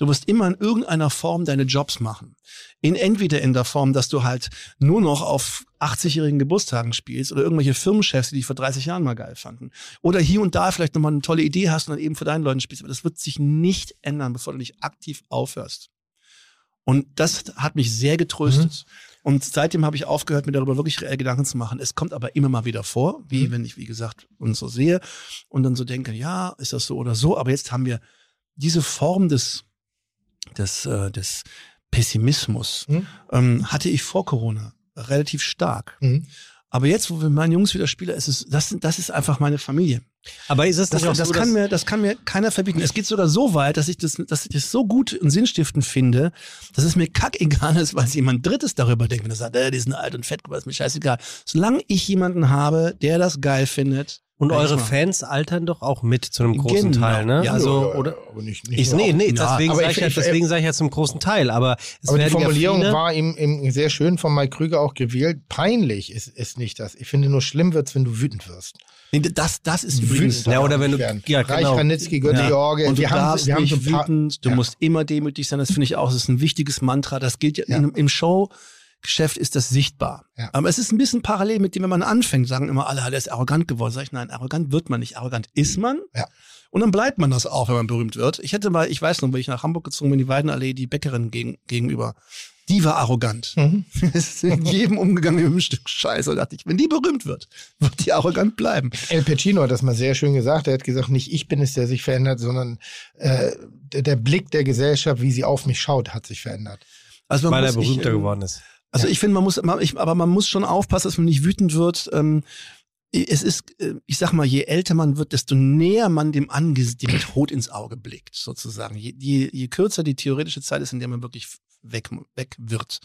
Du wirst immer in irgendeiner Form deine Jobs machen. In entweder in der Form, dass du halt nur noch auf 80-jährigen Geburtstagen spielst oder irgendwelche Firmenchefs, die dich vor 30 Jahren mal geil fanden. Oder hier und da vielleicht nochmal eine tolle Idee hast und dann eben vor deinen Leuten spielst. Aber das wird sich nicht ändern, bevor du nicht aktiv aufhörst. Und das hat mich sehr getröstet. Und seitdem habe ich aufgehört, mir darüber wirklich reell Gedanken zu machen. Es kommt aber immer mal wieder vor, wie wenn ich, wie gesagt, uns so sehe und dann so denke, ja, ist das so oder so. Aber jetzt haben wir diese Form des, des, äh, des Pessimismus, Mhm. ähm, hatte ich vor Corona relativ stark. Mhm. Aber jetzt, wo wir meinen Jungs wieder spielen, ist es, das, das ist einfach meine Familie. Aber ist Das, nicht auch das, so, kann mir, das kann mir keiner verbieten. Es geht sogar so weit, dass ich das, dass ich das so gut und sinnstiftend finde, dass es mir kackegal ist, weil jemand Drittes darüber denkt, wenn er sagt, äh, die sind alt und fett, aber ist mir scheißegal. Solange ich jemanden habe, der das geil findet. Und eure. Fans altern doch auch mit zu einem großen Genau. Teil, ne? Ja, also, Ja, oder? aber nicht, nicht Ich, nee, nee, Ja, deswegen sage ich- ich, ja, ich- deswegen sag ich ja zum großen Teil. Aber es Aber die Formulierung ja war ihm, ihm sehr schön von Mike Krüger auch gewählt. Peinlich ist, ist nicht das. Ich finde nur schlimm wird's, wenn du wütend wirst. Nee, das, das ist übrigens. Wütend Ja, oder wenn du- ja, Reich, genau. Ranitzky, Götze, Ja. George. Und du wir haben, darfst wir haben nicht ein paar, wütend, du Ja. musst immer demütig sein. Das finde ich auch, das ist ein wichtiges Mantra. Das gilt ja, Ja. in, im Showgeschäft ist das sichtbar. Ja. Aber es ist ein bisschen parallel mit dem, wenn man anfängt, sagen immer alle, der ist arrogant geworden. Sag ich, nein, arrogant wird man nicht. Arrogant ist man. Ja. Und dann bleibt man das auch, wenn man berühmt wird. Ich hätte mal, ich weiß noch, wenn ich nach Hamburg gezogen bin, die Weidenallee, die Bäckerin gegen, gegenüber, die war arrogant. Mhm. ist in jedem umgegangen mit einem Stück Scheiße. Und dachte ich, wenn die berühmt wird, wird die arrogant bleiben. El Pacino hat das mal sehr schön gesagt. Er hat gesagt, nicht ich bin es, der sich verändert, sondern äh, der, der Blick der Gesellschaft, wie sie auf mich schaut, hat sich verändert. Also weil er muss- ich, berühmter ähm, geworden ist. Also Ja. ich finde, man muss, man, ich, aber man muss schon aufpassen, dass man nicht wütend wird. Ähm, es ist, äh, ich sag mal, je älter man wird, desto näher man dem Angesicht, dem Tod ins Auge blickt, sozusagen. Je, je, je kürzer die theoretische Zeit ist, in der man wirklich weg, weg wird,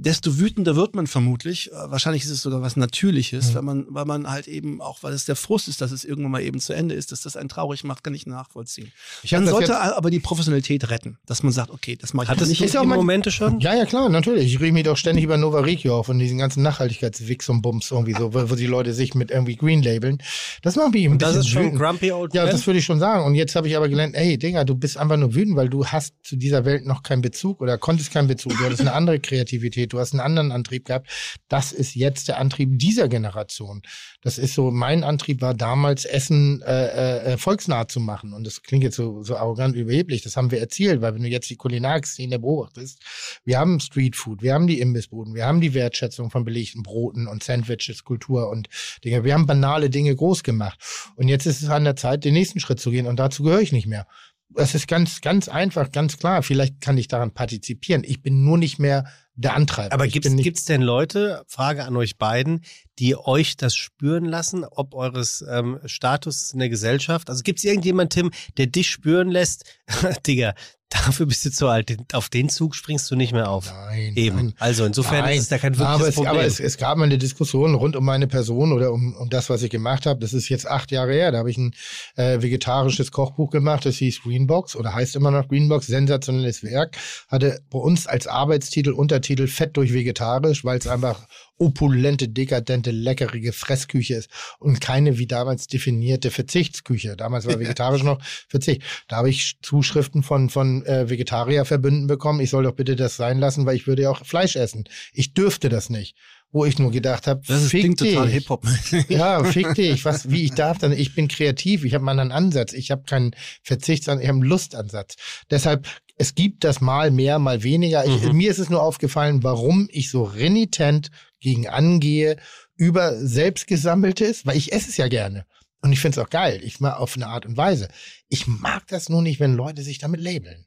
desto wütender wird man vermutlich. Äh, Wahrscheinlich ist es sogar was Natürliches, Mhm. weil man, weil man halt eben auch, weil es der Frust ist, dass es irgendwann mal eben zu Ende ist, dass das einen traurig macht, kann ich nachvollziehen. Ich Man das sollte aber die Professionalität retten, dass man sagt, okay, das mache ich Hattest nicht. du ist auch mal- Momente schon? Ja, ja, klar, natürlich. Ich rede mich doch ständig über Nova Regio auf und diesen ganzen Nachhaltigkeitswix und Bums irgendwie so, wo, wo die Leute sich mit irgendwie Green labeln. Das macht mich ein Das bisschen ist schon wütend. grumpy old Ja, man. das würde ich schon sagen. Und jetzt habe ich aber gelernt, ey, Digga, du bist einfach nur wütend, weil du hast zu dieser Welt noch keinen Bezug oder konntest keinen Bezug. Du hattest eine andere Kreativität, du hast einen anderen Antrieb gehabt. Das ist jetzt der Antrieb dieser Generation. Das ist so, mein Antrieb war damals, Essen äh, äh, volksnah zu machen. Und das klingt jetzt so, so arrogant überheblich. Das haben wir erzielt, weil wenn du jetzt die Kulinarikszene beobachtest, wir haben Streetfood, wir haben die Imbissbuden, wir haben die Wertschätzung von belegten Broten und Sandwiches, Kultur und Dinge. Wir haben banale Dinge groß gemacht. Und jetzt ist es an der Zeit, den nächsten Schritt zu gehen. Und dazu gehöre ich nicht mehr. Es ist ganz, ganz einfach, ganz klar. Vielleicht kann ich daran partizipieren. Ich bin nur nicht mehr der Antreiber. Aber nicht, gibt's denn Leute, Frage an euch beiden, die euch das spüren lassen, ob eures ähm, Status in der Gesellschaft? Also gibt's irgendjemand, Tim, der dich spüren lässt, Digga, dafür bist du zu alt, auf den Zug springst du nicht mehr auf. Nein, Eben. nein. Also insofern Nein, ist es da kein wirkliches aber es, Problem. aber es, es gab mal eine Diskussion rund um meine Person oder um, um das, was ich gemacht habe. Das ist jetzt acht Jahre her. Da habe ich ein äh, vegetarisches Kochbuch gemacht. Das hieß Greenbox oder heißt immer noch Greenbox. Sensationelles Werk. Hatte bei uns als Arbeitstitel, Untertitel Fett durch vegetarisch, weil es einfach opulente, dekadente, leckerige Fressküche ist und keine wie damals definierte Verzichtsküche. Damals war vegetarisch noch Verzicht. Da habe ich Zuschriften von, von äh, Vegetarierverbünden bekommen. Ich soll doch bitte das sein lassen, weil ich würde ja auch Fleisch essen. Ich dürfte das nicht. Wo ich nur gedacht habe, Das ist, klingt total dich. Hip-Hop. Ja, fick dich. Was, wie ich darf dann? Ich bin kreativ. Ich habe mal einen Ansatz. Ich habe keinen Verzichtsansatz. Ich habe einen Lustansatz. Deshalb, es gibt das mal mehr, mal weniger. Ich, Mhm. Mir ist es nur aufgefallen, warum ich so renitent gegen angehe, über selbstgesammeltes, weil ich esse es ja gerne. Und ich finde es auch geil. Ich mag auf eine Art und Weise. Ich mag das nur nicht, wenn Leute sich damit labeln.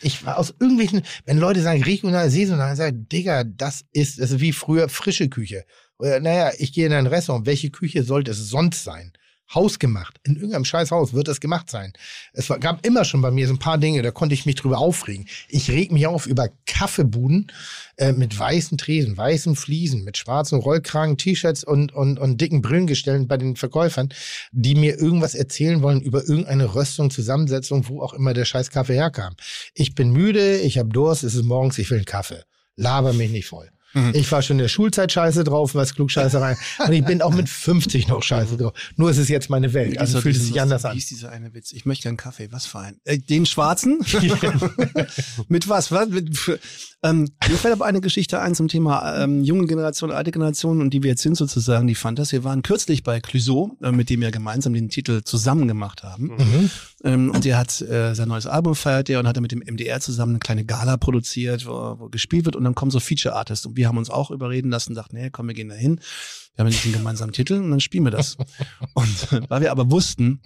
Ich war aus irgendwelchen, wenn Leute sagen regional, saisonal, dann sage ich, Digga, das ist, das ist wie früher frische Küche. Oder, naja, ich gehe in ein Restaurant. Welche Küche sollte es sonst sein? Hausgemacht. In irgendeinem scheiß Haus wird das gemacht sein. Es gab immer schon bei mir so ein paar Dinge, da konnte ich mich drüber aufregen. Ich reg mich auf über Kaffeebuden äh, mit weißen Tresen, weißen Fliesen, mit schwarzen Rollkragen, T-Shirts und, und, und dicken Brillengestellen bei den Verkäufern, die mir irgendwas erzählen wollen über irgendeine Röstung, Zusammensetzung, wo auch immer der scheiß Kaffee herkam. Ich bin müde, ich habe Durst, es ist morgens, ich will einen Kaffee. Laber mich nicht voll. Mhm. Ich war schon in der Schulzeit scheiße drauf, was Klugscheißerei. Und ich bin auch mit 50 noch scheiße drauf. Nur ist es jetzt meine Welt. Also fühlt es sich anders Wie an. ist dieser eine Witz? Ich möchte gern Kaffee. Was für ein? Äh, den schwarzen? Mit was? was? Mit, für, ähm, mir fällt aber eine Geschichte ein zum Thema ähm, junge Generation, alte Generation und die wir jetzt sind sozusagen, die fand das. Wir waren kürzlich bei Clouseau, äh, mit dem wir gemeinsam den Titel zusammen gemacht haben. Mhm. Ähm, und der hat äh, sein neues Album feiert der und hat er mit dem MDR zusammen eine kleine Gala produziert, wo, wo gespielt wird und dann kommen so Feature Artists und wir haben uns auch überreden lassen, dachten, nee, komm, wir gehen da hin. Wir haben diesen gemeinsamen Titel und dann spielen wir das. und weil wir aber wussten,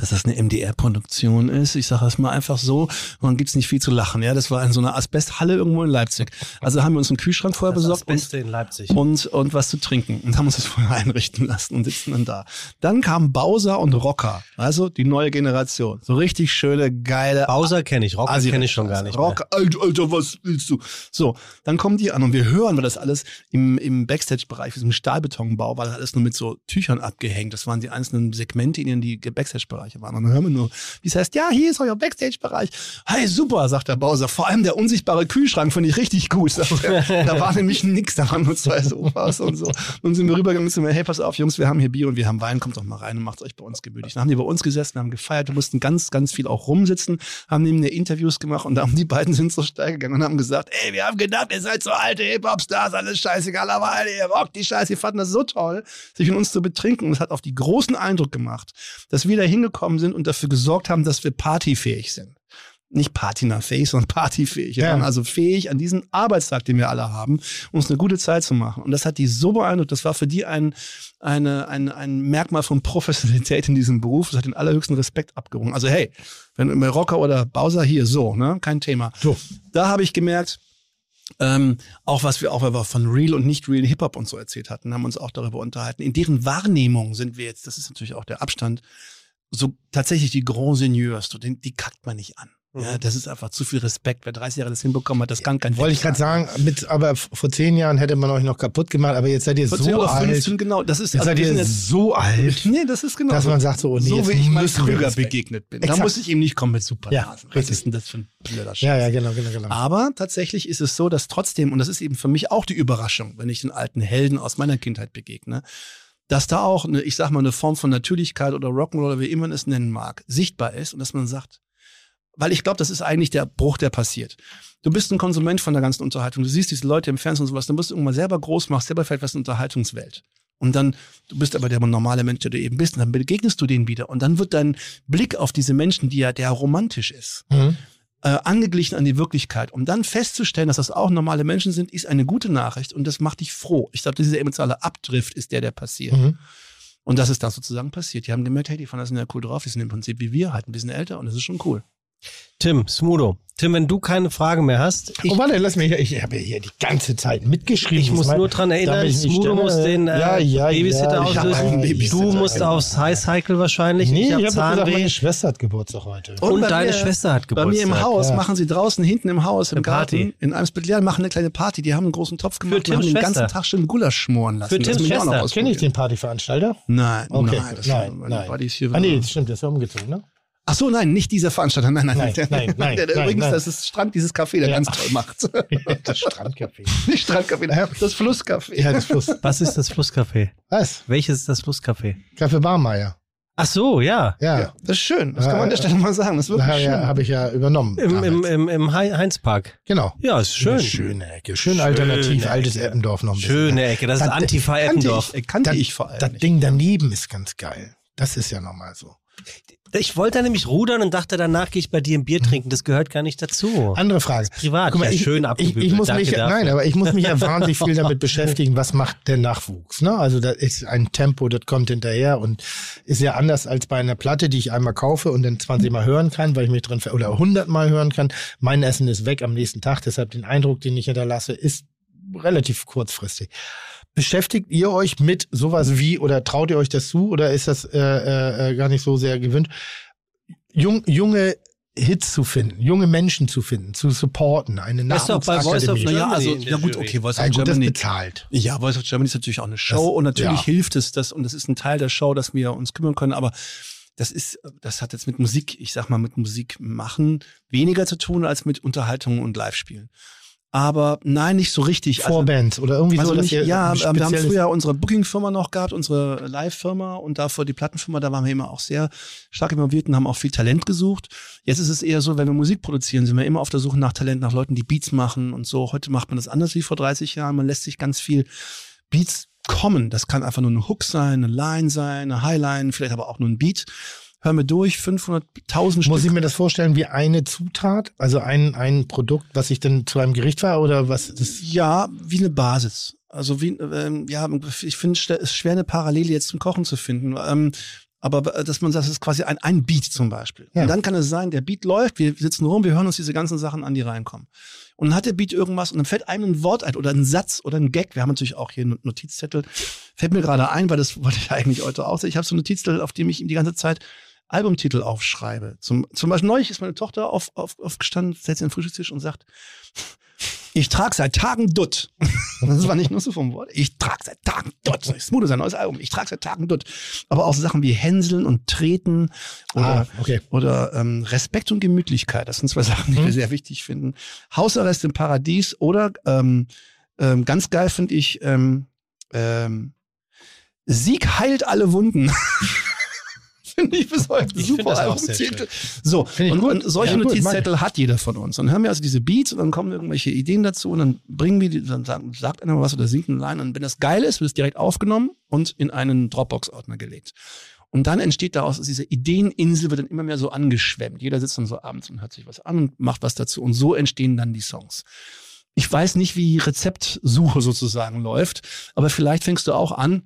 dass das eine MDR-Produktion ist. Ich sage das mal einfach so. Und dann gibt's nicht viel zu lachen. Ja, das war in so einer Asbesthalle irgendwo in Leipzig. Also haben wir uns einen Kühlschrank vorher Das besorgt und, Beste in Leipzig. und, und was zu trinken und haben uns das vorher einrichten lassen und sitzen dann da. Dann kam Bowser und Rocker, also die neue Generation. So richtig schöne, geile Bowser kenne ich, Rocker kenne ich schon gar nicht. Rocker, Alter, Alter, was willst du? So, dann kommen die an und wir hören, weil das alles im, im Backstage-Bereich, diesem Stahlbetonbau, war das alles nur mit so Tüchern abgehängt. Das waren die einzelnen Segmente, in die Backstage-Bereiche waren. Und dann hören wir nur, wie es heißt, ja, hier ist euer Backstage-Bereich. Hey, super, sagt der Bowser. Vor allem der unsichtbare Kühlschrank finde ich richtig gut. Er. da war nämlich nix, da waren nur zwei Sofas und so. Nun sind wir rübergegangen und sind wir, hey, pass auf, Jungs, wir haben hier Bier und wir haben Wein, kommt doch mal rein und macht euch bei uns gemütlich. Dann haben die bei uns gesessen, haben gefeiert, wir mussten ganz, ganz viel auch rumsitzen, haben neben der Interviews gemacht und da haben die beiden sind so steil gegangen und haben gesagt, ey, wir haben gedacht, ihr seid so alte Hip-Hop-Stars, alles scheißegal, aber Alter, ihr rockt die Scheiße, wir fanden das so toll, sich mit uns zu betrinken und es hat auf die großen Eindruck gemacht, dass wir da hingekommen sind und dafür gesorgt haben, dass wir partyfähig sind. Nicht patinafähig, sondern partyfähig. Ja. also fähig, an diesem Arbeitstag, den wir alle haben, uns eine gute Zeit zu machen. Und das hat die so beeindruckt. Das war für die ein, eine, ein, ein Merkmal von Professionalität in diesem Beruf. Das hat den allerhöchsten Respekt abgerungen. Also hey, wenn Rocker oder Bowser hier, so, ne, kein Thema. So. Da habe ich gemerkt, ähm, auch was wir auch weil wir von Real und nicht Real Hip Hop und so erzählt hatten, haben uns auch darüber unterhalten. In deren Wahrnehmung sind wir jetzt, das ist natürlich auch der Abstand, so tatsächlich die Grand Seigneurs, so, den, die kackt man nicht an. Ja, das ist einfach zu viel Respekt. Wer 30 Jahre das hinbekommen hat, das kann kein Wollte ich gerade sagen, mit, aber vor zehn Jahren hätte man euch noch kaputt gemacht, aber jetzt seid ihr so 14 oder alt. 15, genau. Das ist, Jetzt seid wir ihr sind jetzt, so alt, nee, das ist genau. dass man sagt so, oh nee, so wie ich früher Respekt. begegnet bin. Exakt. Da muss ich ihm nicht kommen mit Supernasen. Ja, Was ist denn das für ein blöder Scheiß? Ja, ja, genau, genau, genau. Aber tatsächlich ist es so, dass trotzdem, und das ist eben für mich auch die Überraschung, wenn ich den alten Helden aus meiner Kindheit begegne, dass da auch eine, ich sag mal, eine Form von Natürlichkeit oder Rock'n'Roll oder wie immer man es nennen mag, sichtbar ist und dass man sagt, weil ich glaube, das ist eigentlich der Bruch, der passiert. Du bist ein Konsument von der ganzen Unterhaltung. Du siehst diese Leute im Fernsehen und sowas, dann wirst du irgendwann selber groß, machst selber vielleicht was in Unterhaltungswelt. Und dann, du bist aber der normale Mensch, der du eben bist, und dann begegnest du denen wieder. Und dann wird dein Blick auf diese Menschen, die ja, der romantisch ist, Mhm. Äh, angeglichen an die Wirklichkeit. Um dann festzustellen, dass das auch normale Menschen sind, ist eine gute Nachricht und das macht dich froh. Ich glaube, dieser emotionale Abdrift ist der, der passiert. Mhm. Und das ist da sozusagen passiert. Die haben gemerkt, hey, die fanden das ja cool drauf, die sind im Prinzip wie wir, halt ein bisschen älter und das ist schon cool. Tim, Smudo. Tim, wenn du keine Frage mehr hast, ich, oh, warte, lass mich, ich habe hier die ganze Zeit mitgeschrieben. ich muss mein- nur dran erinnern, ich Smudo muss den äh, ja, ja, Babysitter ja, hab auslösen. einen Du Babysitter, musst aufs High Cycle wahrscheinlich. Nee, ich habe habe gesagt, meine Schwester hat Geburtstag heute. und bei deine mir- Schwester hat Bei Geburtstag. mir im Haus ja. machen sie draußen, hinten im Haus, im Eine Garten, Party. in Eimsbüttel, machen eine kleine Party. Die haben einen großen Topf gemacht und Tims haben den ganzen. Tag schön Gulasch schmoren lassen. Für Tims Schwester. Kenne ich den Partyveranstalter? Nein, Okay, nein, das nein, meine nein. Hier. Ah nee, das stimmt, der ist ja umgezogen, ne? Ach so, nein, nicht dieser Veranstalter. Nein, nein, Nein, der, nein, nein, der, der nein, übrigens, nein. das ist Strand, dieses Café, der Ja. ganz toll macht. das Strandcafé. nicht Strandcafé, das Flusscafé. Ja, das Fluss. Was ist das Flusscafé? Was? Welches ist das Flusscafé? Kaffee Barmeier. Ach so, ja. Ja. Ja, das ist schön. Das kann man an der. Stelle mal sagen. Das ist wirklich Ja, schön. ja, habe ich ja übernommen. Im, im, im, im Hei- Heinzpark. genau. Ja, ist schön. Eine schöne Ecke. Schön alternativ, Schöne altes Ecke. Eppendorf noch ein bisschen. Schöne Ecke. Das ist Das- Antifa kannte Eppendorf. ich, äh, kannte Das- ich vor allem Das nicht. Ding daneben ist ganz geil. Das ist ja nochmal so. Ich wollte nämlich rudern und dachte, danach gehe ich bei dir ein Bier trinken. Das gehört gar nicht dazu. Andere Frage. Privat, Guck mal, ja, ich, schön ich, ich muss Danke mich, dafür. nein, aber ich muss mich ja wahnsinnig viel damit beschäftigen, was macht der Nachwuchs. Ne? Also da ist ein Tempo, das kommt hinterher und ist ja anders als bei einer Platte, die ich einmal kaufe und dann 20 Mal hören kann, weil ich mich drin ver oder 100 Mal hören kann. Mein Essen ist weg am nächsten Tag, deshalb den Eindruck, den ich hinterlasse, ist relativ kurzfristig. Beschäftigt ihr euch mit sowas wie oder traut ihr euch das zu oder ist das äh, äh, gar nicht so sehr gewünscht? Jung, junge Hits zu finden, junge Menschen zu finden, zu supporten, eine Das ist doch bei Voice of Nachwuchsakademie. Germany. Naja, also, ja gut, okay, Voice Ja, of gut, das Germany. bezahlt. Ja, Voice of Germany ist natürlich auch eine Show Das- und natürlich ja. hilft es das und das ist ein Teil der Show, dass wir uns kümmern können, aber das ist, das hat jetzt mit Musik, ich sag mal, mit Musik machen weniger zu tun als mit Unterhaltung und Live-Spielen. Aber nein, nicht so richtig. Vorbands oder irgendwie Also so, dass nicht, ihr ja, ein ähm, wir haben früher unsere Booking-Firma noch gehabt, unsere Live-Firma und davor die Plattenfirma, da waren wir immer auch sehr stark involviert und haben auch viel Talent gesucht. Jetzt ist es eher so, wenn wir Musik produzieren, sind wir immer auf der Suche nach Talent, nach Leuten, die Beats machen und so. Heute macht man das anders wie vor 30 Jahren. Man lässt sich ganz viel Beats kommen. Das kann einfach nur eine Hook sein, eine Line sein, eine Highline, vielleicht aber auch nur ein Beat. Hör mir durch, 500.000 Muss ich Stück. mir das vorstellen wie eine Zutat, also ein, ein Produkt, was ich dann zu einem Gericht war oder was? Das, Ja, wie eine Basis. Also wie, ähm, ja, ich finde es ist schwer, eine Parallele jetzt zum Kochen zu finden. Ähm, aber äh, dass man sagt, es ist quasi ein, ein Beat zum Beispiel. Ja. Und dann kann es sein, der Beat läuft, wir sitzen rum, wir hören uns diese ganzen Sachen an, die reinkommen. Und dann hat der Beat irgendwas und dann fällt einem ein Wort ein oder ein Satz oder ein Gag. Wir haben natürlich auch hier einen Notizzettel. Fällt mir gerade ein, weil das wollte ich eigentlich heute auch. Ich habe so einen Notizzettel, auf dem ich ihm die ganze Zeit Albumtitel aufschreibe. Zum, zum Beispiel neulich ist meine Tochter auf, auf, aufgestanden, setzt sich an den Frühstückstisch und sagt, ich trage seit Tagen Dutt. Das war nicht nur so vom Wort. Ich trage seit Tagen Dutt. Smoother sein neues Album. Ich trage seit Tagen Dutt. Aber auch so Sachen wie Hänseln und Treten oder, Ah, okay. oder ähm, Respekt und Gemütlichkeit. Das sind zwei Sachen, die wir sehr wichtig finden. Hausarrest im Paradies oder ähm, ähm, ganz geil finde ich ähm, ähm, Sieg heilt alle Wunden. Finde ich bis heute Ich super Albumtitel. So, und, und solche Ja, gut, Notizzettel hat jeder von uns. Und dann haben wir also diese Beats und dann kommen irgendwelche Ideen dazu und dann bringen wir die, dann sagen, sagt einer was oder singt eine Line und wenn das geil ist, wird es direkt aufgenommen und in einen Dropbox-Ordner gelegt. Und dann entsteht daraus, aus dieser Ideeninsel wird dann immer mehr so angeschwemmt. Jeder sitzt dann so abends und hört sich was an und macht was dazu. Und so entstehen dann die Songs. Ich weiß nicht, wie Rezeptsuche sozusagen läuft, aber vielleicht fängst du auch an,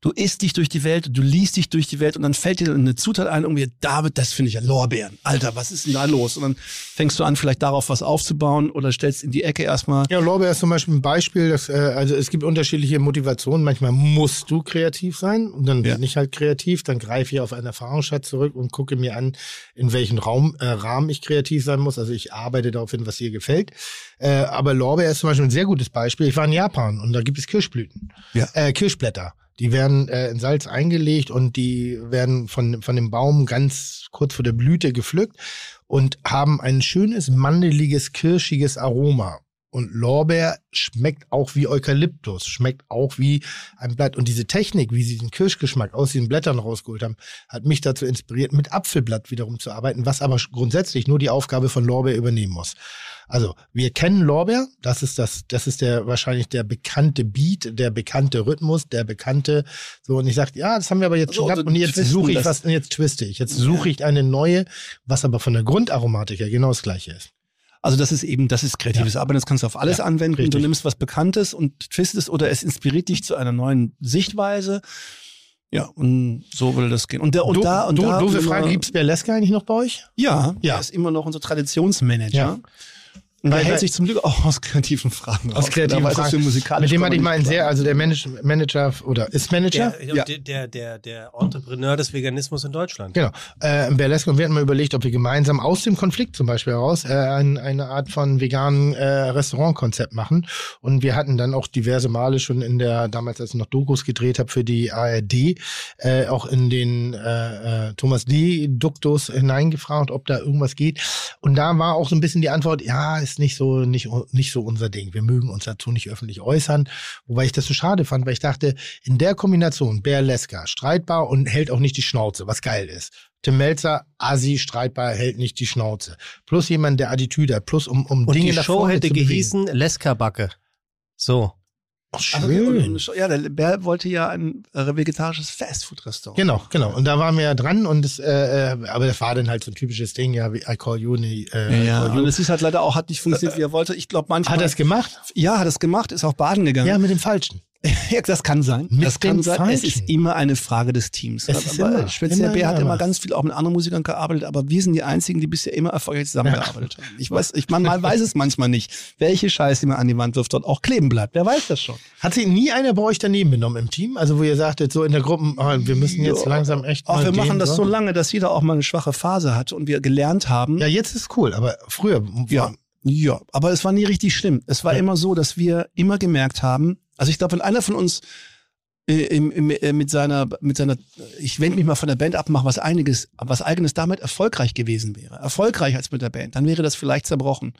du isst dich durch die Welt, du liest dich durch die Welt und dann fällt dir eine Zutat ein, irgendwie, David, das finde ich ja Lorbeeren. Alter, was ist denn da los? Und dann fängst du an, vielleicht darauf was aufzubauen oder stellst in die Ecke erstmal. Ja, Lorbeer ist zum Beispiel ein Beispiel, dass, äh, also es gibt unterschiedliche Motivationen. Manchmal musst du kreativ sein und dann Ja. bin ich halt kreativ. Dann greife ich auf einen Erfahrungsschatz zurück und gucke mir an, in welchem Raum, äh, Rahmen ich kreativ sein muss. Also ich arbeite darauf hin, was dir gefällt. Äh, aber Lorbeer ist zum Beispiel ein sehr gutes Beispiel. Ich war in Japan und da gibt es Kirschblüten, Ja. äh, Kirschblätter. Die werden äh, in Salz eingelegt und die werden von, von dem Baum ganz kurz vor der Blüte gepflückt und haben ein schönes, mandeliges, kirschiges Aroma. Und Lorbeer schmeckt auch wie Eukalyptus, schmeckt auch wie ein Blatt. Und diese Technik, wie sie den Kirschgeschmack aus diesen Blättern rausgeholt haben, hat mich dazu inspiriert, mit Apfelblatt wiederum zu arbeiten, was aber grundsätzlich nur die Aufgabe von Lorbeer übernehmen muss. Also, wir kennen Lorbeer, das ist das, das ist der wahrscheinlich der bekannte Beat, der bekannte Rhythmus, der bekannte, so, und ich sag, ja, das haben wir aber jetzt So, schon gehabt, so und jetzt suche ich was, und jetzt twiste ich, jetzt suche ich eine neue, was aber von der Grundaromatik her genau das gleiche ist. Also das ist eben, das ist kreatives Arbeiten, das kannst du auf alles Ja, anwenden. Du richtig. nimmst was Bekanntes und twistest oder es inspiriert dich zu einer neuen Sichtweise. Ja, und so würde das gehen. Und, da und Du- da und du, da. doofe Frage, gibt's Berleska eigentlich noch bei euch? Ja, Ja. er ist immer noch unser Traditionsmanager. Ja. Und er Weil- hält sich zum Glück auch aus kreativen Fragen Aus raus. kreativen Fragen. für musikalisch Mit dem hatte ich mal einen sehr, also der Manage, Manager oder ist Manager? Der, Ja. der, der, der, der Entrepreneur des Veganismus in Deutschland. Genau. Äh, Berleska und wir hatten mal überlegt, ob wir gemeinsam aus dem Konflikt zum Beispiel heraus äh, ein, eine Art von veganen äh, Restaurantkonzept machen. Und wir hatten dann auch diverse Male schon in der, damals als ich noch Dokus gedreht habe für die ARD, äh, auch in den äh, äh, Thomas D. Duktus hineingefragt, ob da irgendwas geht. Und da war auch so ein bisschen die Antwort, ja, ist nicht so, nicht, nicht so unser Ding. Wir mögen uns dazu nicht öffentlich äußern. Wobei ich das so schade fand, weil ich dachte, in der Kombination Berleska, streitbar und hält auch nicht die Schnauze, was geil ist. Tim Melzer, Asi, streitbar, hält nicht die Schnauze. Plus jemand, der Attitüde hat. Plus um, um Und Dinge die nach Show vorne hätte zu gehießen Leska-Backe. So. Ach, Also, schön. und- Ja, der Bär wollte ja ein äh, vegetarisches Fastfood-Restaurant. Genau, genau. Und da waren wir ja dran und das, äh, äh, aber das war dann halt so ein typisches Ding, ja, wie I call you, nee, äh, Ja, call you. und es ist halt leider auch, hat nicht funktioniert, wie er wollte. Ich glaube manchmal. Hat er es gemacht? Ja, hat es gemacht, ist auch baden gegangen. Ja, mit dem Falschen. Ja, das kann sein. Mit das kann sein. Es Falschen. ist immer eine Frage des Teams. Es ist aber immer, speziell Bär hat immer was. ganz viel auch mit anderen Musikern gearbeitet, aber wir sind die einzigen, die bisher immer erfolgreich zusammengearbeitet haben. Ich weiß, ich man, man weiß es manchmal nicht, welche Scheiße, man an die Wand wirft, dort auch kleben bleibt. Wer weiß das schon? Hat sich nie einer bei euch daneben genommen im Team? Also wo ihr sagtet, so in der Gruppe, ah, wir müssen jetzt Ja. langsam echt Auch wir machen gehen, das so lange, dass jeder auch mal eine schwache Phase hat und wir gelernt haben. Ja, jetzt ist cool, aber früher Ja, ja, aber es war nie richtig schlimm. Es war Ja. immer so, dass wir immer gemerkt haben, also ich glaube, wenn einer von uns äh, im, im, äh, mit seiner, mit seiner, ich wende mich mal von der Band ab, mache was einiges, was eigenes damit erfolgreich gewesen wäre, erfolgreicher als mit der Band, dann wäre das vielleicht zerbrochen.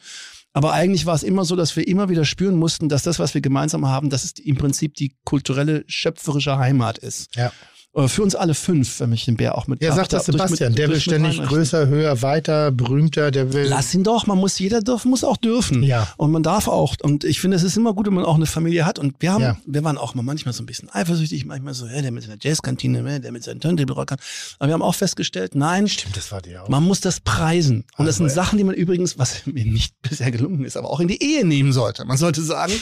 Aber eigentlich war es immer so, dass wir immer wieder spüren mussten, dass das, was wir gemeinsam haben, dass es im Prinzip die kulturelle, schöpferische Heimat ist. Ja. Äh, Für uns alle fünf, wenn mich den Bär auch mit Ja, sagt das durch- mit- Sebastian, der will ständig größer, höher, weiter, berühmter, der will. Lass ihn doch, man muss, jeder darf, muss auch dürfen. Ja. Und man darf auch, und ich finde, es ist immer gut, wenn man auch eine Familie hat. Und wir haben, Ja. wir waren auch mal manchmal so ein bisschen eifersüchtig, manchmal so, ja, der mit seiner Jazzkantine, ja, der mit seinen Turntable-Rockern. Aber wir haben auch festgestellt, nein, Stimmt, das war der auch. man muss das preisen. Und das Also, sind Sachen, die man übrigens, was mir nicht bisher gelungen ist, aber auch in die Ehe nehmen sollte. Man sollte sagen,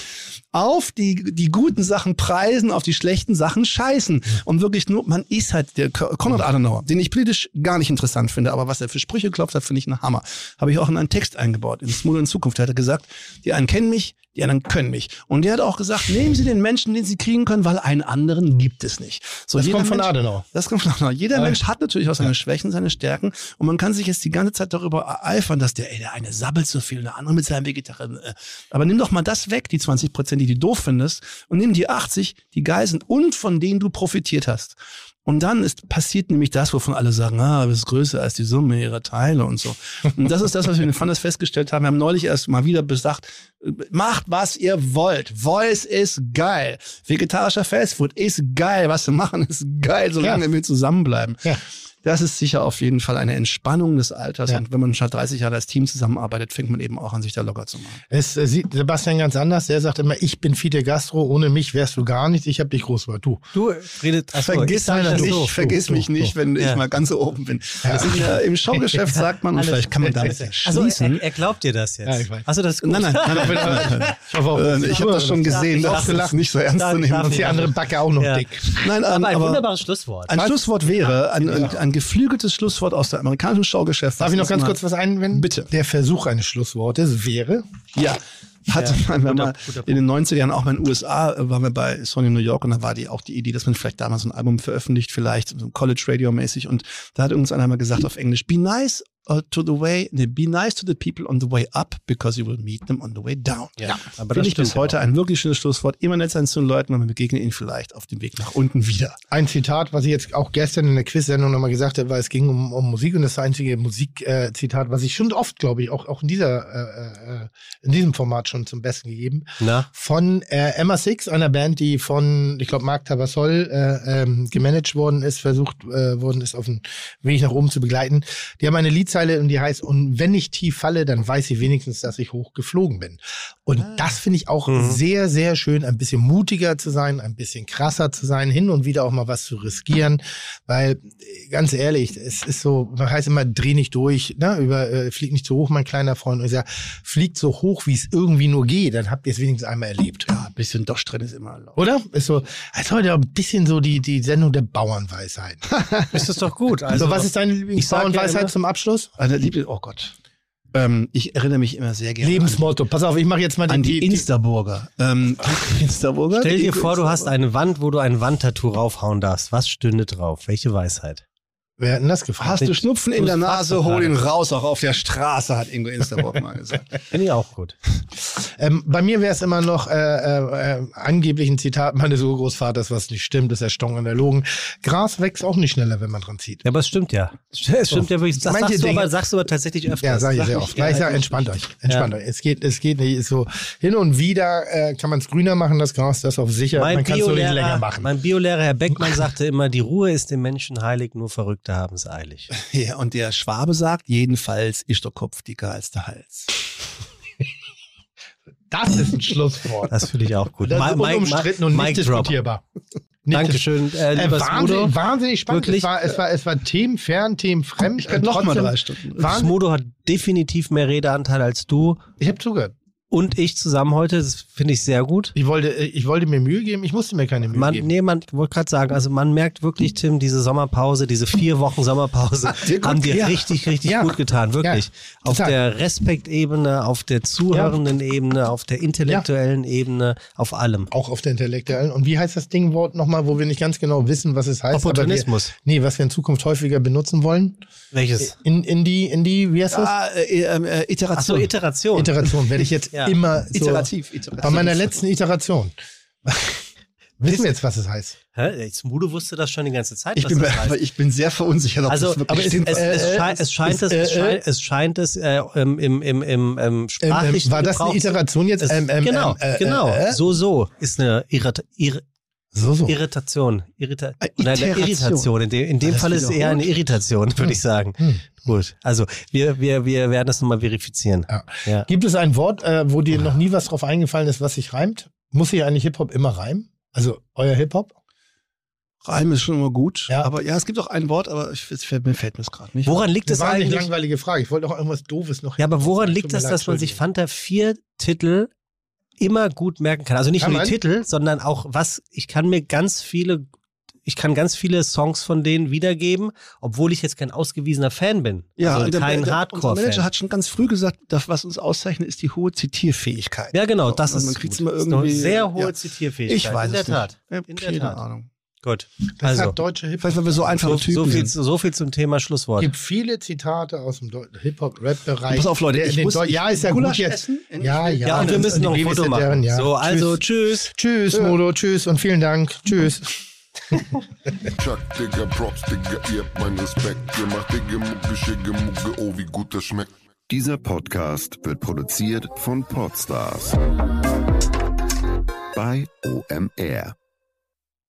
auf die, die guten Sachen preisen, auf die schlechten Sachen scheißen. Und wirklich nur, man ist halt der Ko- Konrad Adenauer, den ich politisch gar nicht interessant finde, aber was er für Sprüche geklopft hat, finde ich ein Hammer. Habe ich auch in einen Text eingebaut, in Smooth in Zukunft. Da hat er gesagt, die einen kennen mich, die anderen können mich. Und der hat auch gesagt, nehmen Sie den Menschen, den Sie kriegen können, weil einen anderen gibt es nicht. So, Das jeder kommt von Mensch- Adenauer. das kommt von Adenauer. Jeder Ja. Mensch hat natürlich auch seine Schwächen, seine Stärken. Und man kann sich jetzt die ganze Zeit darüber ereifern, dass der, ey, der eine sabbelt so viel, der andere mit seinem Vegetarier. Äh. Aber nimm doch mal das weg, die 20 Prozent, die du doof findest, und nimm die 80, die geil sind und von denen du profitiert hast. Und dann ist, passiert nämlich das, wovon alle sagen, ah, das ist größer als die Summe ihrer Teile und so. Und das ist das, was wir in Fandas festgestellt haben. Wir haben neulich erst mal wieder gesagt, äh, macht, was ihr wollt. Voice ist geil. Vegetarischer Fastfood ist geil. Was wir machen, ist geil, solange Ja. wir zusammenbleiben. Ja. Das ist sicher auf jeden Fall eine Entspannung des Alters. Ja. Und wenn man schon 30 Jahre als Team zusammenarbeitet, fängt man eben auch an, sich da locker zu machen. Es äh, sieht Sebastian ganz anders. Der sagt immer, ich bin Fide Gastro, ohne mich wärst du gar nichts. Ich habe dich groß gemacht. Du. Du, redet, achso, vergiss mich nicht, so. vergiss du, mich du, nicht, wenn Ja. ich mal ganz oben bin. Also in der, Im Showgeschäft sagt man, und vielleicht kann man damit ja Also schließen. er, er glaubt dir das jetzt. Ja, ich weiß. Also das ist gut. nein, nein, nein, nein, nein, nein. Ich hoffe auch, Äh, ich habe das schon gesehen, Ja, das ich ist nicht so ernst darf- zu nehmen. darf Und die andere Backe auch noch Ja. dick. Nein, ähm, Aber ein aber wunderbares Schlusswort. ein Schlusswort wäre, ein, ein, ein geflügeltes Schlusswort aus der amerikanischen Showgeschäft. Darf ich noch ganz man- kurz was einwenden? Bitte. Der Versuch eines Schlusswortes wäre, Ja. Hatte man, guter- man guter in den 90er Jahren auch mal in den USA äh, waren wir bei Sony New York und da war die auch die Idee, dass man vielleicht damals ein Album veröffentlicht, vielleicht so College Radio mäßig und da hat irgendeiner mal gesagt auf Englisch, be nice uh, to the way, nee, be nice to the people on the way up because you will meet them on the way down. Ja, aber Finde das ich bis stimmt heute ein wirklich schönes Schlusswort. Immer nett sein zu den Leuten, man begegnet ihnen vielleicht auf dem Weg nach unten wieder. ein Zitat, was ich jetzt auch gestern in der Quiz-Sendung nochmal gesagt habe, weil es ging um, um Musik und das ist das einzige Musikzitat, äh, was ich schon oft, glaube ich, auch, auch in dieser, äh, äh, in diesem Format schon zum Besten gegeben. Na? Von äh, Emma Six, einer Band, die von, ich glaube, Marc Tavassol äh, ähm, gemanagt worden ist, versucht äh, worden ist, auf den Weg nach oben zu begleiten. Die haben eine Liedzeile und die heißt, und wenn ich tief falle, dann weiß ich wenigstens, dass ich hoch geflogen bin. Und das finde ich auch Mhm. sehr, sehr schön, ein bisschen mutiger zu sein, ein bisschen krasser zu sein, hin und wieder auch mal was zu riskieren, weil ganz ehrlich, es ist so, man heißt immer, dreh nicht durch, ne, über, äh, flieg nicht zu hoch, mein kleiner Freund. Und ich sage, fliegt so hoch, wie es irgendwie nur geht, dann habt ihr es wenigstens einmal erlebt. Ja, ein bisschen Dosch drin ist immer erlaubt. Oder? Ist so, als heute ein bisschen so die, die Sendung der Bauernweisheit. Ist das doch gut. Also, Also, was ist deine ja Lieblingsbauernweisheit zum Abschluss? Eine Liebe, oh Gott. Ähm, ich erinnere mich immer sehr gerne Lebensmotto. Pass auf, ich mache jetzt mal an, an die, die, Instaburger. Ähm, Instaburger? Stell dir vor, du hast eine Wand, wo du ein Wandtattoo raufhauen darfst. Was stünde drauf? Welche Weisheit? Wer hat denn das gefragt? Hast du Schnupfen in Du der Nase, hol ihn raus, auch auf der Straße, hat Ingo Instaburg mal gesagt. Finde ich auch gut. Ähm, bei mir wäre es immer noch äh, äh, äh, angeblich ein Zitat meines Urgroßvaters, was nicht stimmt, ist erstongen der Logen. Gras wächst auch nicht schneller, wenn man dran zieht. Ja, aber es stimmt ja. Es stimmt ja wirklich. Das Manche sagst du, Dinge- aber, sagst du aber tatsächlich öfter. Ja, sag ich Sag sehr oft. Ich ja, sage, entspannt euch. Entspannt euch. Es geht, es geht nicht. Ist so hin und wieder äh, kann man es grüner machen, das Gras, das auf sicher. Mein man kann es nur nicht länger machen. mein Biolehrer Herr Beckmann sagte immer, die Ruhe ist dem Menschen heilig, nur Verrückte haben es eilig. Ja, und der Schwabe sagt, jedenfalls ist der Kopf dicker als der Hals. Das ist ein Schlusswort. Das finde ich auch gut. Das ist unumstritten und nicht diskutierbar. Nicht Dankeschön, äh, Äh, lieber wahnsinnig, Smudo. wahnsinnig spannend. Wirklich? Es war, es war, es war themenfern, themenfremd. Ich könnte noch mal drei Stunden. Smudo hat definitiv mehr Redeanteil als du Ich habe zugehört. Und ich zusammen heute. Das finde ich sehr gut. Ich wollte, äh, ich wollte mir Mühe geben. Ich musste mir keine Mühe Man, geben. nee, man wollte gerade sagen, also man merkt wirklich, Tim, diese Sommerpause, diese vier Wochen Sommerpause, haben dir Ja. richtig, richtig Ja. gut getan, wirklich. Ja. Auf der Respektebene, auf der zuhörenden Ebene, auf der intellektuellen Ebene, auf allem. Auch auf der intellektuellen. Und wie heißt das Dingwort nochmal, wo wir nicht ganz genau wissen, was es heißt? aber Opportunismus. Wir, nee, was wir in Zukunft häufiger benutzen wollen. Welches? In, in die, in die, wie heißt das? Ah, äh, ähm, äh, Achso, Iteration. Iteration. Iteration werde ich jetzt Ja. immer so. Iterativ, Bei iterativ. meiner letzten Iteration. Wissen wir jetzt, was es heißt? Hä? Smudo wusste das schon die ganze Zeit. Ich was bin, das heißt. aber ich bin sehr verunsichert, ob Also, das aber wirklich es, stimmt. es, es, Äh, scheint, es scheint ist, es, es, scheint, es scheint es äh, im, im, im, im, im Ähm, sprachlichen ähm, war das eine Iteration jetzt? Es, Ähm, ähm, genau, ähm, äh, genau. Äh, äh? So, so ist eine Irrit Ir So, so. Irritation. Irrita Äh, oder eine Iteration. Irritation. In dem, in dem Fall ist es eher eine? Irritation, würde ich sagen. Hm. Gut. Also, wir, wir, wir werden das nochmal verifizieren. Ja. Ja. Gibt es ein Wort, äh, wo dir noch nie was drauf eingefallen ist, was sich reimt? Muss sich eigentlich Hip-Hop immer reimen? Also euer Hip-Hop? Reim ist schon immer gut. Ja. Aber ja, es gibt auch ein Wort, aber ich, es fällt, mir fällt mir es gerade nicht. Woran liegt Das es war eine eigentlich? langweilige Frage. Ich wollte auch irgendwas Doofes noch. Ja, aber woran liegt leid, dass man sich. Fanta 4 Titel immer gut merken kann? Also nicht Kann nur die? Titel, sondern auch was, ich kann mir ganz viele, ich kann ganz viele Songs von denen wiedergeben, obwohl ich jetzt kein ausgewiesener Fan bin. Ja, also der- kein der- Unser Manager Hardcore-Fan. hat schon ganz früh gesagt, das, was uns auszeichnet, ist die hohe Zitierfähigkeit. Ja, genau, das Und ist man kriegt's immer Das ist eine irgendwie- sehr hohe ja. Zitierfähigkeit. Ich weiß In der es Tat. nicht. In Keine der Tat. Ahnung. Gut. Das Also, hat deutsche Hip-Hop. Vielleicht, weil wir so einfache so, Typen so, viel, sind. so viel zum Thema Schlusswort. Es gibt viele Zitate aus dem Hip-Hop-Rap-Bereich. Pass auf, Leute, ich den muss- Deu- ich ja, ist ja Gulasch gut jetzt. essen. Ja, ja. ja, und wir müssen die noch ein Foto machen. Ja. So, also tschüss. tschüss. Tschüss, Modo, tschüss und vielen Dank. Tschüss. Chuck, Digga, Props, Digga, ihr habt meinen Respekt. Ihr macht Digga, Mucke, Schicke, Mucke, oh, wie gut das schmeckt. Dieser Podcast wird produziert von Podstars bei OMR.